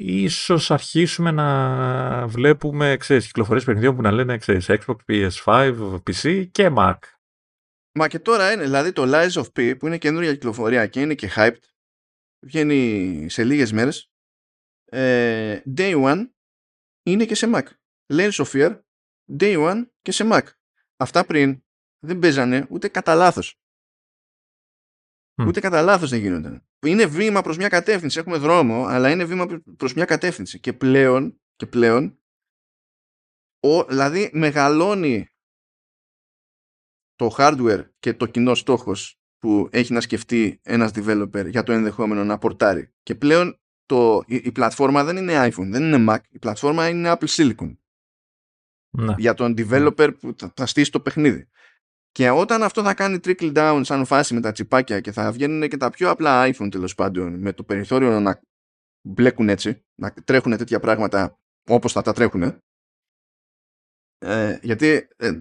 ίσως αρχίσουμε να βλέπουμε ξέρεις, κυκλοφορίες παιχνιδιών που να λένε ξέρεις, Xbox, PS5, PC και Mac. Μα και τώρα είναι, δηλαδή το Lies of P που είναι καινούργια κυκλοφορία και είναι και hyped, βγαίνει σε λίγες μέρες, ε, Day One είναι και σε Mac. Layers of Fear, Day One και σε Mac. Αυτά πριν δεν παίζανε ούτε κατά λάθος. Ούτε κατά λάθος δεν γίνονταν. Είναι βήμα προς μια κατεύθυνση. Έχουμε δρόμο, αλλά είναι βήμα προς μια κατεύθυνση. Και πλέον, και πλέον ο, δηλαδή μεγαλώνει το hardware και το κοινό στόχος που έχει να σκεφτεί ένας developer για το ενδεχόμενο να πορτάρει. Και πλέον το, η, η πλατφόρμα δεν είναι iPhone, δεν είναι Mac. Η πλατφόρμα είναι Apple Silicon. Ναι. Για τον developer που θα στήσει το παιχνίδι. Και όταν αυτό θα κάνει trickle down σαν φάση με τα τσιπάκια και θα βγαίνουν και τα πιο απλά iPhone τέλος πάντων με το περιθώριο να μπλέκουν έτσι, να τρέχουν τέτοια πράγματα όπως θα τα τρέχουν. Ε, γιατί ε,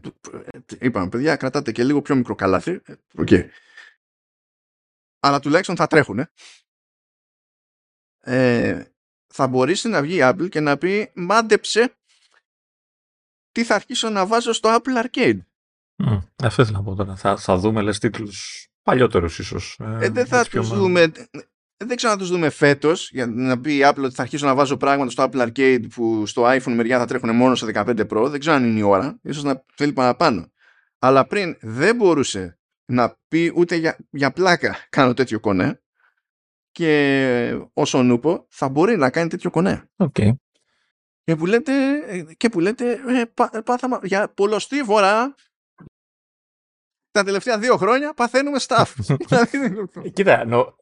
είπαμε παιδιά κρατάτε και λίγο πιο μικρό καλάθι okay. αλλά τουλάχιστον θα τρέχουν ε, θα μπορέσει να βγει η Apple και να πει μάντεψε τι θα αρχίσω να βάζω στο Apple Arcade Mm, αυτό ήθελα να πω τώρα. Θα, θα δούμε λες τίτλους παλιότερους ίσως. Ε, δεν θα τους δούμε... Δεν ξέρω να τους δούμε φέτος για να πει η Apple ότι θα αρχίσω να βάζω πράγματα στο Apple Arcade που στο iPhone μεριά θα τρέχουν μόνο στο 15 Pro. Δεν ξέρω αν είναι η ώρα. Ίσως να θέλει παραπάνω. Αλλά πριν δεν μπορούσε να πει ούτε για, για πλάκα κάνω τέτοιο κονέ και όσο νούπο θα μπορεί να κάνει τέτοιο κονέ. Okay. Και που λέτε, και που λέτε ε, πάθαμε, για πολλωστή φορά τα τελευταία δύο χρόνια παθαίνουμε staff. Δηλαδή, Κοίτα, νο...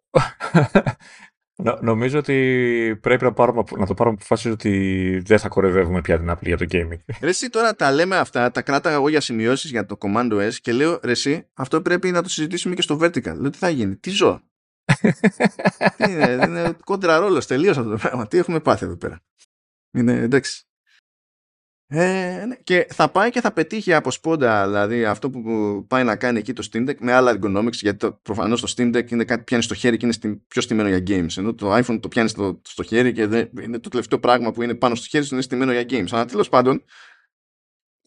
νο... νομίζω ότι πρέπει να, πάρουμε, να το πάρουμε αποφάσεις ότι δεν θα κορευεύουμε πια την Apple για το gaming. Ρε εσύ τώρα τα λέμε αυτά, τα κράταγα εγώ για σημειώσεις για το Commando S και λέω ρε εσύ, αυτό πρέπει να το συζητήσουμε και στο Vertical. Λέω τι θα γίνει, τι ζω. είναι, είναι κόντρα ρόλος τελείω αυτό το πράγμα. Τι έχουμε πάθει εδώ πέρα. Είναι εντάξει. Ε, ναι. Και θα πάει και θα πετύχει από σπόντα δηλαδή αυτό που πάει να κάνει εκεί το Steam Deck με άλλα ergonomics γιατί το, προφανώς το Steam Deck είναι κάτι που πιάνεις στο χέρι και είναι στη, πιο στημένο για games ενώ το iPhone το πιάνεις στο, στο χέρι και δεν, είναι το τελευταίο πράγμα που είναι πάνω στο χέρι σου είναι στημένο για games αλλά τέλος πάντων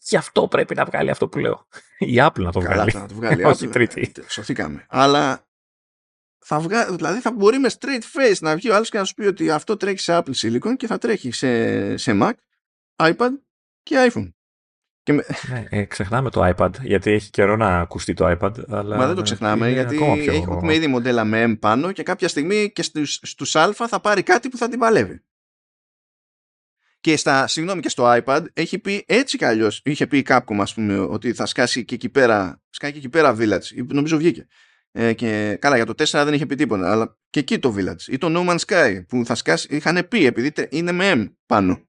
Γι' αυτό πρέπει να βγάλει αυτό που λέω. Η Apple να το Καλά, βγάλει. να το βγάλει. Όχι τρίτη. Σωθήκαμε. Αλλά θα βγα... δηλαδή θα μπορεί με straight face να βγει ο άλλος και να σου πει ότι αυτό τρέχει σε Apple Silicon και θα τρέχει σε, σε Mac, iPad και iPhone. Και με... ναι, ε, ξεχνάμε το iPad, γιατί έχει καιρό να ακουστεί το iPad. Αλλά Μα δεν το ξεχνάμε, γιατί πιο... έχουμε ήδη μοντέλα με M πάνω και κάποια στιγμή και στους, στους Α θα πάρει κάτι που θα την παλεύει. Και στα, συγγνώμη, και στο iPad έχει πει έτσι κι αλλιώς, είχε πει η Capcom ας πούμε ότι θα σκάσει και εκεί πέρα, σκάει και εκεί πέρα Village, νομίζω βγήκε. Ε, και καλά, για το 4 δεν είχε πει τίποτα, αλλά και εκεί το Village ή το No Man's Sky που θα σκάσει, είχαν πει επειδή είναι με M πάνω.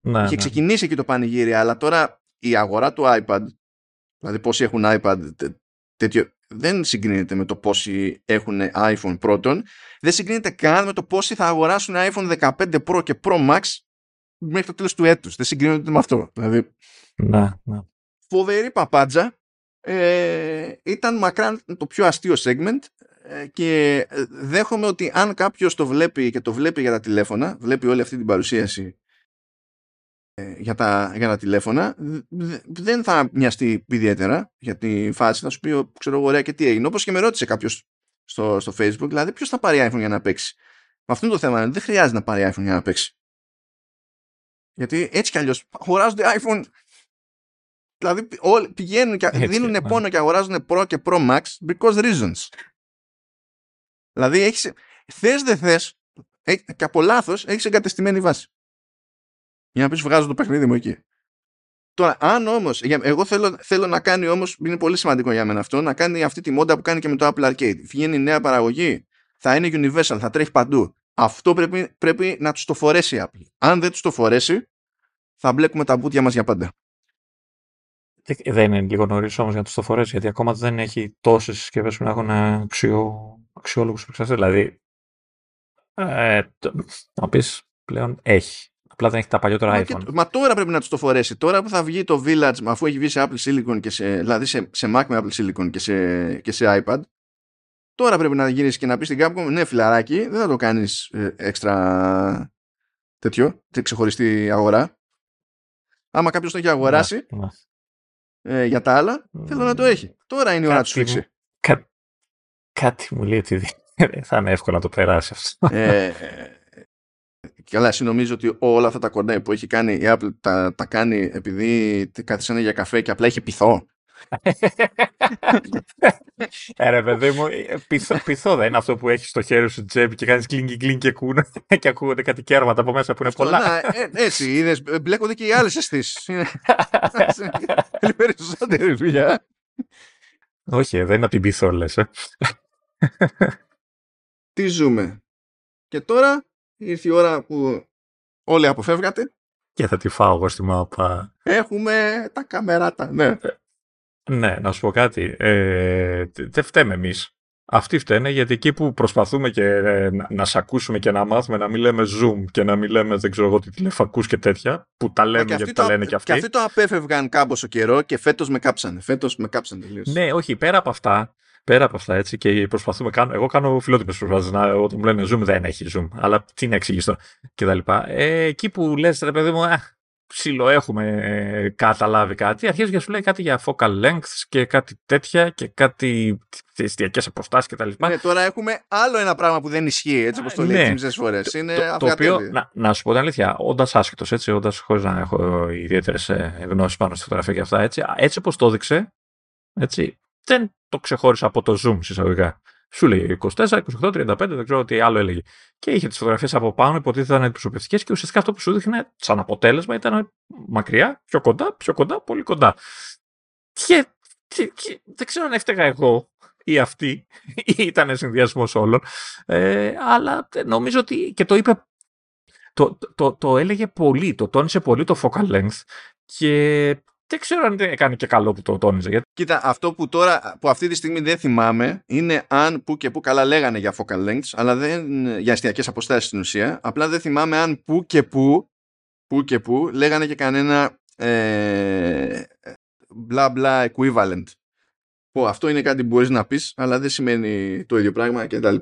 Ναι, είχε ναι. ξεκινήσει εκεί το πανηγύρι, αλλά τώρα η αγορά του iPad, δηλαδή πόσοι έχουν iPad τέτοιο, δεν συγκρίνεται με το πόσοι έχουν iPhone πρώτον, δεν συγκρίνεται καν με το πόσοι θα αγοράσουν iPhone 15 Pro και Pro Max μέχρι το τέλος του έτους. Δεν συγκρίνεται με αυτό. Δηλαδή, ναι, ναι. φοβερή παπάντζα ε, ήταν μακράν το πιο αστείο segment ε, και δέχομαι ότι αν κάποιος το βλέπει και το βλέπει για τα τηλέφωνα, βλέπει όλη αυτή την παρουσίαση ε, για, τα, για τα τηλέφωνα, δεν θα μοιαστεί ιδιαίτερα για τη φάση, θα σου πει ξέρω εγώ ωραία και τι έγινε. Όπως και με ρώτησε κάποιος στο, στο facebook, δηλαδή ποιος θα πάρει iPhone για να παίξει. Με αυτό είναι το θέμα, δεν χρειάζεται να πάρει iPhone για να παίξει. Γιατί έτσι κι αλλιώς αγοράζονται iPhone Δηλαδή όλοι πηγαίνουν και Έτσι, δίνουν ναι. πόνο και αγοράζουν Pro και Pro Max because reasons. Δηλαδή έχεις, θες δεν θες και από λάθος έχεις εγκατεστημένη βάση. Για να πεις βγάζω το παιχνίδι μου εκεί. Τώρα, αν όμως, εγώ θέλω, θέλω να κάνει όμως, είναι πολύ σημαντικό για μένα αυτό, να κάνει αυτή τη μόντα που κάνει και με το Apple Arcade. Βγαίνει νέα παραγωγή, θα είναι universal, θα τρέχει παντού. Αυτό πρέπει, πρέπει να τους το φορέσει η Apple. Αν δεν τους το φορέσει, θα μπλέκουμε τα μπουτια μας για πάντα. Δεν είναι λίγο νωρίς όμως για να τους το φορέσει, γιατί ακόμα δεν έχει τόσες συσκευές που να έχουν αξιο... αξιόλογους επεξεργαστές. Δηλαδή, ε, το, να πεις πλέον έχει. Απλά δεν έχει τα παλιότερα μα iPhone. Και, μα τώρα πρέπει να τους το φορέσει. Τώρα που θα βγει το Village, αφού έχει βγει σε Apple Silicon και σε, δηλαδή σε, σε Mac με Apple Silicon και σε, και σε iPad, τώρα πρέπει να γυρίσεις και να πεις στην Capcom, ναι, φιλαράκι, δεν θα το κάνεις ε, έξτρα τέτοιο, ξεχωριστή αγορά. Άμα κάποιος το έχει αγοράσει, ναι, ναι ε, για τα άλλα, θέλω να το έχει. Τώρα είναι η ώρα να τους φίξει. Κά, κάτι μου λέει ότι δεν θα είναι εύκολο να το περάσει αυτό. Ε, καλά, εσύ νομίζω ότι όλα αυτά τα κοντά που έχει κάνει η Apple τα, τα κάνει επειδή κάθισαν για καφέ και απλά έχει πειθό. Ε, ρε παιδί μου, ε, πειθό, πειθό δεν είναι αυτό που έχεις στο χέρι σου τσέπη και κάνεις κλίνκι κλίνκι και, κούνα, και ακούγονται κάτι κέρματα από μέσα που είναι πολλά. Να, ε, έτσι, είδες, μπλέκονται και οι άλλες αισθήσεις. είναι περισσότερη δουλειά. Όχι, δεν είναι από την πειθό, λες. Τι ζούμε. Και τώρα ήρθε η ώρα που όλοι αποφεύγατε. Και θα τη φάω εγώ στη μάπα. Έχουμε τα καμεράτα, ναι. Ναι, να σου πω κάτι. Ε, δεν φταίμε εμείς. Αυτοί φταίνε γιατί εκεί που προσπαθούμε και ε, να, να σ' ακούσουμε και να μάθουμε να μην λέμε Zoom και να μην λέμε δεν ξέρω εγώ τι τηλεφακούς και τέτοια που τα λέμε γιατί τα λένε και αυτοί. Και αυτοί το απέφευγαν κάμποσο καιρό και φέτος με κάψανε. Φέτος με κάψανε τελείως. Ναι, όχι, πέρα από αυτά, πέρα από αυτά έτσι και προσπαθούμε, κάνω, εγώ κάνω φιλότυπες προσπάθειες, να, όταν μου λένε Zoom δεν έχει Zoom, αλλά τι να εξηγήσω και τα λοιπά. Ε, εκεί που λες ρε παιδί μου, ψιλοέχουμε ε, καταλάβει κάτι, αρχίζεις και σου λέει κάτι για focal lengths και κάτι τέτοια και κάτι εστιακέ αποστάσεις κτλ. Ναι, τώρα έχουμε άλλο ένα πράγμα που δεν ισχύει έτσι όπως το λέει ναι. φορές. Είναι το, το οποίο, να, να, σου πω την αλήθεια, όντας άσχετος, έτσι, όντας χωρίς να έχω ιδιαίτερες γνώσεις πάνω στη φωτογραφία και αυτά, έτσι, έτσι όπως το έδειξε, έτσι, δεν το ξεχώρισα από το zoom συσσαγωγικά. Σου λέει 24, 28, 35, δεν ξέρω τι άλλο έλεγε. Και είχε τις φωτογραφίες από πάνω, υποτίθεται ήταν αντιπροσωπευτικές και ουσιαστικά αυτό που σου δείχνει σαν αποτέλεσμα ήταν μακριά, πιο κοντά, πιο κοντά, πολύ κοντά. Και, και, και δεν ξέρω αν έφταιγα εγώ ή αυτή, ή ήταν συνδυασμός όλων. Ε, αλλά νομίζω ότι και το είπε. Το, το, το, το έλεγε πολύ, το τόνισε πολύ το focal length και δεν ξέρω αν έκανε και καλό που το τόνιζε. Γιατί... Κοίτα, αυτό που τώρα, που αυτή τη στιγμή δεν θυμάμαι, είναι αν που και που καλά λέγανε για focal lengths, αλλά δεν για αστιακές αποστάσεις στην ουσία. Απλά δεν θυμάμαι αν που και που, που και που λέγανε και κανένα ε, μπλα μπλα equivalent. Που αυτό είναι κάτι που μπορείς να πεις, αλλά δεν σημαίνει το ίδιο πράγμα κτλ.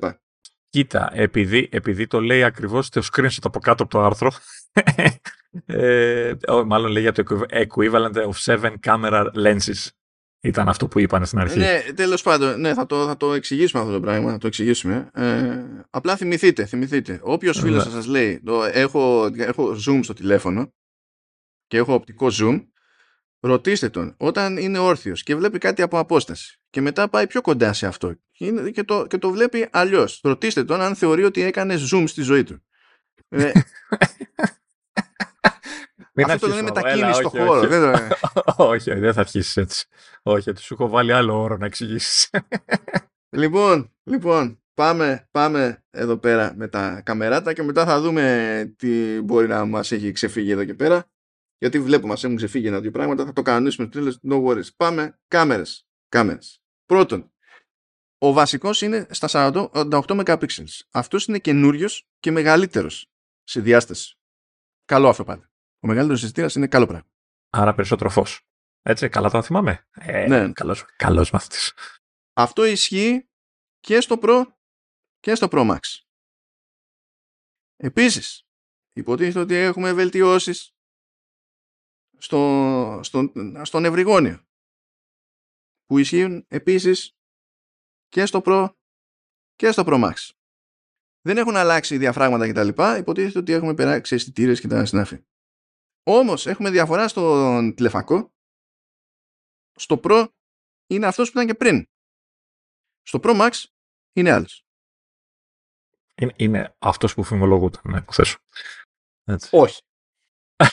Κοίτα, επειδή, επειδή το λέει ακριβώς το screenshot από κάτω από το άρθρο, ε, μάλλον λέει για το equivalent of seven camera lenses. Ήταν αυτό που είπαν στην αρχή. Ναι, τέλος πάντων, ναι, θα το, θα το εξηγήσουμε αυτό το πράγμα. Θα το εξηγήσουμε. Ε, απλά θυμηθείτε, θυμηθείτε. Όποιος φίλος ναι. σας λέει, το, έχω, έχω zoom στο τηλέφωνο και έχω οπτικό zoom, ρωτήστε τον όταν είναι όρθιος και βλέπει κάτι από απόσταση και μετά πάει πιο κοντά σε αυτό και το, και το βλέπει αλλιώς. Ρωτήστε τον αν θεωρεί ότι έκανε zoom στη ζωή του. Ε, Μην Αυτό το λένε μετακίνηση στο χώρο. Όχι, δεν θα αρχίσεις έτσι. Όχι, του σου έχω βάλει άλλο όρο να εξηγήσεις. λοιπόν, λοιπόν, πάμε, πάμε εδώ πέρα με τα καμεράτα και μετά θα δούμε τι μπορεί να μας έχει ξεφύγει εδώ και πέρα. Γιατί βλέπω μας έχουν ξεφύγει ένα-δύο πράγματα. Θα το κανονίσουμε στο τέλος. No worries. Πάμε. Κάμερες. Κάμερες. Πρώτον, ο βασικός είναι στα 48 MP. Αυτός είναι καινούριος και μεγαλύτερος σε διάσταση. Καλό αυτό πάντα. Ο μεγαλύτερος αισθητήρα είναι καλό πράγμα. Άρα περισσότερο φως. Έτσι, καλά το θυμάμαι. Ε, ναι. Καλός, καλός μαθητής. Αυτό ισχύει και στο Pro και στο Pro Max. Επίσης, υποτίθεται ότι έχουμε βελτιώσεις στο, στο, στον ευρυγόνιο που ισχύουν επίσης και στο Pro και στο Pro Max. Δεν έχουν αλλάξει διαφράγματα κτλ. Υποτίθεται ότι έχουμε περάξει αισθητήρες και τα συνάφη. Όμως έχουμε διαφορά στον τηλεφακό. Στο Pro είναι αυτός που ήταν και πριν. Στο Pro Max είναι άλλος. Είναι, είναι αυτός που φημολογούταν, να υποθέσω. Έτσι. Όχι.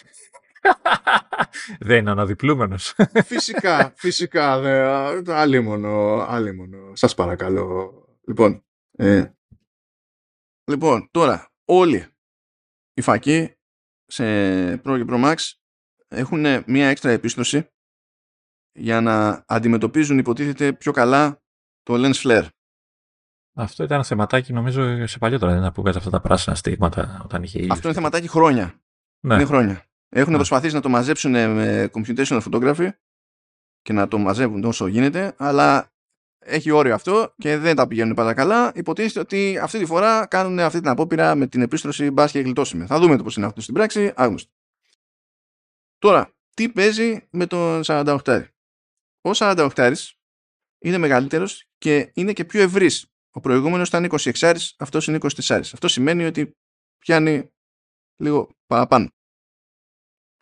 δεν είναι αναδιπλούμενος. φυσικά, φυσικά. Δε, αλίμονο, αλίμονο. Σας παρακαλώ. Λοιπόν, ε, λοιπόν, τώρα όλοι οι φακοί σε Pro και Pro Max έχουν μία έξτρα επίστρωση για να αντιμετωπίζουν υποτίθεται πιο καλά το lens flare. Αυτό ήταν θεματάκι νομίζω σε παλιότερα, δεν που βγάζει αυτά τα πράσινα στίγματα όταν είχε ήλιος. Αυτό είναι θεματάκι χρόνια. Ναι. Είναι χρόνια. Έχουν ναι. προσπαθήσει να το μαζέψουν με computational photography και να το μαζεύουν όσο γίνεται, αλλά έχει όριο αυτό και δεν τα πηγαίνουν πάντα καλά. Υποτίθεται ότι αυτή τη φορά κάνουν αυτή την απόπειρα με την επίστρωση μπας και γλιτώσουμε. Θα δούμε το πώς είναι αυτό στην πράξη. Άγνωστο. Τώρα, τι παίζει με τον 48. Ο 48 είναι μεγαλύτερος και είναι και πιο ευρύς. Ο προηγούμενος ήταν 26, αυτός είναι 24. Αυτό σημαίνει ότι πιάνει λίγο παραπάνω.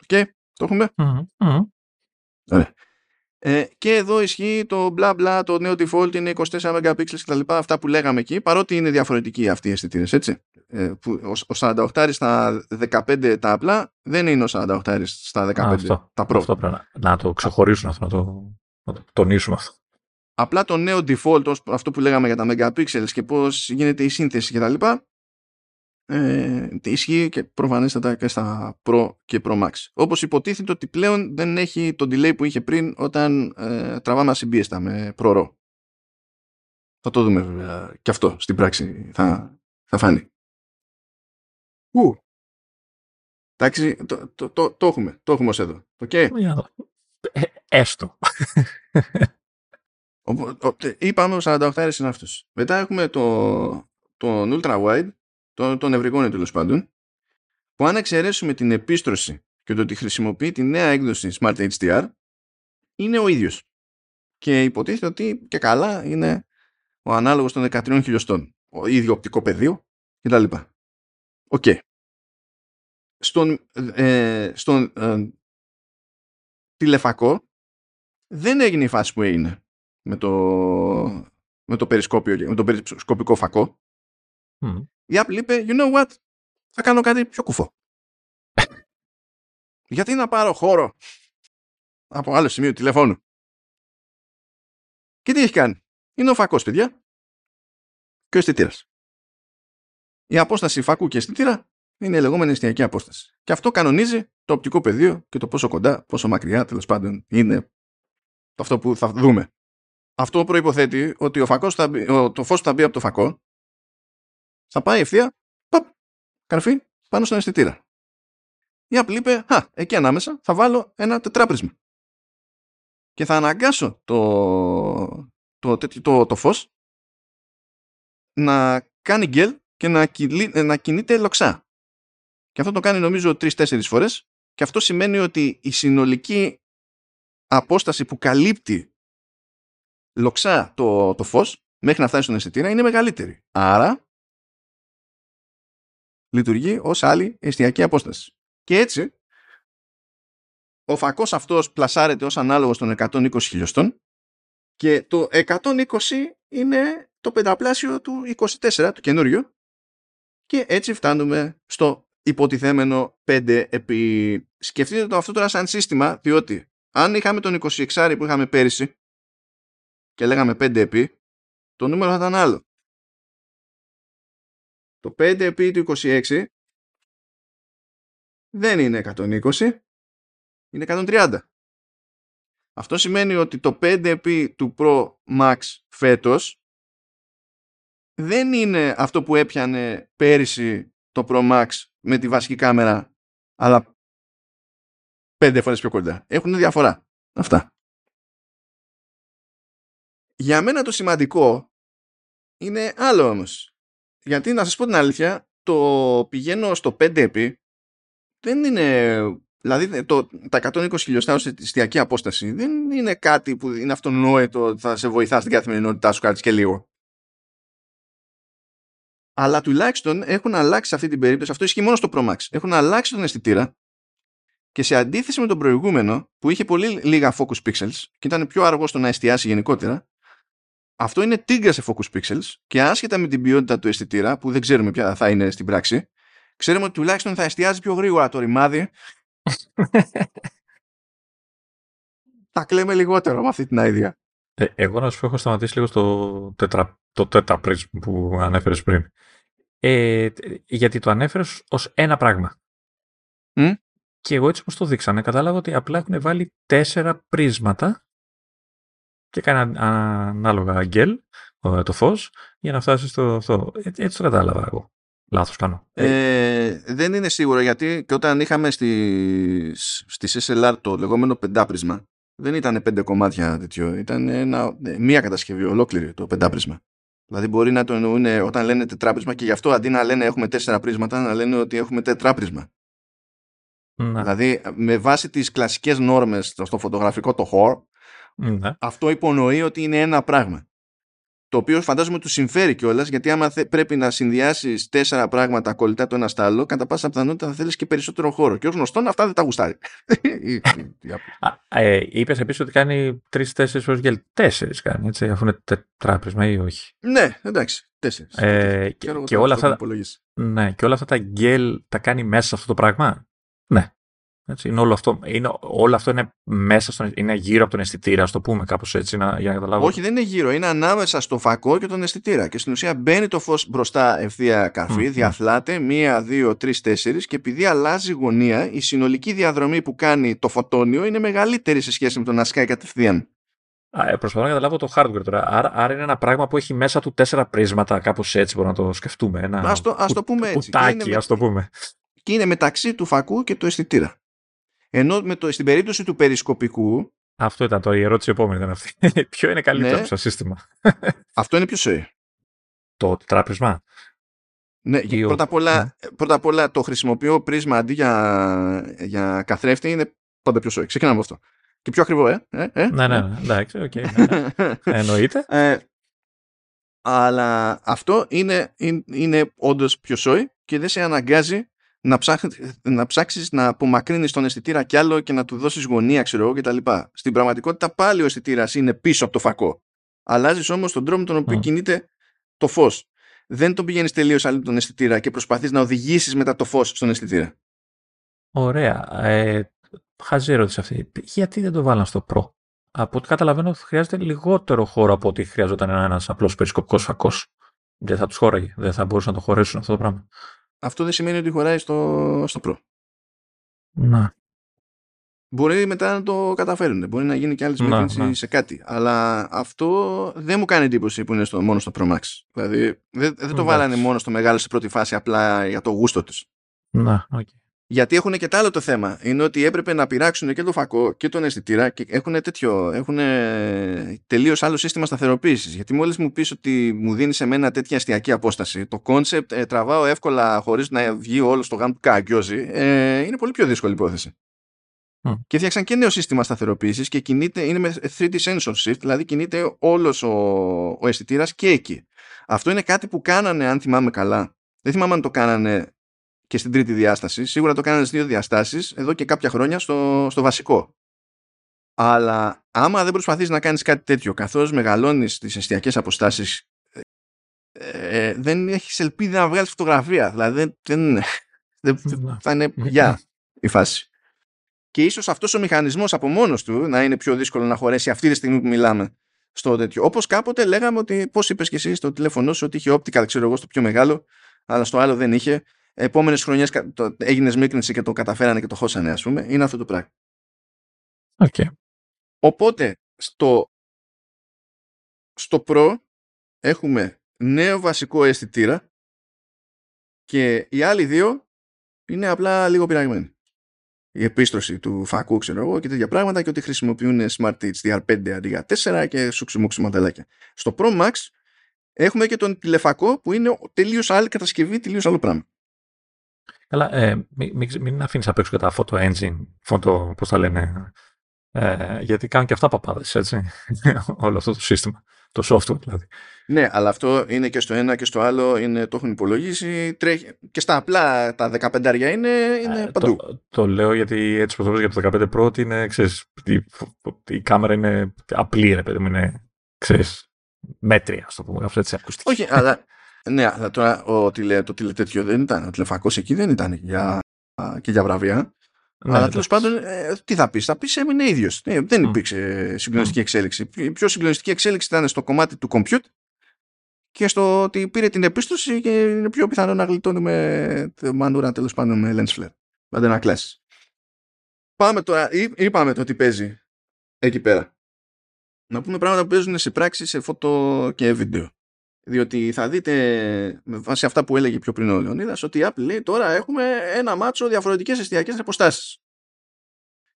OK, okay, το έχουμε Ωραία. Ε, και εδώ ισχύει το μπλα μπλα, το νέο default είναι 24 MP κτλ. Αυτά που λέγαμε εκεί, παρότι είναι διαφορετικοί αυτοί οι αισθητήρες, έτσι. Ε, που ο 48 στα 15 τα απλά δεν είναι ο 48 στα 15 αυτό, τα pro. Αυτό πρέπει να, το ξεχωρίσουν αυτό, να το, να το τονίσουμε αυτό. Απλά το νέο default, αυτό που λέγαμε για τα megapixels και πώς γίνεται η σύνθεση κτλ ε, ισχύει και προφανέστατα και στα Pro και Pro Max. Όπως υποτίθεται ότι πλέον δεν έχει το delay που είχε πριν όταν ε, τραβάμε ασυμπίεστα με Pro RAW. Θα το δούμε βέβαια και αυτό στην πράξη θα, θα φάνει. Ου. Εντάξει, το, το, το, το, έχουμε. Το έχουμε ως εδώ. Okay. Ε, έστω. Είπαμε ο 48 είναι αυτός. Μετά έχουμε το, τον Ultra Wide τον, τον ευρυγόνιο τέλος πάντων, που αν εξαιρέσουμε την επίστρωση και το ότι χρησιμοποιεί τη νέα έκδοση Smart HDR είναι ο ίδιος. Και υποτίθεται ότι και καλά είναι ο ανάλογος των 13 χιλιοστών. Ο ίδιο οπτικό πεδίο κτλ. OK. Okay. Στον, ε, στον ε, τηλεφακό δεν έγινε η φάση που έγινε με το, με το περισκόπιο, με το περισκοπικό φακό. Mm. Η Apple είπε, you know what, θα κάνω κάτι πιο κουφό. Γιατί να πάρω χώρο από άλλο σημείο τηλεφώνου. Και τι έχει κάνει; Είναι ο φακός, παιδιά. Και ο αισθητήρας. Η απόσταση φακού και αισθητήρα είναι η λεγόμενη εστιακή απόσταση. Και αυτό κανονίζει το οπτικό πεδίο και το πόσο κοντά, πόσο μακριά τέλος πάντων είναι αυτό που θα δούμε. Αυτό προϋποθέτει ότι ο φακός θα μπει, το φως που θα μπει από το φακό θα πάει ευθεία, παπ, καρφί, πάνω στον αισθητήρα. Η Apple είπε, α, εκεί ανάμεσα θα βάλω ένα τετράπρισμα. Και θα αναγκάσω το, το, το, το, το φως να κάνει γκέλ και να, να κινείται λοξά. Και αυτό το κάνει νομίζω τρεις-τέσσερις φορές και αυτό σημαίνει ότι η συνολική απόσταση που καλύπτει λοξά το, το φως μέχρι να φτάσει στον αισθητήρα είναι μεγαλύτερη. Άρα λειτουργεί ως άλλη εστιακή απόσταση. Και έτσι ο φακός αυτός πλασάρεται ως ανάλογος των 120 χιλιοστών και το 120 είναι το πενταπλάσιο του 24 του καινούριου και έτσι φτάνουμε στο υποτιθέμενο 5 επί... Σκεφτείτε το αυτό τώρα σαν σύστημα διότι αν είχαμε τον 26 που είχαμε πέρυσι και λέγαμε 5 επί το νούμερο θα ήταν άλλο. Το 5 επί του 26 δεν είναι 120, είναι 130. Αυτό σημαίνει ότι το 5 επί του Pro Max φέτος δεν είναι αυτό που έπιανε πέρυσι το Pro Max με τη βασική κάμερα, αλλά πέντε φορές πιο κοντά. Έχουν διαφορά. Αυτά. Για μένα το σημαντικό είναι άλλο όμως. Γιατί να σας πω την αλήθεια, το πηγαίνω στο 5 δεν είναι... Δηλαδή το, τα 120 χιλιοστά ως εστιακή απόσταση δεν είναι κάτι που είναι αυτονόητο ότι θα σε βοηθά στην καθημερινότητά σου κάτι και λίγο. Αλλά τουλάχιστον έχουν αλλάξει σε αυτή την περίπτωση, αυτό ισχύει μόνο στο Pro Max, έχουν αλλάξει τον αισθητήρα και σε αντίθεση με τον προηγούμενο που είχε πολύ λίγα focus pixels και ήταν πιο αργό στο να εστιάσει γενικότερα, αυτό είναι τίγκα σε focus pixels και άσχετα με την ποιότητα του αισθητήρα που δεν ξέρουμε ποια θα είναι στην πράξη, ξέρουμε ότι τουλάχιστον θα εστιάζει πιο γρήγορα το ρημάδι. τα κλαίμε λιγότερο με αυτή την idea. Ε, εγώ να σου πω, έχω σταματήσει λίγο στο τετρα, το τέτα που ανέφερες πριν. Ε, γιατί το ανέφερες ως ένα πράγμα. Και εγώ έτσι όπως το δείξανε, κατάλαβα ότι απλά έχουν βάλει τέσσερα πρίσματα και κάνει ανάλογα αγγέλ το φως για να φτάσει στο αυτό. Έτσι, έτσι το κατάλαβα εγώ. Λάθος κάνω. Ε, δεν είναι σίγουρο γιατί και όταν είχαμε στις, στις SLR το λεγόμενο πεντάπρισμα δεν ήταν πέντε κομμάτια τέτοιο. Ήταν ένα, μία κατασκευή ολόκληρη το πεντάπρισμα. Δηλαδή μπορεί να το εννοούν όταν λένε τετράπρισμα και γι' αυτό αντί να λένε έχουμε τέσσερα πρίσματα να λένε ότι έχουμε τετράπρισμα. Να. Δηλαδή με βάση τις κλασικές νόρμες στο φωτογραφικό το χώρο ναι. αυτό υπονοεί ότι είναι ένα πράγμα. Το οποίο φαντάζομαι του συμφέρει κιόλας, γιατί άμα πρέπει να συνδυάσεις τέσσερα πράγματα κολλητά το ένα στο άλλο, κατά πάσα πιθανότητα θα θέλεις και περισσότερο χώρο. Και ως γνωστόν αυτά δεν τα γουστάρει. ε, Είπες επίσης ότι κάνει τρει-τέσσερι φορέ γέλ. Τέσσερις κάνει, έτσι, αφού είναι τετράπρισμα ή όχι. Ναι, εντάξει. Τέσσερις. Ε, και, και, όλα αυτά, ναι, και όλα αυτά τα γκέλ τα κάνει μέσα σε αυτό το πράγμα; Ναι. Έτσι, είναι όλο, αυτό, είναι, όλο αυτό είναι μέσα στον, είναι γύρω από τον αισθητήρα, ας το πούμε κάπως έτσι, να, για να καταλάβω. Όχι, δεν είναι γύρω, είναι ανάμεσα στο φακό και τον αισθητήρα. Και στην ουσία μπαίνει το φως μπροστά ευθεία καρφή, mm, διαφλάται, μία, δύο, τρεις, τέσσερις και επειδή αλλάζει γωνία, η συνολική διαδρομή που κάνει το φωτόνιο είναι μεγαλύτερη σε σχέση με το να σκάει κατευθείαν. Ε, προσπαθώ να καταλάβω το hardware τώρα. Άρα, άρα είναι ένα πράγμα που έχει μέσα του τέσσερα πρίσματα, κάπως έτσι μπορούμε να το σκεφτούμε. Ένα ας το, ας το πούμε έτσι. Κουτάκι, ας το πούμε. Και είναι μεταξύ του φακού και του αισθητήρα. Ενώ με το, στην περίπτωση του περισκοπικού. Αυτό ήταν το, η ερώτηση επόμενη ήταν αυτή. Ποιο είναι καλύτερο ναι, στο σύστημα; Αυτό είναι ποιο είναι. Το τράπεζμα. Ναι, Ή ο- πρώτα, απ όλα, ναι. πρώτα απ' όλα το χρησιμοποιώ πρίσμα αντί για, για καθρέφτη είναι πάντα πιο σόι. Ξεκινάμε από αυτό. Και πιο ακριβό, ε. ε, ε Ναι, ναι, ναι, εντάξει, οκ. ναι. Εννοείται. Ε, αλλά αυτό είναι, είναι, είναι όντως πιο σόι και δεν σε αναγκάζει να, ψάχ, να ψάξεις να απομακρύνεις τον αισθητήρα κι άλλο και να του δώσεις γωνία ξέρω εγώ κτλ. Στην πραγματικότητα πάλι ο αισθητήρας είναι πίσω από το φακό. Αλλάζεις όμως τον τρόπο με τον οποίο Μμ. κινείται το φως. Δεν τον πηγαίνεις τελείως αλλού τον αισθητήρα και προσπαθείς να οδηγήσεις μετά το φως στον αισθητήρα. Ωραία. Ε, χαζή ερώτηση αυτή. Γιατί δεν το βάλαν στο Pro. Από ό,τι καταλαβαίνω χρειάζεται λιγότερο χώρο από ό,τι χρειαζόταν ένας απλός περισκοπικός φακός. Δεν θα τους χώραγε. Δεν θα μπορούσαν να το χωρέσουν αυτό το πράγμα. Αυτό δεν σημαίνει ότι χωράει στο, στο Pro. Να. Μπορεί μετά να το καταφέρουν. Μπορεί να γίνει και άλλη Να, σμίκρινση ναι. σε κάτι. Αλλά αυτό δεν μου κάνει εντύπωση που είναι στο, μόνο στο Pro Max. Δηλαδή δεν, δεν το Εντάξει. βάλανε μόνο στο μεγάλο σε πρώτη φάση απλά για το γούστο του. Να, οκ. Γιατί έχουν και τ' άλλο το θέμα. Είναι ότι έπρεπε να πειράξουν και το φακό και τον αισθητήρα και έχουν τέτοιο. Έχουν τελείως άλλο σύστημα σταθεροποίησης. Γιατί μόλις μου πεις ότι μου δίνεις σε μένα τέτοια εστιακή απόσταση, το concept ε, τραβάω εύκολα χωρίς να βγει όλο στο γάμο του Καραγκιόζη, ε, είναι πολύ πιο δύσκολη υπόθεση. Μμ. Και φτιάξαν και νέο σύστημα σταθεροποίησης και κινείται, είναι με 3D sensor shift, δηλαδή κινείται όλος ο, ο αισθητήρας και εκεί. Αυτό είναι κάτι που κάνανε, αν θυμάμαι καλά. Δεν θυμάμαι αν το κάνανε και στην τρίτη διάσταση. Σίγουρα το κάνανε στις δύο διαστάσεις εδώ και κάποια χρόνια στο, στο βασικό. Αλλά άμα δεν προσπαθείς να κάνεις κάτι τέτοιο καθώς μεγαλώνεις τις εστιακές αποστάσεις ε, δεν έχεις ελπίδα να βγάλεις φωτογραφία. Δηλαδή δεν, δεν, Να. θα είναι γεια η φάση. Και ίσως αυτός ο μηχανισμός από μόνος του να είναι πιο δύσκολο να χωρέσει αυτή τη στιγμή που μιλάμε στο τέτοιο. Όπως κάποτε λέγαμε ότι πώς είπες και εσύ στο τηλέφωνο σου ότι είχε optical ξέρω εγώ στο πιο μεγάλο αλλά στο άλλο δεν είχε. Επόμενες χρονιές κα- το- έγινε σμίκρυνση και το καταφέρανε και το χώσανε ας πούμε. Είναι αυτό το πράγμα. Οκ. Οπότε στο, στο Pro έχουμε νέο βασικό αισθητήρα και οι άλλοι δύο είναι απλά λίγο πειραγμένοι. Η επίστρωση του φακού, ξέρω εγώ, και τέτοια πράγματα και ότι χρησιμοποιούν Smart HDR5 αντί για 4 και σουξιμούξι μοντελάκια. Στο Pro Max έχουμε και τον τηλεφακό που είναι τελείως άλλη κατασκευή, τελείως άλλο πράγμα. Καλά, ε, μην, μην, μην αφήνεις απ' έξω και τα photo engine, photo, πώς τα λένε, ε, γιατί κάνουν και αυτά παπάδες, έτσι, όλο αυτό το σύστημα, το software δηλαδή. Ναι, αλλά αυτό είναι και στο ένα και στο άλλο, είναι, το έχουν υπολογίσει. Τρέχει, και στα απλά τα 15 είναι, είναι Ε, παντού. Το, το λέω γιατί έτσι πως το για το 15 Pro ότι είναι, ξέρεις, η, η κάμερα είναι απλή, ρε παιδί μου, είναι, ξέρεις, μέτρια, ας το πούμε, αυτό έτσι ακουστική. Όχι, αλλά. Ναι, αλλά τώρα ο τηλε, το τηλετέτιο δεν ήταν. Ο τηλεφακός εκεί δεν ήταν για, και για βραβεία. Ναι, αλλά εντάξει. τέλος πάντων, ε, τι θα πεις, θα πεις έμεινε ίδιος. δεν Μμ. υπήρξε συγκλονιστική εξέλιξη. Η πιο συγκλονιστική εξέλιξη ήταν στο κομμάτι του compute και στο ότι πήρε την επίστρωση και είναι πιο πιθανό να γλιτώνουμε τη μανούρα τέλος πάντων με lens flare. Αντί να κλάσεις. Πάμε τώρα, ή- είπαμε το τι παίζει εκεί πέρα. Να πούμε πράγματα που παίζουν σε πράξη, σε φωτο και βίντεο. Διότι θα δείτε με βάση αυτά που έλεγε πιο πριν ο Λεωνίδας ότι η Apple λέει τώρα έχουμε ένα μάτσο διαφορετικές εστιακές αποστάσεις.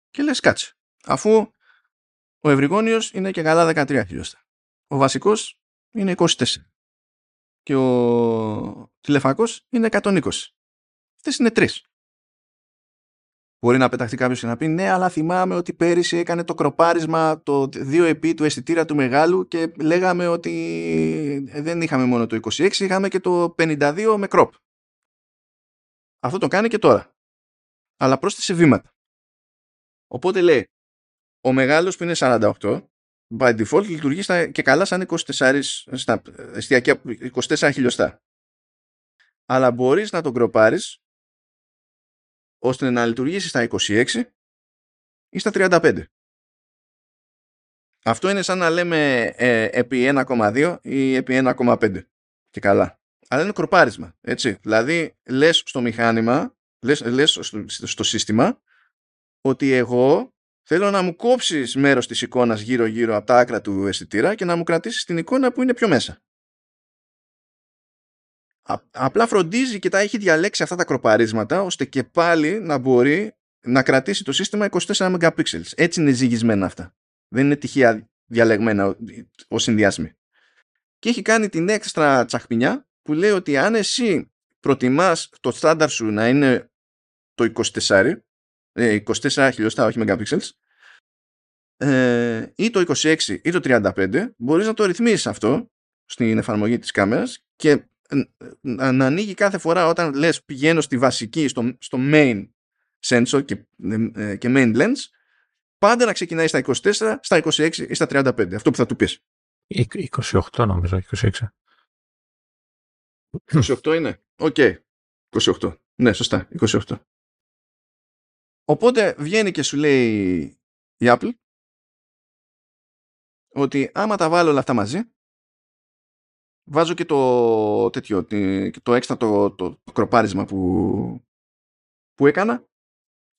Και λες κάτσε. Αφού ο ευρυγόνιος είναι και καλά 13 χιλιοστά. Ο βασικός είναι 24. Και ο τηλεφακός είναι 120. Αυτές είναι τρεις. Μπορεί να πεταχτεί κάποιος και να πει ναι, αλλά θυμάμαι ότι πέρυσι έκανε το κροπάρισμα το 2 επί του αισθητήρα του μεγάλου και λέγαμε ότι δεν είχαμε μόνο το 26, είχαμε και το 52 με κροπ. Αυτό το κάνει και τώρα. Αλλά πρόσθεσε βήματα. Οπότε λέει, ο μεγάλος που είναι 48, by default λειτουργεί στα, και καλά σαν 24, στα εστιακά 24 χιλιοστά. Αλλά μπορείς να τον κροπάρεις ώστε να λειτουργήσει στα 26 ή στα 35. Αυτό είναι σαν να λέμε ε, επί 1,2 ή επί 1,5 και καλά. Αλλά είναι κροπάρισμα, έτσι. Δηλαδή, λες στο μηχάνημα, λες, λες στο, στο σύστημα, ότι εγώ θέλω να μου κόψεις μέρος της εικόνας γύρω-γύρω από τα άκρα του αισθητήρα και να μου κρατήσεις την εικόνα που είναι πιο μέσα. Α- απλά φροντίζει και τα έχει διαλέξει αυτά τα κροπαρίσματα ώστε και πάλι να μπορεί να κρατήσει το σύστημα 24 MP. Έτσι είναι ζυγισμένα αυτά. Δεν είναι τυχαία διαλεγμένα ω συνδυάσμοι. Και έχει κάνει την έξτρα τσαχπινιά που λέει ότι αν εσύ προτιμάς το στάνταρ σου να είναι το 24, 24 ε, χιλιοστά, όχι megapixels, ε, ή το 26 ή το 35, μπορείς να το ρυθμίσεις αυτό στην εφαρμογή της κάμερας και να ανοίγει κάθε φορά όταν λες πηγαίνω στη βασική, στο, στο main sensor και, ε, και main lens, πάντα να ξεκινάει στα 24, στα 26 ή στα 35. Αυτό που θα του πεις. 28 νομίζω, 26. 28 είναι. OK. Okay. 28. Ναι, σωστά. 28. Οπότε βγαίνει και σου λέει η Apple ότι άμα τα βάλω όλα αυτά μαζί βάζω και το τέτοιο, το έξτρα το, το, το κροπάρισμα που, που έκανα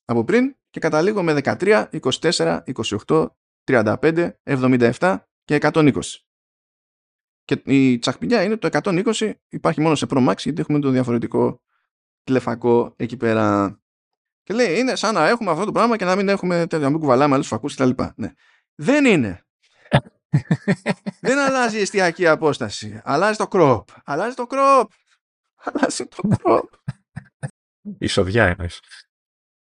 από πριν και καταλήγω με 13, 24, 28, 35, 77 και 120. Και η τσαχπινιά είναι το 120 υπάρχει μόνο σε Pro Max γιατί έχουμε το διαφορετικό τηλεφακό εκεί πέρα. Και λέει είναι σαν να έχουμε αυτό το πράγμα και να μην έχουμε να μην κουβαλάμε άλλους φακούς κτλ. Ναι. Δεν είναι. Δεν αλλάζει η εστιακή απόσταση. Αλλάζει το crop. Αλλάζει το crop. Αλλάζει το crop. Ισοδιά εννοείς.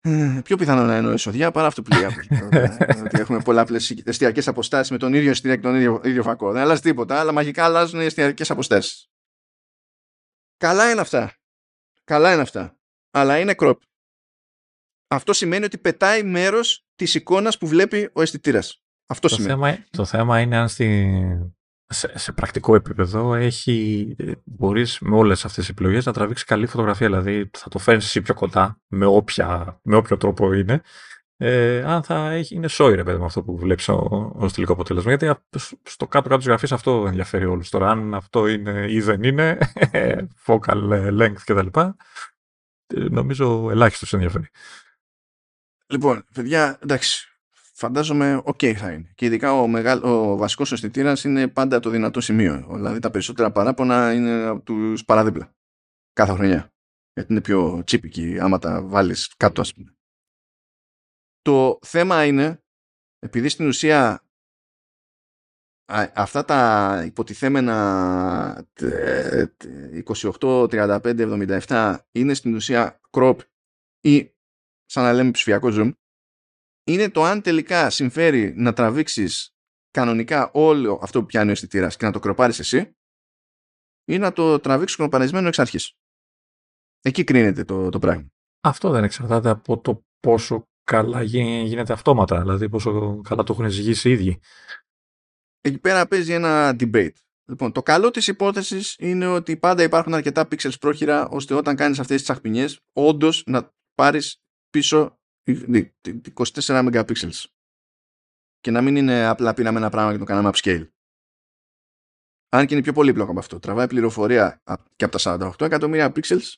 Ε, πιο πιθανό να εννοώ εισοδιά παρά αυτό που λέει ότι έχουμε πολλαπλές εστιακές αποστάσεις με τον ίδιο εστιακό και τον ίδιο, ίδιο φακό. Δεν αλλάζει τίποτα, αλλά μαγικά αλλάζουν οι εστιακές αποστάσεις. Καλά είναι αυτά. Καλά είναι αυτά. Αλλά είναι crop. Αυτό σημαίνει ότι πετάει μέρος της εικόνας που βλέπει ο αισθητήρας. Αυτό το σημαίνει. Θέμα, το θέμα είναι αν στη, σε, σε, πρακτικό επίπεδο έχει, μπορείς με όλες αυτές τις επιλογές να τραβήξεις καλή φωτογραφία. Δηλαδή θα το φέρεις εσύ πιο κοντά με, όποια, με όποιο τρόπο είναι. Ε, αν θα έχει, είναι σόι ρε παιδί με αυτό που βλέπεις ω τελικό αποτέλεσμα. Γιατί στο κάτω-κάτω της γραφής αυτό ενδιαφέρει όλους. Τώρα αν αυτό είναι ή δεν είναι, focal length κτλ. Ε, νομίζω ελάχιστος ενδιαφέρει. Λοιπόν, παιδιά, εντάξει, φαντάζομαι ok θα είναι. Και ειδικά ο, μεγάλ, ο βασικός αισθητήρας είναι πάντα το δυνατό σημείο. Δηλαδή τα περισσότερα παράπονα είναι από τους παραδίπλα. Κάθε χρονιά. Γιατί είναι πιο τσίπικοι άμα τα βάλεις κάτω ας πούμε. Το θέμα είναι, επειδή στην ουσία αυτά τα υποτιθέμενα 28, 35, 77 είναι στην ουσία crop ή σαν να λέμε ψηφιακό zoom είναι το αν τελικά συμφέρει να τραβήξεις κανονικά όλο αυτό που πιάνει ο αισθητήρας και να το κροπάρεις εσύ ή να το τραβήξεις κροπαρισμένο εξ αρχής. Εκεί κρίνεται το, το πράγμα. Αυτό δεν εξαρτάται από το πόσο καλά γίνεται αυτόματα, δηλαδή πόσο καλά το έχουν ζυγίσει οι ίδιοι. Εκεί πέρα παίζει ένα debate. Λοιπόν, το καλό της υπόθεσης είναι ότι πάντα υπάρχουν αρκετά pixels πρόχειρα ώστε όταν κάνεις αυτές τις τσαχπινιές όντως να πάρεις πίσω 24 megapixels και να μην είναι απλά πήραμε ένα πράγμα και το κάναμε upscale. Αν και είναι πιο πολύπλοκο από αυτό. Τραβάει πληροφορία και από τα 48 εκατομμύρια pixels.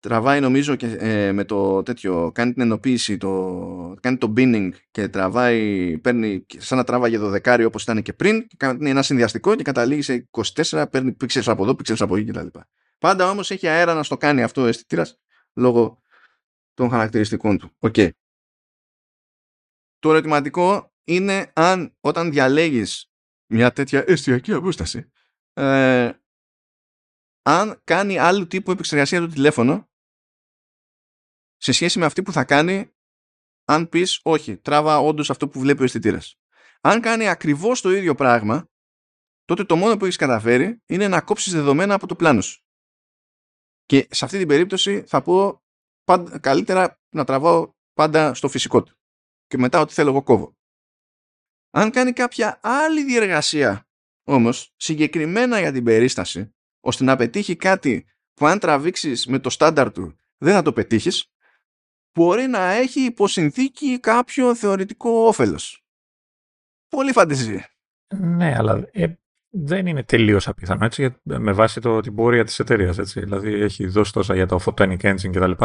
Τραβάει νομίζω και ε, με το τέτοιο, κάνει την ενοποίηση, το, κάνει το binning και τραβάει, παίρνει σαν να τράβαγε δεκάρι όπως ήταν και πριν και κάνει ένα συνδυαστικό και καταλήγει σε 24, παίρνει pixels από εδώ, pixels από εκεί κτλ. Πάντα όμως έχει αέρα να στο κάνει αυτό ο αισθητήρας λόγω των χαρακτηριστικών του. Okay. Το ερωτηματικό είναι αν όταν διαλέγεις μια τέτοια εστιακή απόσταση ε, αν κάνει άλλου τύπου επεξεργασία το τηλέφωνο σε σχέση με αυτή που θα κάνει αν πεις όχι, τράβα όντως αυτό που βλέπει ο αισθητήρας. Αν κάνει ακριβώς το ίδιο πράγμα τότε το μόνο που έχεις καταφέρει είναι να κόψεις δεδομένα από το πλάνο σου. Και σε αυτή την περίπτωση θα πω πάντα, καλύτερα να τραβάω πάντα στο φυσικό του. Και μετά ό,τι θέλω εγώ κόβω. Αν κάνει κάποια άλλη διεργασία όμως συγκεκριμένα για την περίσταση ώστε να πετύχει κάτι που αν τραβήξεις με το στάνταρ του δεν θα το πετύχεις μπορεί να έχει υποσυνθήκη κάποιο θεωρητικό όφελος. Πολύ φαντεζή. Ναι, αλλά ε, δεν είναι τελείως απίθανο έτσι, με βάση το, την πορεία της εταιρείας. Δηλαδή έχει δώσει τόσα για το photonic engine κτλ.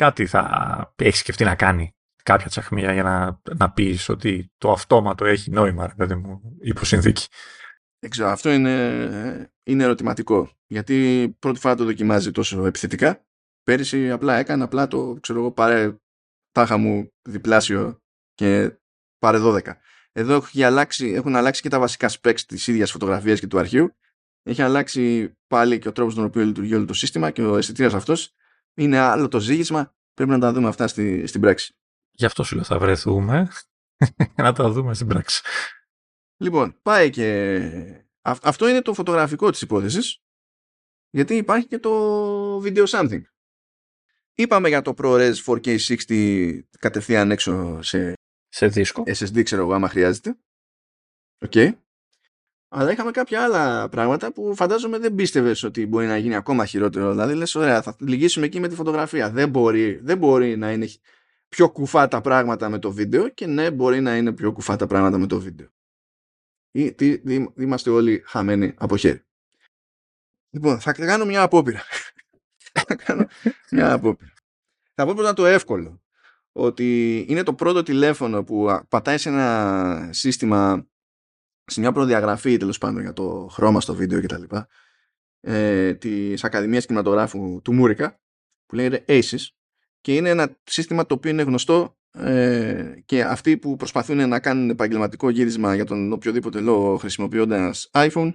Κάτι θα έχεις σκεφτεί να κάνει κάποια τσαχμία για να, να πεις ότι το αυτόματο έχει νόημα, δηλαδή μου, υποσυνθήκη. Δεν ξέρω, αυτό είναι, είναι ερωτηματικό. Γιατί πρώτη φορά το δοκιμάζει τόσο επιθετικά. Πέρυσι απλά έκανε, απλά το ξέρω εγώ πάρε τάχα μου διπλάσιο και πάρε 12. Εδώ έχουν αλλάξει, έχουν αλλάξει και τα βασικά specs της ίδιας φωτογραφίας και του αρχείου έχει αλλάξει πάλι και ο τρόπος τον οποίο λειτουργεί όλο το σύστημα και ο αισθητήρας αυτός είναι άλλο το ζήγισμα. Πρέπει να τα δούμε αυτά στη, στην πράξη. Γι' αυτό σου λέω θα βρεθούμε να τα δούμε στην πράξη. Λοιπόν, πάει και... αυτό είναι το φωτογραφικό της υπόθεσης γιατί υπάρχει και το video something. Είπαμε για το ProRes 4K60 κατευθείαν έξω σε, σε δίσκο. SSD ξέρω εγώ άμα χρειάζεται. OK. Okay. Αλλά είχαμε κάποια άλλα πράγματα που φαντάζομαι δεν πίστευες ότι μπορεί να γίνει ακόμα χειρότερο. Δηλαδή λες, ωραία, θα λυγίσουμε εκεί με τη φωτογραφία. Δεν μπορεί, δεν μπορεί να είναι πιο κουφά τα πράγματα με το βίντεο και ναι, μπορεί να είναι πιο κουφά τα πράγματα με το βίντεο. Ή, τι, είμαστε όλοι χαμένοι από χέρι. Λοιπόν, θα κάνω μια απόπειρα. θα κάνω μια απόπειρα. Θα πω πρώτα το εύκολο. Ότι είναι το πρώτο τηλέφωνο που πατάει σε ένα σύστημα σε μια προδιαγραφή τέλος πάντων για το χρώμα στο βίντεο κτλ. Ε, της Ακαδημίας Κινηματογράφου του Μούρικα που λέγεται ACES και είναι ένα σύστημα το οποίο είναι γνωστό ε, και αυτοί που προσπαθούν να κάνουν επαγγελματικό γύρισμα για τον οποιοδήποτε λόγο χρησιμοποιώντας iPhone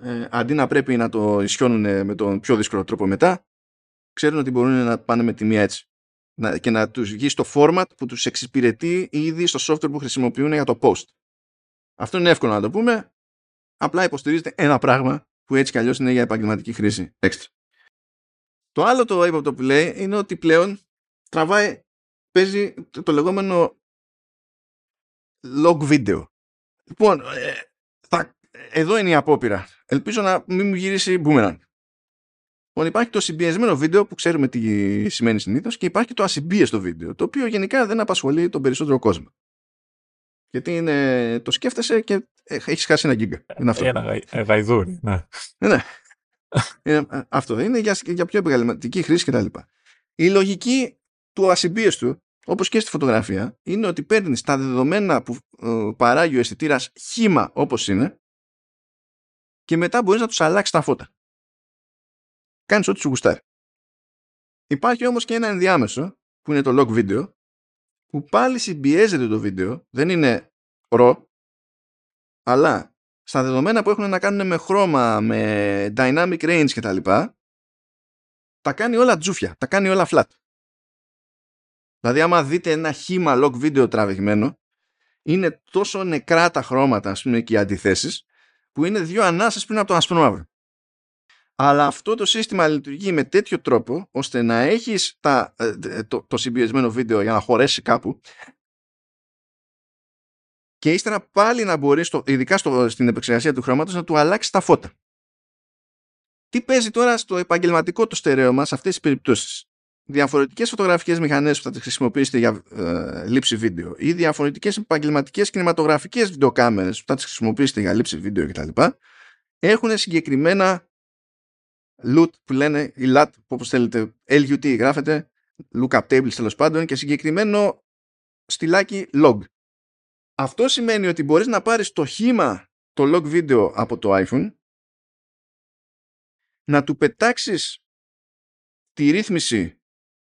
ε, αντί να πρέπει να το ισιώνουν με τον πιο δύσκολο τρόπο μετά ξέρουν ότι μπορούν να πάνε με τη μία έτσι και να τους βγει στο format που τους εξυπηρετεί ήδη στο software που χρησιμοποιούν για το post. Αυτό είναι εύκολο να το πούμε. Απλά υποστηρίζεται ένα πράγμα που έτσι κι αλλιώς είναι για επαγγελματική χρήση έξτρα. Το άλλο το ύποπτο που λέει είναι ότι πλέον τραβάει, παίζει το, λεγόμενο log video. Λοιπόν, ε, θα, εδώ είναι η απόπειρα. Ελπίζω να μην μου γυρίσει boomerang. Λοιπόν, υπάρχει το συμπιεσμένο βίντεο που ξέρουμε τι σημαίνει συνήθως και υπάρχει το ασυμπίεστο βίντεο, το οποίο γενικά δεν απασχολεί τον περισσότερο κόσμο. Γιατί είναι, το σκέφτεσαι και έχεις χάσει ένα γίγκα. Είναι αυτό. Ένα γαϊδούρι, ναι. ναι. είναι, αυτό είναι για, για πιο επαγγελματική χρήση κτλ. Η λογική του ασυμπίεστου, όπως και στη φωτογραφία, είναι ότι παίρνεις τα δεδομένα που ε, παράγει ο αισθητήρας χήμα όπως είναι και μετά μπορείς να τους αλλάξεις τα φώτα. Κάνεις ό,τι σου γουστάρει. Υπάρχει όμως και ένα ενδιάμεσο που είναι το log video που πάλι συμπιέζεται το βίντεο, δεν είναι ρο, αλλά στα δεδομένα που έχουν να κάνουν με χρώμα, με dynamic range κτλ. Τα, τα κάνει όλα τζούφια, τα κάνει όλα flat. Δηλαδή άμα δείτε ένα χήμα log βίντεο τραβηγμένο, είναι τόσο νεκρά τα χρώματα, ας πούμε, και οι αντιθέσεις, που είναι δύο ανάσες πριν από το ασπρόμαυρο. Αλλά αυτό το σύστημα λειτουργεί με τέτοιο τρόπο ώστε να έχεις τα, ε, το, το συμπιεσμένο βίντεο για να χωρέσει κάπου και ύστερα πάλι να μπορείς, ειδικά στο, στην επεξεργασία του χρώματος, να του αλλάξεις τα φώτα. Τι παίζει τώρα στο επαγγελματικό το στερέωμα σε αυτές τις περιπτώσεις; Διαφορετικές φωτογραφικές μηχανές που θα τις χρησιμοποιήσετε για ε, λήψη βίντεο ή διαφορετικές επαγγελματικές κινηματογραφικές βιντεοκάμερες που θα τις χρησιμοποιήσετε για λήψη βίντεο κτλ. Έχουν συγκεκριμένα loot που λένε η LUT όπως θέλετε LUT γράφεται lookup tables τέλος πάντων και συγκεκριμένο στυλάκι log. Αυτό σημαίνει ότι μπορείς να πάρεις το χήμα το log video από το iPhone να του πετάξεις τη ρύθμιση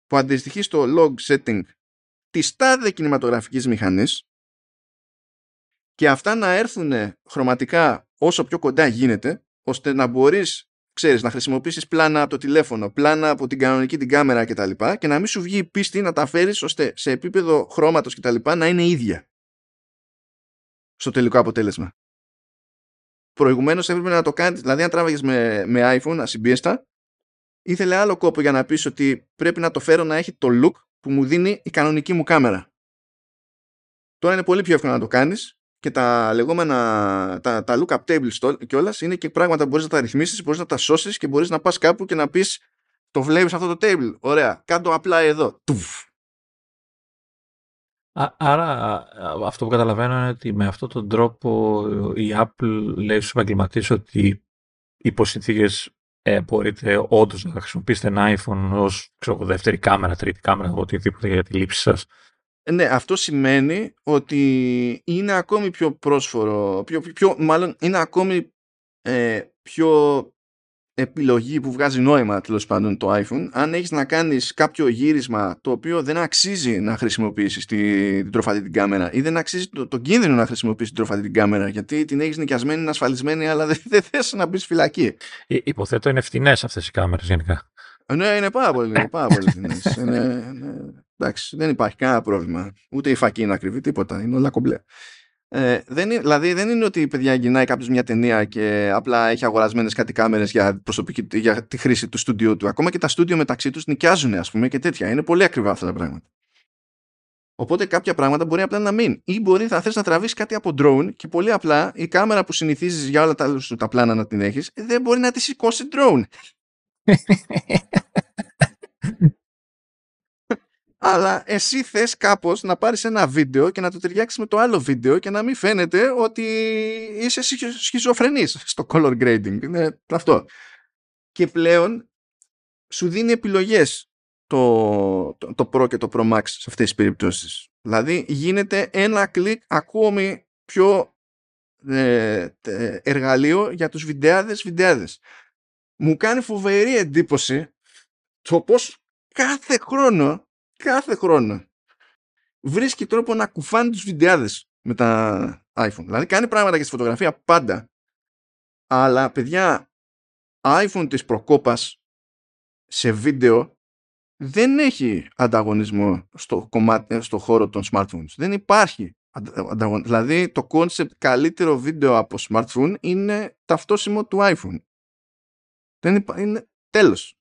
που αντιστοιχεί στο log setting της τάδε κινηματογραφικής μηχανής και αυτά να έρθουν χρωματικά όσο πιο κοντά γίνεται ώστε να μπορείς ξέρεις, να χρησιμοποιήσεις πλάνα από το τηλέφωνο, πλάνα από την κανονική την κάμερα κτλ. Και, και να μην σου βγει η πίστη να τα φέρεις ώστε σε επίπεδο χρώματος κτλ. να είναι ίδια στο τελικό αποτέλεσμα. Προηγουμένως έπρεπε να το κάνεις, δηλαδή αν τράβαγες με, με iPhone ασυμπίεστα, ήθελε άλλο κόπο για να πεις ότι πρέπει να το φέρω να έχει το look που μου δίνει η κανονική μου κάμερα. Τώρα είναι πολύ πιο εύκολο να το κάνεις και τα λεγόμενα τα, τα lookup tables κιόλας είναι και πράγματα που μπορείς να τα ρυθμίσεις, μπορείς να τα σώσεις και μπορείς να πας κάπου και να πεις το βλέπεις αυτό το table. Ωραία, κάτω απλά εδώ. Τουφ. Άρα αυτό που καταλαβαίνω είναι ότι με αυτόν τον τρόπο η Apple λέει στους επαγγελματίες ότι υπό συνθήκες ε, μπορείτε όντως να χρησιμοποιήσετε ένα iPhone ως ξέρω, δεύτερη κάμερα, τρίτη κάμερα, οτιδήποτε για τη λήψη σας. Ναι, αυτό σημαίνει ότι είναι ακόμη πιο πρόσφορο, πιο, πιο, μάλλον είναι ακόμη ε, πιο επιλογή που βγάζει νόημα τέλος πάντων το iPhone αν έχεις να κάνεις κάποιο γύρισμα το οποίο δεν αξίζει να χρησιμοποιήσεις την τροφατή την κάμερα ή δεν αξίζει το, το κίνδυνο να χρησιμοποιήσεις την τροφατή την κάμερα γιατί την έχεις νοικιασμένη, είναι ασφαλισμένη αλλά δεν, δεν θες να μπεις φυλακή. Ε, υποθέτω είναι φτηνές αυτές οι κάμερες γενικά. Ναι, είναι πάρα πολύ, πάρα πολύ φτηνές. Εντάξει, δεν υπάρχει κανένα πρόβλημα. Ούτε η φακή είναι ακριβή, τίποτα. Είναι όλα κομπλέ. Ε, δεν είναι, δηλαδή δεν είναι ότι η παιδιά γυρνάει κάποιος μια ταινία και απλά έχει αγορασμένες κάτι κάμερε για, για τη χρήση του στούντιου του. Ακόμα και τα στούντιο μεταξύ τους νοικιάζουν, ας πούμε, και τέτοια. Είναι πολύ ακριβά αυτά τα πράγματα. Οπότε κάποια πράγματα μπορεί απλά να μην. Ή μπορεί θα θες να τραβήσει κάτι από drone και πολύ απλά η κάμερα που συνηθίζεις για όλα τα, τα πλάνα να την έχεις δεν μπορεί να τη σηκώσει drone. αλλά εσύ θες κάπως να πάρεις ένα βίντεο και να το ταιριάξεις με το άλλο βίντεο και να μην φαίνεται ότι είσαι σχιζοφρενής στο color grading. Είναι αυτό. Και πλέον σου δίνει επιλογές το, το, το Pro και το Pro Max σε αυτές τις περιπτώσεις. Δηλαδή γίνεται ένα κλικ ακόμη πιο ε, εργαλείο για τους βιντεάδες βιντεάδες. Μου κάνει φοβερή εντύπωση το πως κάθε χρόνο κάθε χρόνο βρίσκει τρόπο να κουφάνει τους βιντεάδες με τα iPhone. Δηλαδή κάνει πράγματα και στη φωτογραφία πάντα. Αλλά παιδιά, iPhone της προκόπας σε βίντεο δεν έχει ανταγωνισμό στο, κομμάτι, στο χώρο των smartphones. Δεν υπάρχει ανταγωνισμό. Δηλαδή το concept καλύτερο βίντεο από smartphone είναι ταυτόσιμο του iPhone. Δεν υπά... είναι τέλος.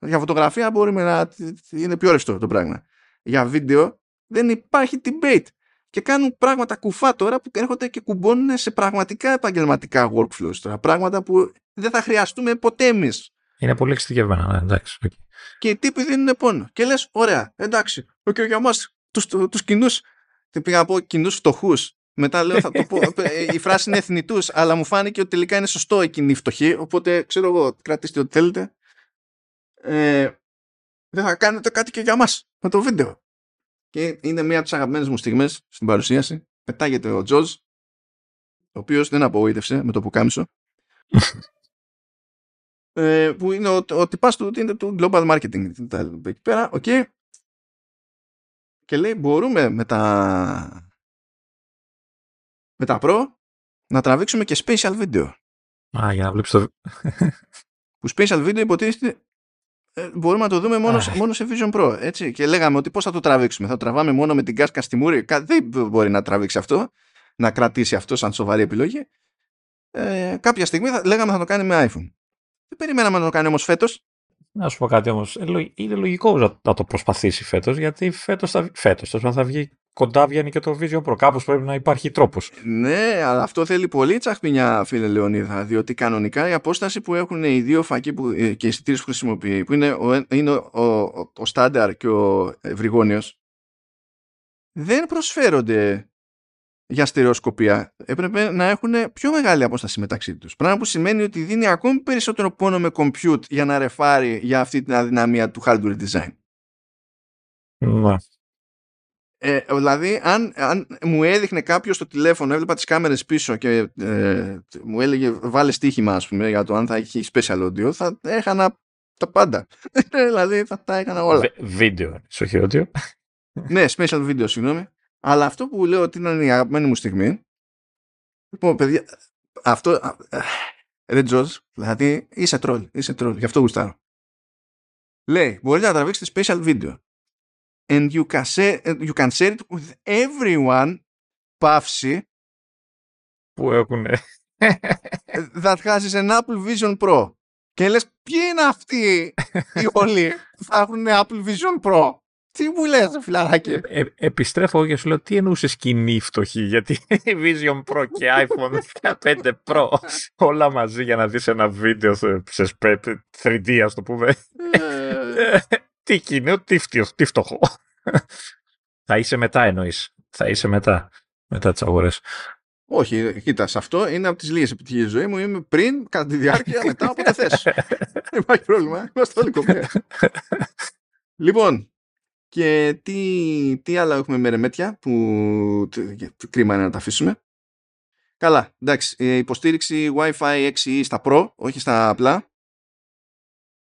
Για φωτογραφία μπορούμε να είναι πιο ρευστό το πράγμα. Για βίντεο δεν υπάρχει debate. Και κάνουν πράγματα κουφά τώρα που έρχονται και κουμπώνουν σε πραγματικά επαγγελματικά workflows τώρα. Πράγματα που δεν θα χρειαστούμε ποτέ εμείς. Είναι πολύ εξειδικευμένα, ναι, εντάξει. Okay. Και οι τύποι δίνουν πόνο. Και λες, ωραία, εντάξει, okay, για εμά τους τους κοινού. Τι πήγα να πω κοινού φτωχούς. Μετά λέω, θα το πω, η φράση είναι θνητούς, αλλά μου φάνηκε ότι τελικά είναι σωστό κοινοί φτωχοί. Οπότε ξέρω εγώ, κρατήστε ό,τι θέλετε ε, δεν θα κάνετε κάτι και για μας με το βίντεο. Και είναι μία από τις αγαπημένες μου στιγμές στην παρουσίαση. Πετάγεται ο Joz, ο οποίος δεν απογοήτευσε με το πουκάμισο. ε, που είναι ο, ο τυπάς του, είναι του global marketing. Εκεί πέρα, OK. Okay. Και λέει μπορούμε με τα με τα Pro να τραβήξουμε και special video. Α, για να βλέπεις το... που special video υποτίθεται ε, μπορούμε να το δούμε μόνο, μόνο σε Vision Pro. Έτσι. Και λέγαμε ότι πώς θα το τραβήξουμε. Θα το τραβάμε μόνο με την κάσκα στη μούρη. Δεν μπορεί να τραβήξει αυτό, να κρατήσει αυτό σαν σοβαρή επιλογή. Ε, κάποια στιγμή θα, λέγαμε θα το κάνει με iPhone. Δεν περιμέναμε να το κάνει όμως φέτος. Να σου πω κάτι όμως. Ε, είναι λογικό να το προσπαθήσει φέτος, γιατί φέτος θα, φέτος, θα βγει κοντά βγαίνει και το Vision Pro. Κάπως πρέπει να υπάρχει τρόπος. Ναι, αλλά αυτό θέλει πολύ τσαχπινιά, φίλε Λεωνίδα, διότι κανονικά η απόσταση που έχουν οι δύο φακοί που, ε, και οι εισιτήρε που χρησιμοποιεί, που είναι ο, είναι ο, ο, ο Στάνταρ και ο Ευρυγόνιος, δεν προσφέρονται για στερεοσκοπία. Έπρεπε να έχουν πιο μεγάλη απόσταση μεταξύ τους. Πράγμα που σημαίνει ότι δίνει ακόμη περισσότερο πόνο με compute για να ρεφάρει για αυτή την αδυναμία του hardware design. Ναι. Ε, δηλαδή, αν, αν μου έδειχνε κάποιος το τηλέφωνο, έβλεπα τις κάμερες πίσω και ε, μου έλεγε βάλε στοίχημα, ας πούμε, για το αν θα έχει special audio, θα έχανα τα πάντα. δηλαδή, θα τα έκανα όλα. Βίντεο, όχι audio. ναι, special video, συγγνώμη. Αλλά αυτό που λέω ότι είναι η αγαπημένη μου στιγμή. Λοιπόν, παιδιά, αυτό. Ρε Τζορτζ, δηλαδή είσαι τρόλ, είσαι τρόλ, γι' αυτό γουστάρω. Λέει, μπορείτε να τραβήξετε special video and you can, share, you can share it with everyone παύση που έχουν that has an Apple Vision Pro και λες ποιοι είναι αυτοί οι όλοι που θα έχουν Apple Vision Pro; Τι μου λες φιλαράκι; Ε, ε, επιστρέφω και σου λέω τι εννοούσε κοινή φτωχή γιατί Vision Pro και iPhone 15 Pro όλα μαζί για να δεις ένα βίντεο σε 3D ας το πούμε ε, τι κοινό, τι, τι φτωχό. θα είσαι μετά εννοείς. Θα είσαι μετά. Μετά τις αγορές. Όχι, κοίτα, σε αυτό είναι από τις λίγες επιτυχίες ζωή μου. Είμαι πριν, κατά τη διάρκεια, μετά, όποτε θες. Δεν υπάρχει πρόβλημα. Είμαστε όλοι κομμάτια. λοιπόν, και τι, τι άλλα έχουμε με ρεμέτια που κρίμα είναι να τα αφήσουμε. Καλά, εντάξει, υποστήριξη Wi-Fi 6 στα Pro, όχι στα απλά.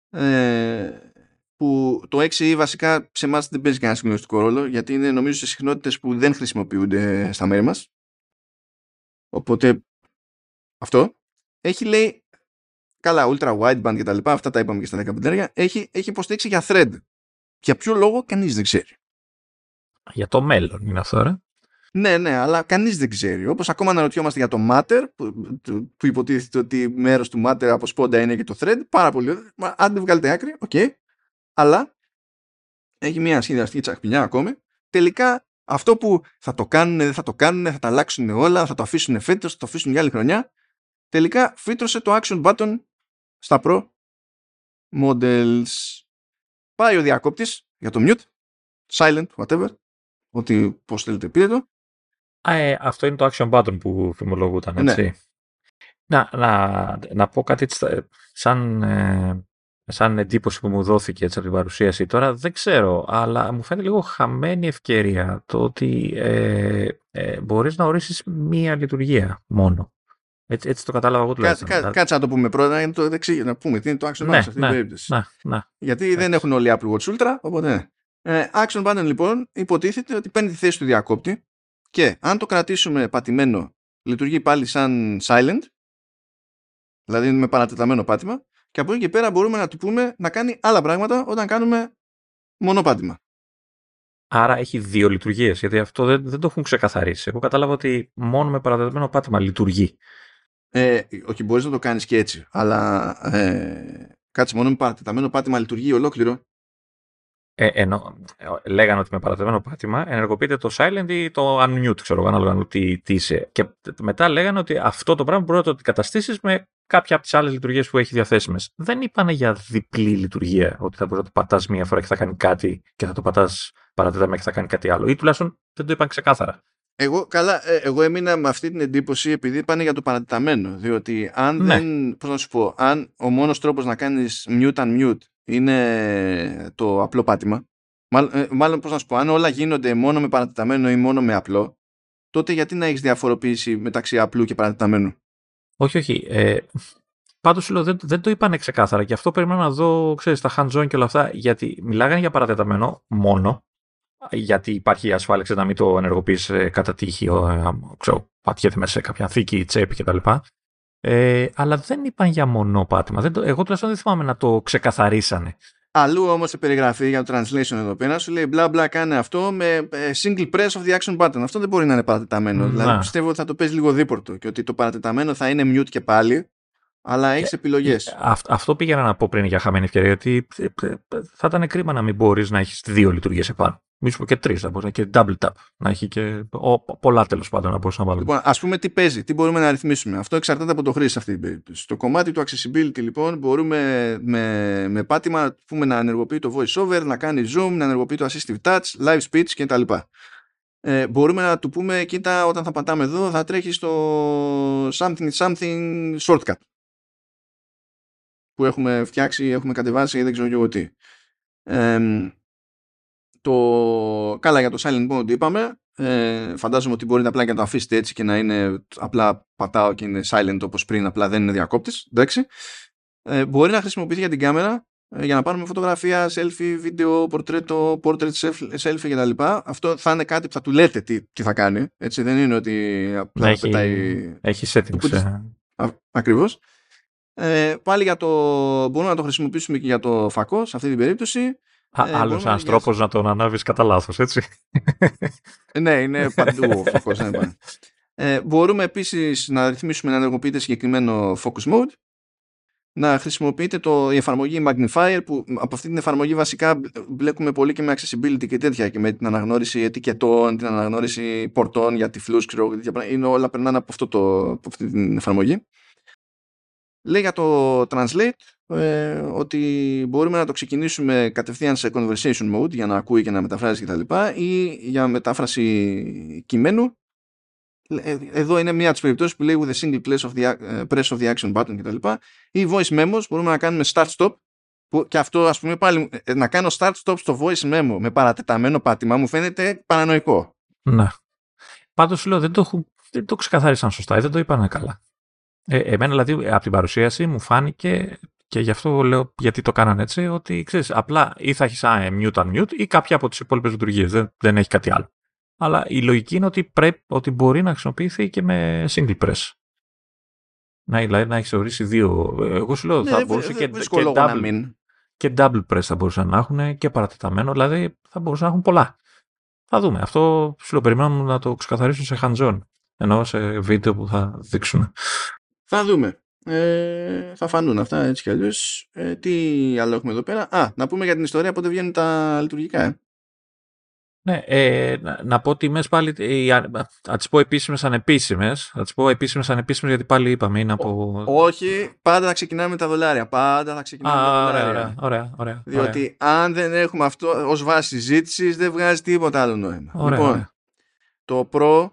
ε, που το 6 βασικά σε εμάς δεν παίζει κανένα συγκλονιστικό ρόλο γιατί είναι νομίζω σε συχνότητες που δεν χρησιμοποιούνται στα μέρη μας οπότε αυτό έχει λέει καλά ultra wideband και τα λοιπά αυτά τα είπαμε και στα 15 έχει, έχει υποστήριξη για thread για ποιο λόγο κανείς δεν ξέρει για το μέλλον είναι αυτό ρε ναι, ναι, αλλά κανείς δεν ξέρει. Όπως ακόμα αναρωτιόμαστε για το Matter, που, που υποτίθεται ότι μέρος του Matter από σπόντα είναι και το Thread, πάρα πολύ. Αν δεν βγάλετε άκρη, OK. Okay. Αλλά έχει μια σχεδιαστική τσαχπινιά ακόμη. Τελικά αυτό που θα το κάνουν, δεν θα το κάνουν, θα τα αλλάξουν όλα, θα το αφήσουν φέτος, θα το αφήσουν για άλλη χρονιά. Τελικά φύτρωσε το action button στα Pro models. Πάει ο διακόπτης για το mute, silent, whatever, ότι πώς θέλετε πείτε το ε, αυτό είναι το action button που φημολογούταν, ναι. έτσι. Να, να, να πω κάτι σαν, ε, σαν εντύπωση που μου δόθηκε έτσι, από την παρουσίαση τώρα. Δεν ξέρω, αλλά μου φαίνεται λίγο χαμένη ευκαιρία το ότι ε, ε, μπορείς να ορίσεις μία λειτουργία μόνο. Έτσι, έτσι το κατάλαβα εγώ τουλάχιστον. Κάτσε, κάτσε να το πούμε πρώτα, είναι το δεξί, να πούμε τι είναι το action button ναι, σε αυτή ναι, την περίπτωση. Ναι, ναι. Γιατί δεν έχουν όλοι Apple Watch Ultra, οπότε ναι. Ε, action button λοιπόν υποτίθεται ότι παίρνει τη θέση του διακόπτη και αν το κρατήσουμε πατημένο λειτουργεί πάλι σαν silent δηλαδή με παρατεταμένο πάτημα και από εκεί και πέρα μπορούμε να του πούμε να κάνει άλλα πράγματα όταν κάνουμε μόνο πάτημα. Άρα έχει δύο λειτουργίες, γιατί αυτό δεν, δεν το έχουν ξεκαθαρίσει. Εγώ κατάλαβα ότι μόνο με παρατεταμένο πάτημα λειτουργεί. Ε, όχι, μπορείς να το κάνεις και έτσι, αλλά ε, κάτσε μόνο με παρατεταμένο πάτημα λειτουργεί ολόκληρο. Ε, ενώ, ε, λέγανε ότι με παρατεμένο πάτημα ενεργοποιείται το silent ή το unmute, ξέρω ανάλογα τι, τι είσαι. Και μετά λέγανε ότι αυτό το πράγμα μπορεί να το αντικαταστήσεις με κάποια από τις άλλες λειτουργίες που έχει διαθέσιμες. Δεν είπανε για διπλή λειτουργία, ότι θα μπορείς να το πατάς μία φορά και θα κάνει κάτι και θα το πατάς παρατεταμένα και θα κάνει κάτι άλλο. Ή τουλάχιστον δεν το είπαν ξεκάθαρα. Εγώ, καλά, ε, εγώ έμεινα με αυτή την εντύπωση επειδή πάνε για το παρατεταμένο. Διότι αν ναι. δεν. Πώς να σου πω, αν ο μόνος τρόπος να κάνεις mute unmute είναι το απλό πάτημα. Μάλλον, ε, μάλλον πώς να σου πω, αν όλα γίνονται μόνο με παρατεταμένο ή μόνο με απλό, τότε γιατί να έχεις διαφοροποίηση μεταξύ απλού και παρατεταμένου. Όχι, όχι. Ε, πάντως λέω, δεν, δεν το είπανε ξεκάθαρα και αυτό περιμένω να δω, ξέρεις, τα hands-on και όλα αυτά, γιατί μιλάγανε για παρατεταμένο μόνο, γιατί υπάρχει η ασφάλιση να μην το ενεργοποιήσει ε, κατά τύχη, ε, ξέρω, πατιέται μέσα σε κάποια θήκη, τσέπη κτλ. Ε, αλλά δεν είπαν για μονόπατημα. Δεν το, εγώ τουλάχιστον δεν θυμάμαι να το ξεκαθαρίσανε. Αλλού όμως σε περιγραφή για το translation εδώ πέρα σου λέει μπλα μπλα κάνε αυτό με ε, single press of the action button. Αυτό δεν μπορεί να είναι παρατεταμένο. Δηλαδή πιστεύω ότι θα το παίζει λίγο δίπορτο και ότι το παρατεταμένο θα είναι mute και πάλι, αλλά έχεις επιλογές. αυτό πήγαινα να πω πριν για χαμένη ευκαιρία ότι ε, ε, θα ήταν κρίμα να μην μπορείς να έχεις δύο λειτουργίες επάνω. Μη σου πω και τρεις, θα μπορεί και double tap. Να έχει και ο, πολλά τέλος πάντων να μπορούσε να βάλουμε. Λοιπόν, ας πούμε τι παίζει, τι μπορούμε να ρυθμίσουμε. Αυτό εξαρτάται από το χρήστη σε αυτή την περίπτωση. Στο κομμάτι του accessibility, λοιπόν, μπορούμε με, με πάτημα πούμε, να ενεργοποιεί το voice over, να κάνει zoom, να ενεργοποιεί το assistive touch, live speech κτλ. Ε, μπορούμε να του πούμε, κοίτα, όταν θα πατάμε εδώ, θα τρέχει στο something something shortcut που έχουμε φτιάξει, έχουμε κατεβάσει ή δεν ξέρω εγώ τι. Ε, το... Καλά για το silent mode είπαμε. Ε, φαντάζομαι ότι μπορείτε απλά και να το αφήσετε έτσι και να είναι απλά πατάω και είναι silent όπως πριν, απλά δεν είναι διακόπτης. Εντάξει. Ε, μπορεί να χρησιμοποιηθεί για την κάμερα ε, για να πάρουμε φωτογραφία, selfie, βίντεο, πορτρέτο, portrait selfie κτλ. Αυτό θα είναι κάτι που θα του λέτε τι, τι θα κάνει. Έτσι δεν είναι ότι απλά έχει, πετάει... Έχει settings. Ε. Ακριβώς. Ε, πάλι για το, μπορούμε να το χρησιμοποιήσουμε και για το φακό σε αυτή την περίπτωση. Ε, Άλλος ένας τρόπος να τον ανάβεις κατά λάθος, έτσι. ναι, είναι παντού ο φακός. ε, μπορούμε επίσης να ρυθμίσουμε να ενεργοποιείται συγκεκριμένο focus mode. Να χρησιμοποιείτε το, η εφαρμογή Magnifier που από αυτή την εφαρμογή βασικά μπλέκουμε πολύ και με accessibility και τέτοια και με την αναγνώριση ετικετών, την αναγνώριση πορτών για τυφλούς, ξέρω, τέτοια Είναι όλα περνάνε από, αυτό το, από αυτή την εφαρμογή. Λέει για το translate ε, ότι μπορούμε να το ξεκινήσουμε κατευθείαν σε conversation mode για να ακούει και να μεταφράζει κτλ. ή για μετάφραση κειμένου. Ε, εδώ είναι μία από τις περιπτώσεις που λέει with a single press of the, ε, press of the action button κτλ. Ή voice memos μπορούμε να κάνουμε start-stop που, και αυτό ας πούμε πάλι ε, να κάνω start-stop στο voice memo με παρατεταμένο πάτημα μου φαίνεται παρανοϊκό. Ναι. Πάντως λέω δεν το, δεν το ξεκαθάρισαν σωστά, δεν το είπαν καλά. Ε, εμένα δηλαδή από την παρουσίαση μου φάνηκε Και γι' αυτό λέω γιατί το κάνανε έτσι, ότι ξέρεις, απλά ή θα έχεις mute unmute ή κάποια από τις υπόλοιπες λειτουργίες. Δεν, δεν έχει κάτι άλλο. Αλλά η λογική είναι ότι, πρέπει, ότι μπορεί να χρησιμοποιηθεί και με single press. Να, δηλαδή να έχεις ορίσει δύο. Εγώ σου λέω, Ναι, θα δε- μπορούσε δε- και, δύσκολο και, να double, μην. και double press θα μπορούσαν να έχουν και παρατεταμένο. Δηλαδή θα μπορούσαν να έχουν πολλά. Θα δούμε. Αυτό σου λέω, περιμένουμε να το ξεκαθαρίσουν σε hands-on. Ενώ σε βίντεο που θα δείξουν. Θα δούμε. Ε, θα φανούν αυτά έτσι κι αλλιώς. Ε, τι άλλο έχουμε εδώ πέρα; Α, να πούμε για την ιστορία πότε βγαίνουν τα λειτουργικά. Ε. Ναι, ε, να, να πω τιμές πάλι, ε, α, θα τις πω επίσημες ανεπίσημες, θα τις πω επίσημες ανεπίσημες γιατί πάλι είπαμε είναι από... Όχι, πάντα θα ξεκινάμε με τα δολάρια. Πάντα θα ξεκινάμε με τα Α, ωραία, δολάρια. ωραία, ωραία, ωραία. Διότι αν δεν έχουμε αυτό ως βάση συζήτησης, δεν βγάζει τίποτα άλλο νόημα. Ωραία, λοιπόν, ωραία. το Pro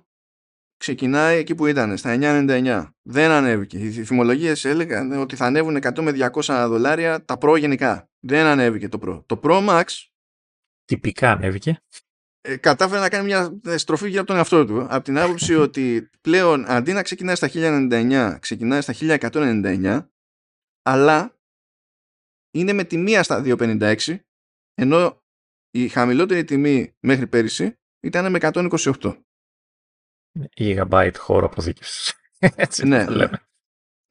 ξεκινάει εκεί που ήταν, στα 9,99. Δεν ανέβηκε. Οι φημολογίες έλεγαν ότι θα ανέβουν 100 με 200 δολάρια τα Pro γενικά. Δεν ανέβηκε το Pro. Το Pro Max Τυπικά ανέβηκε. ε, κατάφερε να κάνει μια ε, στροφή γύρω από τον εαυτό του. Από την άποψη ότι πλέον αντί να ξεκινάει στα 1099, ξεκινάει στα 1199, αλλά είναι με τη μία στα 256, ενώ η χαμηλότερη τιμή μέχρι πέρυσι ήταν με 128. Gigabyte χώρο αποθήκευσης. Έτσι Ναι, το λέμε.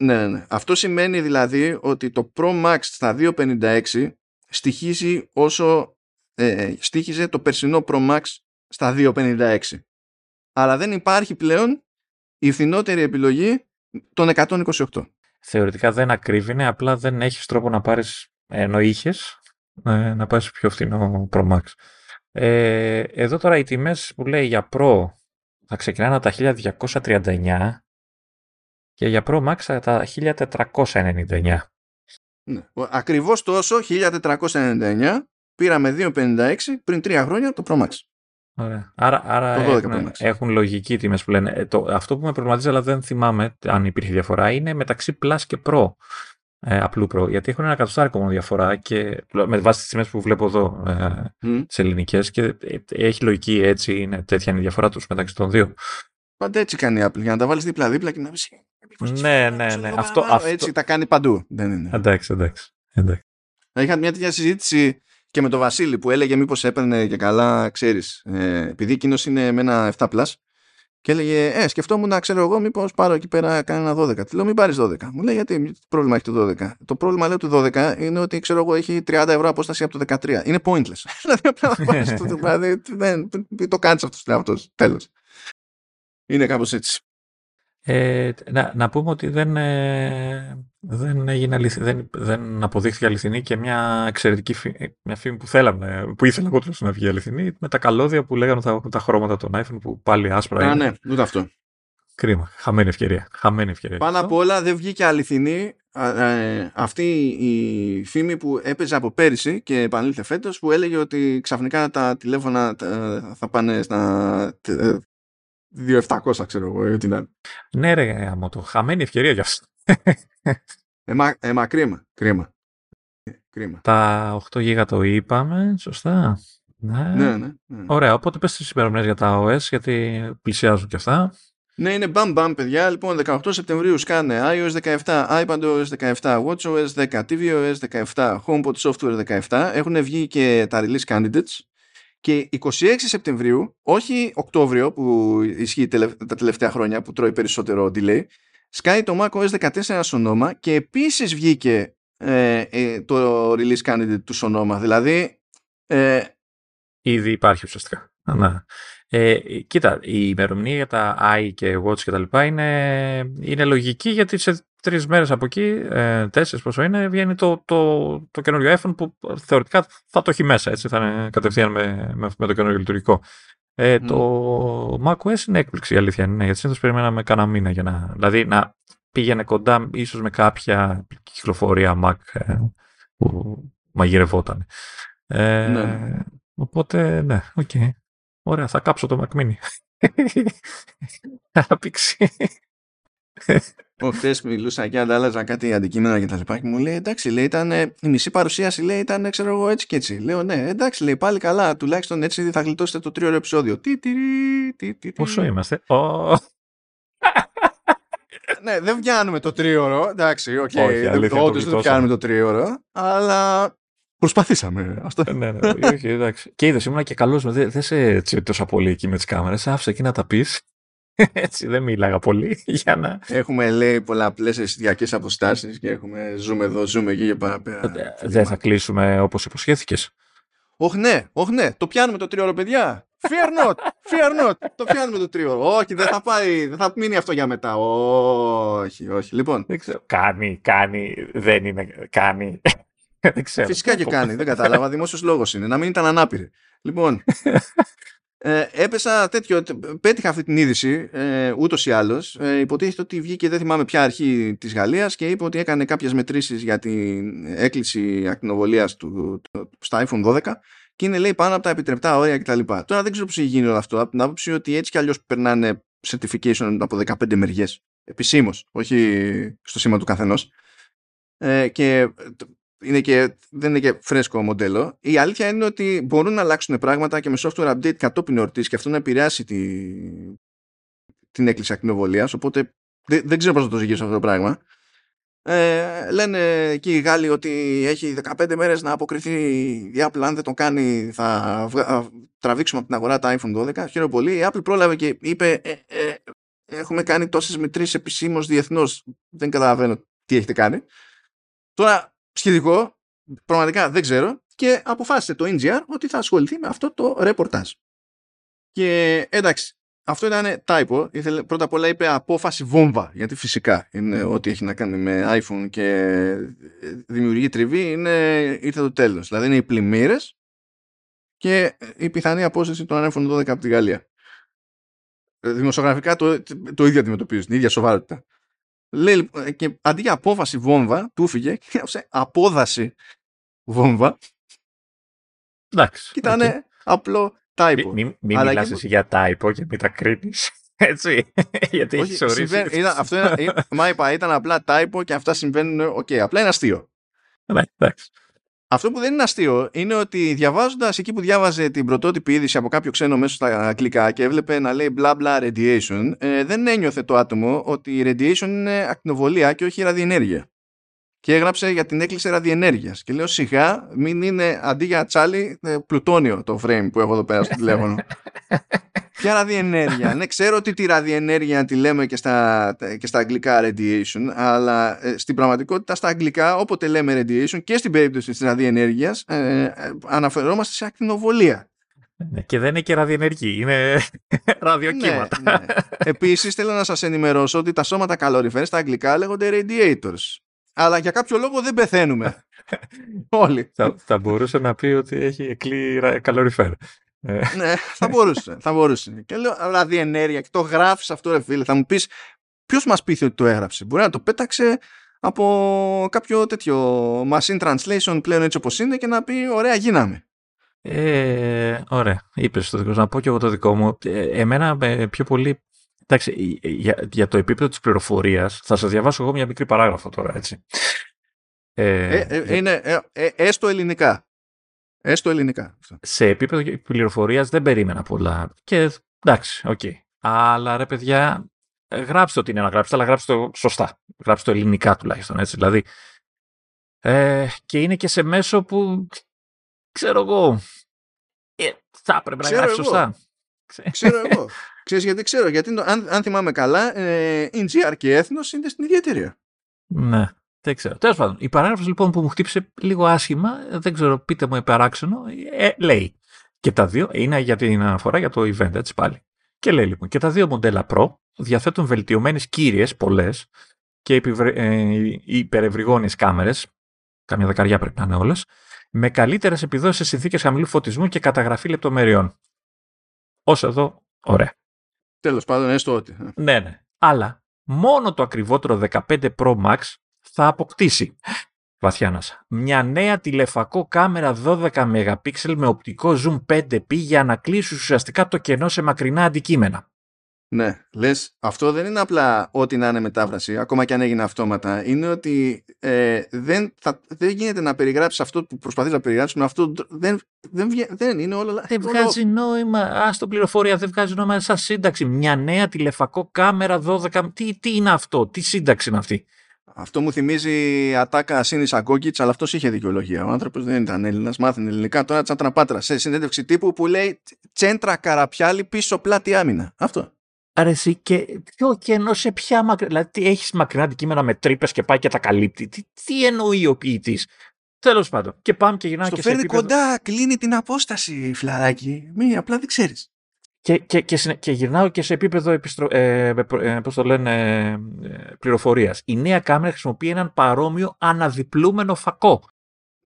Ναι, ναι, ναι. Αυτό σημαίνει δηλαδή ότι το Pro Max στα 256 στοιχίζει όσο ε, στοίχιζε το περσινό Pro Max στα 256. Αλλά δεν υπάρχει πλέον η φθηνότερη επιλογή των 128. Θεωρητικά δεν ακρίβεινε, απλά δεν έχεις τρόπο να πάρεις, ενώ είχες, ε, να πάρεις πιο φθηνό Pro Max. Ε, εδώ τώρα οι τιμές που λέει για Pro θα ξεκινάνε από τα 1239 και για Pro Max από τα 1499. Ναι. Ο- Ακριβώς τόσο 1499 πήραμε 256 πριν τρία χρόνια το Pro Max. Ωραία. Άρα, άρα Το 12 έχουν, Pro Max. έχουν λογική οι τιμές που λένε. Ε, το, αυτό που με προβληματίζει, αλλά δεν θυμάμαι αν υπήρχε διαφορά, είναι μεταξύ Plus και Pro. Ε, απλού Pro. Γιατί έχουν ένα εκατοστάρικο μόνο διαφορά και με βάση τις τιμές που βλέπω εδώ ε, Μμ. τις ελληνικές και ε, έχει λογική έτσι, είναι τέτοια είναι η διαφορά τους μεταξύ των δύο. Πάντα έτσι κάνει η Apple για να τα βάλεις δίπλα-δίπλα και να πεις Ναι, ναι, ναι. Αυτό, αυτό... Έτσι τα κάνει παντού. Δεν είναι. Εντάξει, εντάξει. εντάξει. Είχα μια τέτοια συζήτηση και με τον Βασίλη που έλεγε μήπως έπαιρνε και καλά, ξέρεις, ε, επειδή εκείνος είναι με ένα 7 plus και έλεγε, ε, σκεφτόμουν να ξέρω εγώ μήπως πάρω εκεί πέρα κανένα 12. Τι λέω, μην πάρεις 12. Μου λέει, γιατί, τι πρόβλημα έχει το 12. Το πρόβλημα, λέω, του 12 είναι ότι, ξέρω εγώ, έχει 30 ευρώ απόσταση από το 13. Είναι pointless. δηλαδή, απλά να πάρεις το- δηλαδή, δεν, το κάνεις αυτό στον εαυτό σου. Τέλος. Είναι κάπως έτσι. Ε, να, να πούμε ότι δεν, ε, δεν, έγινε αληθι- δεν, δεν αποδείχθηκε αληθινή και μια εξαιρετική φη- μια φήμη που θέλαμε, που ήθελα εγώ τουλάχιστον να βγει αληθινή, με τα καλώδια που λέγανε ότι θα έχουν τα χρώματα των iPhone που πάλι άσπρα Α, είναι. ναι, ούτε αυτό. Κρίμα. Χαμένη ευκαιρία. Χαμένη ευκαιρία. Πάνω απ' όλα δεν βγήκε αληθινή α, ε, αυτή η φήμη που έπαιζε από πέρυσι και επανήλθε φέτος που έλεγε ότι ξαφνικά τα τηλέφωνα τα- θα πάνε στα τε- 2700 ξέρω εγώ ή τι να είναι. Ναι, ρε, άμα το χαμένη ευκαιρία για αυτό. Ε, μα, ε, μα κρίμα, κρίμα. Ε, κρίμα. τα 8 GB το είπαμε, σωστά. Ναι. Ναι, ναι, ναι. Ωραία, οπότε πες τις ημερομηνίες για τα OS, γιατί πλησιάζουν και αυτά. Ναι, είναι μπαμ μπαμ παιδιά. Λοιπόν, 18 Σεπτεμβρίου σκάνε iOS 17, iPadOS 17, WatchOS 10, tvOS 17, HomePod Software 17. Έχουν βγει και τα release candidates. Και 26 Σεπτεμβρίου, όχι Οκτώβριο που ισχύει τελευ- τα τελευταία χρόνια που τρώει περισσότερο delay, σκάει το macOS 14 Sonoma και επίσης βγήκε ε, ε, το release candidate του Sonoma. Δηλαδή, ε, Ήδη υπάρχει ουσιαστικά. Ναι. Ε, κοίτα, η ημερομηνία για τα i και watch και τα λοιπά είναι, είναι λογική γιατί σε τρεις μέρες από εκεί, ε, τέσσερις πόσο είναι, βγαίνει το, το, το καινούριο iPhone που θεωρητικά θα το έχει μέσα, έτσι, θα είναι κατευθείαν με, με, με το καινούριο λειτουργικό. Ε, Μμ. Το macOS είναι έκπληξη η αλήθεια είναι, γιατί συνήθως περιμέναμε κάνα μήνα για να, δηλαδή να πήγαινε κοντά ίσως με κάποια κυκλοφορία Mac ε, που μαγειρευόταν. Ε, Ναι. Οπότε, ναι, οκ. Ωραία, θα κάψω το Mac Mini. Θα πήξει. Χθες μιλούσα και αντάλλαζα κάτι αντικείμενα και τα λοιπά και μου λέει εντάξει λέει ήταν ε, η μισή παρουσίαση λέει ήταν ξέρω εγώ έτσι και έτσι. Λέω ναι εντάξει λέει πάλι καλά τουλάχιστον έτσι θα γλιτώσετε το τρίωρο επεισόδιο. Τι, τι, τι, τι, τι. Πόσο είμαστε; Ω, ναι, δεν βγαίνουμε το τρίωρο. Εντάξει, οκ. Όχι, Όντως δεν βγαίνουμε το τρίωρο. Αλλά προσπαθήσαμε. Αυτό. Ε, ναι, ναι, όχι, εντάξει. Και είδες, ήμουν και καλός. Δεν δε σε έτσι τόσο πολύ εκεί με τις κάμερες. Άφησε εκεί να τα πεις. Έτσι δεν μίλαγα πολύ για να... Έχουμε λέει πολλαπλές εστιακές αποστάσεις και έχουμε ζουμ εδώ, ζουμ εκεί και παραπέρα. Ε, δεν θα κλείσουμε όπως υποσχέθηκες. Όχι ναι, όχι ναι, το πιάνουμε το τρίωρο παιδιά. Fear not, fear not, το πιάνουμε το τρίωρο. Όχι, δεν θα πάει, δεν θα μείνει αυτό για μετά. Όχι, όχι. Λοιπόν. Δεν ξέρω. Κάνει, κάνει, δεν είναι, κάνει. δεν ξέρω. Φυσικά και κάνει, δεν κατάλαβα. Δημόσιος λόγος είναι, να μην ήταν ανάπηρη. Λοιπόν, ε, έπεσα τέτοιο, πέτυχα αυτή την είδηση ε, ούτως ή άλλως. Ε, υποτίθεται ότι βγήκε, δεν θυμάμαι ποια αρχή της Γαλλίας και είπε ότι έκανε κάποιες μετρήσεις για την έκκληση ακτινοβολίας του, του, στα iPhone 12 και είναι λέει πάνω από τα επιτρεπτά όρια κτλ. Τώρα δεν ξέρω πώς έχει γίνει όλο αυτό, από την άποψη ότι έτσι κι αλλιώς περνάνε certification από 15 μεριές, επισήμως, όχι στο σήμα του καθενός. Ε, και είναι και, δεν είναι και φρέσκο μοντέλο. Η αλήθεια είναι ότι μπορούν να αλλάξουν πράγματα και με software update κατόπιν ορτή και αυτό να επηρεάσει τη, την έκκληση ακτινοβολίας. Οπότε δεν, δεν ξέρω πώς να το ζυγίσω αυτό το πράγμα. Ε, λένε εκεί οι Γάλλοι ότι έχει 15 μέρες να αποκριθεί η Apple αν δεν το κάνει θα τραβήξουμε από την αγορά τα iPhone 12 χαίρομαι πολύ η Apple πρόλαβε και είπε ε, ε, έχουμε κάνει τόσες μετρήσεις επισήμως διεθνώς δεν καταλαβαίνω τι έχετε κάνει τώρα σχετικό, πραγματικά δεν ξέρω, και αποφάσισε το NGR ότι θα ασχοληθεί με αυτό το ρεπορτάζ. Και εντάξει, αυτό ήταν typo. Ήθελε, πρώτα απ' όλα είπε απόφαση βόμβα, γιατί φυσικά είναι ό,τι έχει να κάνει με iPhone και δημιουργεί τριβή, είναι, ήρθε το τέλος. Δηλαδή είναι οι πλημμύρες και η πιθανή απόσυρση των iPhone 12 από τη Γαλλία. Δημοσιογραφικά το, το ίδιο αντιμετωπίζουν, την ίδια σοβαρότητα. Λέει, λοιπόν, και αντί για απόφαση βόμβα, του έφυγε και έγραψε απόδαση βόμβα. Εντάξει. Και ήταν okay. απλό typo. Μην μη, μη μιλάς και... εσύ για typo και μην τα κρίνεις. Έτσι. Γιατί έχεις ορίσει. Ήταν, αυτό ήταν, μα είπα, ήταν απλά typo και αυτά συμβαίνουν. OK, okay, απλά είναι αστείο. Ναι, εντάξει. Αυτό που δεν είναι αστείο είναι ότι διαβάζοντας εκεί που διάβαζε την πρωτότυπη είδηση από κάποιο ξένο μέσω στα αγγλικά και έβλεπε να λέει bla bla radiation, ε, δεν ένιωθε το άτομο ότι η radiation είναι ακτινοβολία και όχι ραδιενέργεια. Και έγραψε για την έκκληση ραδιενέργειας. Και λέω σιγά, μην είναι αντί για τσάλι ε, πλουτόνιο το frame που έχω εδώ πέρα στο τηλέφωνο. Ποια ραδιενέργεια. ναι, ξέρω ότι τη ραδιενέργεια τη λέμε και στα, και στα αγγλικά radiation, αλλά ε, στην πραγματικότητα στα αγγλικά όποτε λέμε radiation και στην περίπτωση της ραδιενέργειας ε, ε, αναφερόμαστε σε ακτινοβολία. Ναι, και δεν είναι και ραδιενεργή, είναι ραδιοκύματα. Ναι, ναι. Επίσης θέλω να σας ενημερώσω ότι τα σώματα καλοριφέρ στα αγγλικά λέγονται radiators. Αλλά για κάποιο λόγο δεν πεθαίνουμε. Όλοι. Θα, θα μπορούσε να πει ότι έχει εκλεί καλοριφέρ. Ε. ναι, θα μπορούσε. Θα μπορούσε. Και λέω, δηλαδή ενέργεια και το γράφεις αυτό, ρε φίλε. Θα μου πεις, ποιος μας πείθει ότι το έγραψε. Μπορεί να το πέταξε από κάποιο τέτοιο machine translation πλέον έτσι όπως είναι και να πει ωραία γίναμε. Ε, ωραία, είπες το δικό Να πω και εγώ το δικό μου. Ε, εμένα πιο πολύ. Εντάξει, για, για το επίπεδο της πληροφορίας θα σας διαβάσω εγώ μια μικρή παράγραφο τώρα, έτσι. Ε, ε, είναι, ε, έστω ελληνικά. Έστω ελληνικά. Σε επίπεδο πληροφορίας δεν περίμενα πολλά. Και εντάξει, OK. Okay. Αλλά ρε παιδιά, γράψτε ό,τι είναι να γράψετε, αλλά γράψτε το σωστά. Γράψτε το ελληνικά τουλάχιστον. Έτσι. Δηλαδή, ε, και είναι και σε μέσο που ξέρω εγώ. Ε, θα έπρεπε να γράψει σωστά. Ξέρω εγώ. Ξέρεις γιατί ξέρω. Γιατί αν, αν θυμάμαι καλά, ε, GR και έθνος είναι στην ίδια εταιρεία. Ναι. Δεν ξέρω. Τέλος πάντων, η παράγραφος λοιπόν που μου χτύπησε λίγο άσχημα, δεν ξέρω, πείτε μου παράξενο, ε, λέει. Και τα δύο είναι για την αναφορά για το event, έτσι πάλι. Και λέει λοιπόν, και τα δύο μοντέλα Pro διαθέτουν βελτιωμένες κύριε, πολλές και ε, υπερευρυγόνιες κάμερες, καμιά δεκαριά πρέπει να είναι όλες, με καλύτερες επιδόσεις σε συνθήκες χαμηλού φωτισμού και καταγραφή λεπτομεριών. Όσο εδώ, ωραία. Τέλος πάντων, έστω ότι. Ε. Ναι, ναι. Αλλά μόνο το ακριβότερο 15 Pro Max θα αποκτήσει βαθιά Μια νέα τηλεφακό κάμερα 12 MP με οπτικό zoom 5p για να κλείσει ουσιαστικά το κενό σε μακρινά αντικείμενα. Ναι, λε, αυτό δεν είναι απλά ό,τι να είναι μετάφραση, ακόμα και αν έγινε αυτόματα. Είναι ότι ε, δεν, θα, δεν γίνεται να περιγράψει αυτό που προσπαθεί να περιγράψει με αυτό. Δεν, δεν, δεν είναι όλο. Δεν βγάζει νόημα. Α το πληροφορία, δεν βγάζει νόημα σαν σύνταξη. Μια νέα τηλεφακό κάμερα 12. Τι, τι είναι αυτό, τι σύνταξη είναι αυτή. Αυτό μου θυμίζει ατάκα Σύνη Αγκόγκητ, αλλά αυτό είχε δικαιολογία. Ο άνθρωπο δεν ήταν Έλληνα, μάθαινε ελληνικά. Τώρα τσατραπάτρα σε συνέντευξη τύπου που λέει Τσέντρα καραπιάλι πίσω πλάτη άμυνα. Αυτό. Αρέσει και πιο κενό σε ποια μακριά. Δηλαδή, έχεις μακρινά αντικείμενα με τρύπες και πάει και τα καλύπτει. Τι, τι εννοεί ο ποιητής; Τέλος πάντων. Και πάμε και γυρνάμε Στο και φέρνει σε επίπεδο... κοντά, κλείνει την απόσταση, φλαράκι. Μη, απλά δεν ξέρεις. Και, και, και, συνε- και γυρνάω και σε επίπεδο επιστρο... ε, ε, πώς το λένε, ε, πληροφορίας. Η νέα κάμερα χρησιμοποιεί έναν παρόμοιο αναδιπλούμενο φακό.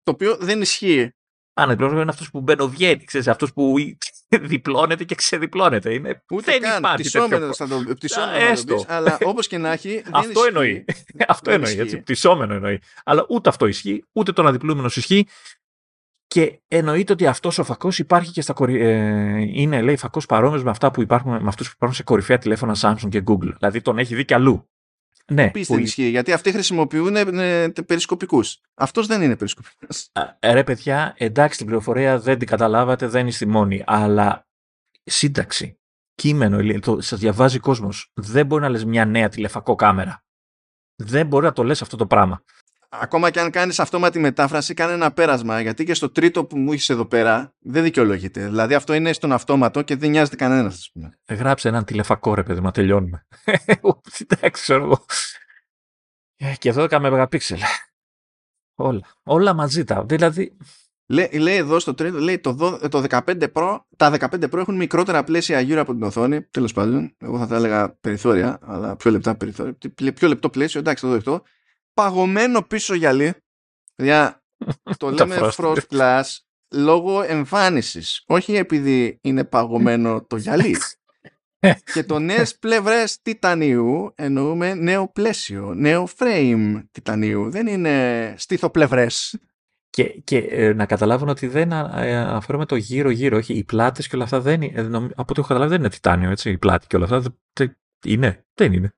Το οποίο δεν ισχύει. Αναδιπλούμενο είναι αυτός που μπαινοβγαίνει, ξέρεις, αυτός που διπλώνεται και ξεδιπλώνεται. Είναι, Ούτε δεν καν. υπάρχει τέτοιο Πτυσσόμενος φακό. θα το, πτυσσόμενο Α, θα το έστω. πεις, αλλά όπως και να έχει. δεν Αυτό ισχύει. εννοεί. αυτό Δεν εννοεί, ισχύει. έτσι. Πτυσσόμενο εννοεί. Αλλά ούτε αυτό ισχύει, ούτε το αναδιπλούμενο ισχύει. Και εννοείται ότι αυτός ο φακός υπάρχει και στα κορυ... ε, είναι, λέει, φακός παρόμοιος με, αυτά που υπάρχουν, με αυτούς που υπάρχουν σε κορυφαία τηλέφωνα Samsung και Google. Δηλαδή τον έχει δει κι αλλού. Ναι, Επίση που δεν ισχύει, γιατί αυτοί χρησιμοποιούν ε, περισκοπικούς. Αυτός δεν είναι περισκοπικός. Α, Ρε παιδιά, εντάξει την πληροφορία δεν την καταλάβατε, δεν είστε μόνοι, αλλά σύνταξη, κείμενο, ηλι- το, σας διαβάζει ο κόσμος. Δεν μπορεί να λες μια νέα τηλεφακό κάμερα. Δεν μπορεί να το λες αυτό το πράγμα. Ακόμα και αν κάνεις αυτόματη μετάφραση, κάνε ένα πέρασμα. Γιατί και στο τρίτο που μου είχε εδώ πέρα δεν δικαιολογείται. Δηλαδή αυτό είναι στον αυτόματο και δεν νοιάζεται κανένας, ας πούμε. Γράψε έναν τηλεφακό ρε παιδί, μα τελειώνουμε. εντάξει, ξέρω εγώ. Ε, Και 12 μεγαπίξελ. Όλα. Όλα μαζί τα. Δηλαδή, Λέει, λέει εδώ στο τρίτο, λέει το, δω- το 15 Pro, τα 15 Pro έχουν μικρότερα πλαίσια γύρω από την οθόνη. Τέλος πάντων, εγώ θα τα έλεγα περιθώρια, αλλά πιο λεπτά περιθώρια. Τι- πλε- Πιο λεπτό πλαίσιο, εντάξει, το δεχτώ. Παγωμένο πίσω γυαλί. Για, το Τα λέμε Frosted. frost glass λόγω εμφάνισης. Όχι επειδή είναι παγωμένο το γυαλί. και το νέες πλευρές τιτανίου εννοούμε νέο πλαίσιο, νέο frame τιτανίου. Δεν είναι στήθοπλευρές. και, και ε, να καταλάβουν ότι δεν α- ε, αναφέρομαι το γύρω-γύρω. Όχι, οι πλάτες και όλα αυτά δεν είναι. ε, νομ- από ό,τι έχω καταλάβει δεν είναι τιτάνιο, έτσι. Η πλάτη και όλα αυτά. δεν- δεν- είναι. Δεν είναι.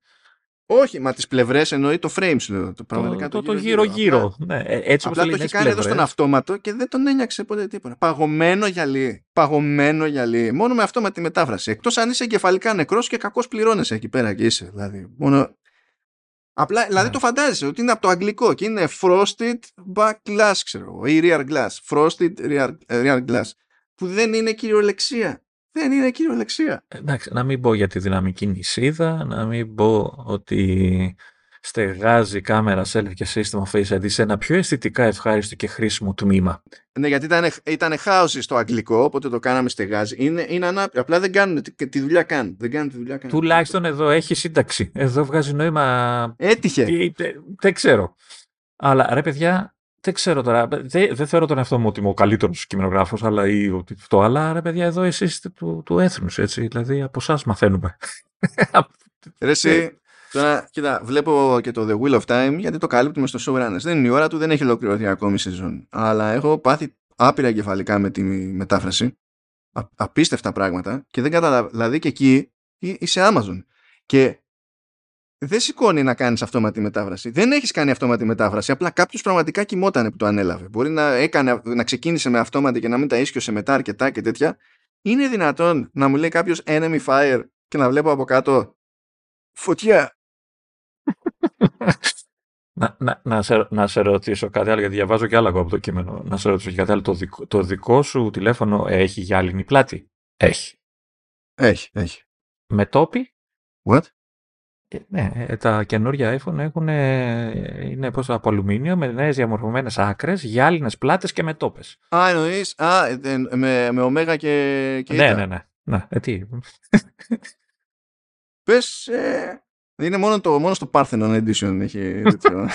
Όχι, μα τις πλευρές εννοεί το frame σου λέω. Το, πραγματικά το, το, το γύρω-γύρω. Ναι, ε, έτσι όπως Απλά λέει, το είναι έχει κάνει εδώ στον πλευρές. αυτόματο και δεν τον ένιαξε ποτέ τίποτα. Παγωμένο γυαλί. Παγωμένο γυαλί. Μόνο με αυτόματη μετάφραση. Εκτός αν είσαι εγκεφαλικά νεκρός και κακώ πληρώνεσαι εκεί πέρα και είσαι. Δηλαδή. Μόνο... Απλά, δηλαδή Ναι. το φαντάζεσαι ότι είναι από το αγγλικό και είναι frosted back glass, ξέρω εγώ, ή rear glass. Frosted rear, ε, rear glass. Που δεν είναι κυριολεξία. Δεν είναι κυριολεξία. Εντάξει, να μην πω για τη δυναμική νησίδα, να μην πω ότι στεγάζει κάμερα selfie και σύστημα Face ID σε ένα πιο αισθητικά ευχάριστο και χρήσιμο τμήμα. Ναι, γιατί ήταν, ήταν χάος στο αγγλικό, οπότε το κάναμε στεγάζει. Είναι, είναι ανάπηρο. Απλά δεν κάνουν τη, τη δουλειά καν. Δεν κάνουν τη δουλειά καν. Τουλάχιστον εδώ έχει σύνταξη. Εδώ βγάζει νόημα. Έτυχε. Τι- τε- Δεν ξέρω. Αλλά ρε παιδιά, δεν ξέρω τώρα. Δεν, δεν θεωρώ τον εαυτό μου ότι είμαι ο καλύτερος κειμενογράφος, αλλά ή ότι αυτό. Αλλά ρε παιδιά, εδώ εσείς είστε του, του έθνους, έτσι. Δηλαδή από εσά μαθαίνουμε. Ρε εσύ, τώρα, κοίτα, βλέπω και το The Wheel of Time γιατί το καλύπτουμε στο showrunners. Δεν είναι η ώρα του, δεν έχει ολοκληρωθεί ακόμη η σεζόν. Αλλά έχω πάθει άπειρα εγκεφαλικά με τη μετάφραση. Α, απίστευτα πράγματα και δεν καταλαβαίνω. Δηλαδή και εκεί εί- είσαι Amazon. Και δεν σηκώνει να κάνεις αυτόματη μετάφραση. Δεν έχεις κάνει αυτόματη μετάφραση. Απλά κάποιος πραγματικά κοιμότανε που το ανέλαβε. Μπορεί να, έκανε, να ξεκίνησε με αυτόματη και να μην τα ίσχυσε μετά αρκετά και τέτοια. Είναι δυνατόν να μου λέει κάποιος enemy fire και να βλέπω από κάτω φωτιά. να, να, να, σε, να σε ρωτήσω κάτι άλλο, γιατί διαβάζω και άλλα εγώ από το κείμενο. Να σε ρωτήσω κάτι άλλο. Το δικό, το δικό σου τηλέφωνο έχει γυάλινη πλάτη; Έχει. Έχει, έχει. Με τόπι; What? Ε, Ναι, ε, τα καινούργια iPhone έχουν, ε, είναι πώς, από αλουμίνιο με νέες διαμορφωμένες άκρες, γυάλινες πλάτες και με τόπες. Α, εννοείς, α, ε, ε, με, με ωμέγα και, και ναι, ήτα. ναι, ναι, ναι. Ε, τι. Πες, ε, είναι μόνο, το, μόνο στο Parthenon Edition έχει τέτοιο.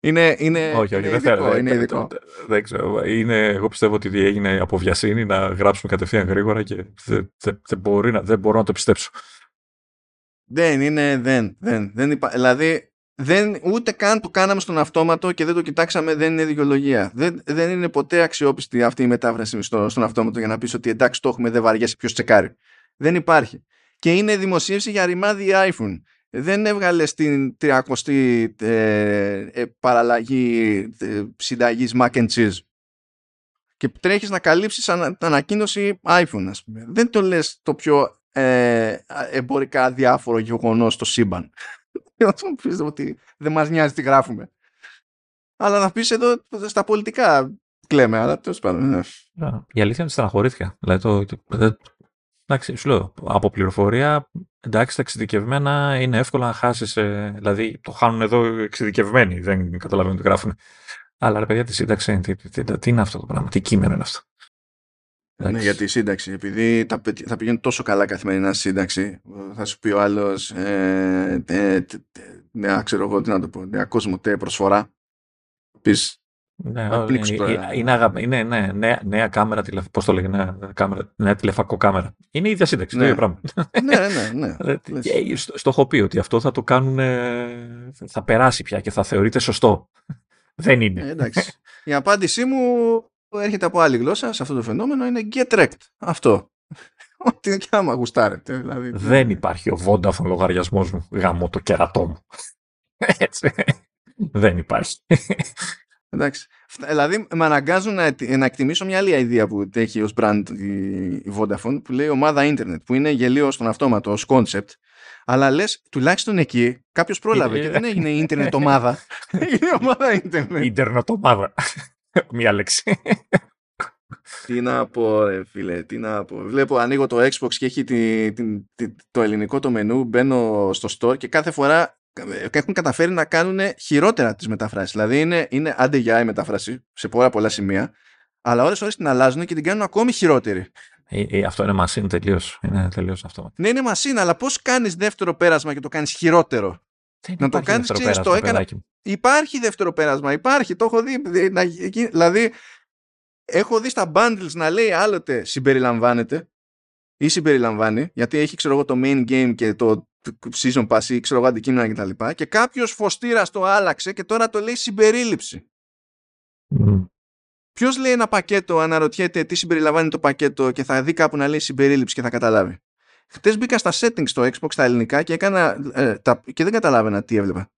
είναι, είναι, όχι, όχι, είναι δεν ειδικό, θέλω. είναι δεν- ειδικό. δεν- Δεν ξέρω. Είναι, εγώ πιστεύω ότι έγινε από βιασύνη να γράψουμε κατευθείαν γρήγορα και δεν, δεν, δεν, μπορεί να, δεν μπορώ να το πιστέψω. Δεν είναι, δεν, δεν, δεν υπά... Δηλαδή, δεν, ούτε καν το κάναμε στον αυτόματο και δεν το κοιτάξαμε, δεν είναι δικαιολογία. Δεν, δεν είναι ποτέ αξιόπιστη αυτή η μετάφραση στο, στον αυτόματο για να πεις ότι εντάξει το έχουμε, δεν βαριέσαι, ποιος τσεκάρει. Δεν υπάρχει. Και είναι δημοσίευση για ρημάδι iPhone. Δεν έβγαλε στην 30η ε, ε, παραλλαγή ε, συνταγής mac and cheese. Και τρέχεις να καλύψεις ανα, ανακοίνωση iPhone, ας πούμε. Δεν το λες το πιο ε, εμπορικά διάφορο γεγονός στο σύμπαν. Να του πεις ότι δεν μας νοιάζει τι γράφουμε. Αλλά να πεις εδώ στα πολιτικά κλαίμε, αλλά τέλος πάντων. Ναι. Η αλήθεια είναι στεναχωρήθηκα. Δηλαδή, το, το, εντάξει, σου λέω, από πληροφορία, εντάξει, τα εξειδικευμένα είναι εύκολο να χάσεις. Ε, δηλαδή, το χάνουν εδώ εξειδικευμένοι, δεν καταλαβαίνουν τι γράφουν. Αλλά ρε παιδιά, τη σύνταξη, τι, τι, τι, τι είναι αυτό το πράγμα, τι κείμενο είναι αυτό. Ναι, για τη σύνταξη. Επειδή θα πηγαίνει τόσο καλά καθημερινά σύνταξη, θα σου πει ο άλλος, ε, ε, ναι, ξέρω εγώ τι να το πω, νέα τε προσφορά. Πεις. Ναι, είναι, είναι, ναι, νέα, νέα κάμερα, τηλεφ... πώς το λέγει, νέα, κάμερα, νέα τηλεφακό κάμερα. Είναι η ίδια σύνταξη, ναι. το ίδιο πράγμα. ναι, ναι, ναι. ναι. στο, στο έχω πει ότι αυτό θα το κάνουν, θα περάσει πια και θα θεωρείται σωστό. Δεν είναι. Ε, εντάξει. η απάντησή μου έρχεται από άλλη γλώσσα σε αυτό το φαινόμενο είναι get wrecked. Αυτό. Ό,τι και άμα γουστάρετε. Δηλαδή. Δεν υπάρχει ο Vodafone λογαριασμός μου. Γαμώ το κερατό μου. Έτσι. Δεν υπάρχει. Εντάξει. Δηλαδή με αναγκάζουν να, να εκτιμήσω μια άλλη ιδέα που έχει ως brand η, Vodafone που λέει ομάδα ίντερνετ που είναι γελίο στον αυτόματο ως concept αλλά λες τουλάχιστον εκεί κάποιος πρόλαβε και δεν έγινε ίντερνετ ομάδα. Είναι ομάδα ίντερνετ. Ίντερνετ ομάδα. Μία λέξη. Τι να πω, ρε φίλε, τι να πω. Βλέπω, ανοίγω το Xbox και έχει τη, τη, τη, το ελληνικό το μενού, μπαίνω στο store και κάθε φορά έχουν καταφέρει να κάνουν χειρότερα τις μεταφράσεις. Δηλαδή είναι, είναι άντε για η μετάφραση σε πολλά πολλά σημεία, αλλά ώρες ώρες την αλλάζουν και την κάνουν ακόμη χειρότερη. Ε, ε, αυτό είναι μασίν τελείως. Είναι τελείως αυτό. Ναι, είναι μασίν, αλλά πώς κάνεις δεύτερο πέρασμα και το κάνεις χειρότερο; Δεν να το κάνεις το έκανα. Υπάρχει δεύτερο πέρασμα, υπάρχει, το έχω δει. Δηλαδή, έχω δει στα bundles να λέει άλλοτε συμπεριλαμβάνεται ή συμπεριλαμβάνει, γιατί έχει ξέρω εγώ το main game και το season pass ή ξέρω εγώ αντικείμενα κτλ. Και, τα και κάποιος φωστήρας το άλλαξε και τώρα το λέει συμπερίληψη. Mm. Ποιος λέει ένα πακέτο, αναρωτιέται τι συμπεριλαμβάνει το πακέτο και θα δει κάπου να λέει συμπερίληψη και θα καταλάβει. Χθε μπήκα στα settings στο Xbox στα ελληνικά και, έκανα, ε, τα, και δεν καταλάβαινα τι έβλεπα.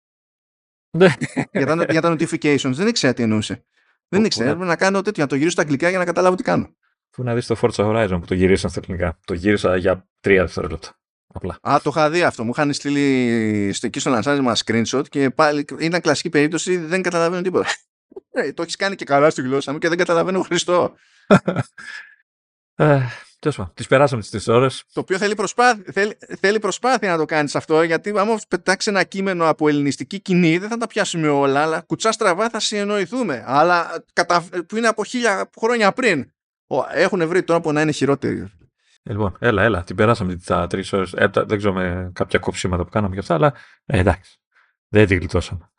Ναι. για, τα, για τα notifications δεν ήξερα τι εννοούσε. Δεν ήξερα. Έπρεπε να κάνω τέτοιο, να το γυρίσω στα αγγλικά για να καταλάβω τι κάνω. Πού να δεις το Forza Horizon που το γυρίσαν στα ελληνικά. Το γύρισα για τρία δευτερόλεπτα. Απλά. Α, το είχα δει αυτό. Μου είχαν στείλει στο εκεί στο λανσάρισμα screenshot και πάλι ήταν κλασική περίπτωση, δεν καταλαβαίνω τίποτα. Ε, το έχεις κάνει και καλά στη γλώσσα μου και δεν καταλαβαίνω Χριστό. Ε, Τέλος τις περάσαμε τις τρεις ώρες. Το οποίο θέλει προσπάθεια, θέλει, θέλει προσπάθεια να το κάνεις αυτό, γιατί άμα πετάξεις ένα κείμενο από ελληνιστική κοινή, δεν θα τα πιάσουμε όλα, αλλά κουτσά στραβά θα συνεννοηθούμε. Αλλά κατα... που είναι από χίλια χρόνια πριν. Έχουν βρει τρόπο να είναι χειρότεροι. Ε, λοιπόν, έλα, έλα, την περάσαμε τα τρεις ώρες. Ε, δεν ξέρω με κάποια κόψιματα που κάναμε και αυτά, αλλά ε, εντάξει. Δεν την γλιτώσαμε.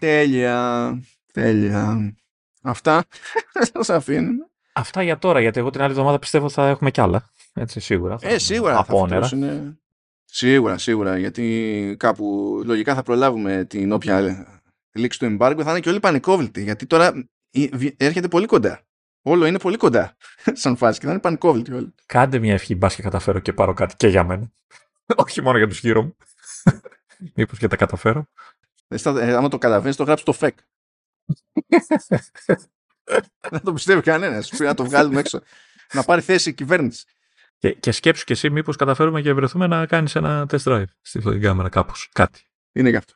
Τέλεια. Τέλεια. Αυτά. Σας αφήνουμε. Αυτά για τώρα, γιατί εγώ την άλλη εβδομάδα πιστεύω θα έχουμε κι άλλα. Έτσι, σίγουρα. Ε, σίγουρα. Από θα είναι... Σίγουρα, σίγουρα. Γιατί κάπου λογικά θα προλάβουμε την όποια λήξη του embargo. Θα είναι και όλοι πανικόβλητοι. Γιατί τώρα έρχεται πολύ κοντά. Όλο είναι πολύ κοντά σαν φάση και θα είναι πανικόβλητοι όλοι. Κάντε μια ευχή, μπας και καταφέρω και πάρω κάτι και για μένα. Όχι μόνο για τους γύρω μου. Μήπως και τα καταφέρω. Ε, ε, άμα το καταλαβαίνεις, το γράψεις το FEC. Δεν το πιστεύει κανένας. Πρέπει να το βγάλουμε έξω. να πάρει θέση η κυβέρνηση. Και, και σκέψου και εσύ, μήπως καταφέρουμε και βρεθούμε να κάνεις ένα test drive στην κάμερα κάπως. Κάτι. Είναι γι' αυτό.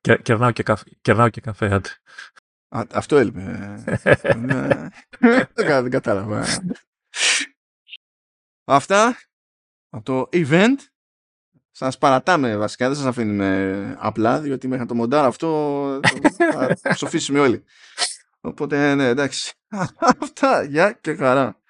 Και, κερνάω, και καφέ, κερνάω και καφέ, άντε. Α, αυτό έλειπε. Ναι. δεν κατάλαβα. Αυτά από το event. Σας παρατάμε βασικά, δεν σας αφήνουμε απλά, διότι μέχρι να το μοντάρω αυτό θα ψοφήσουμε όλοι. Οπότε, ναι, εντάξει. Αυτά, γεια και χαρά.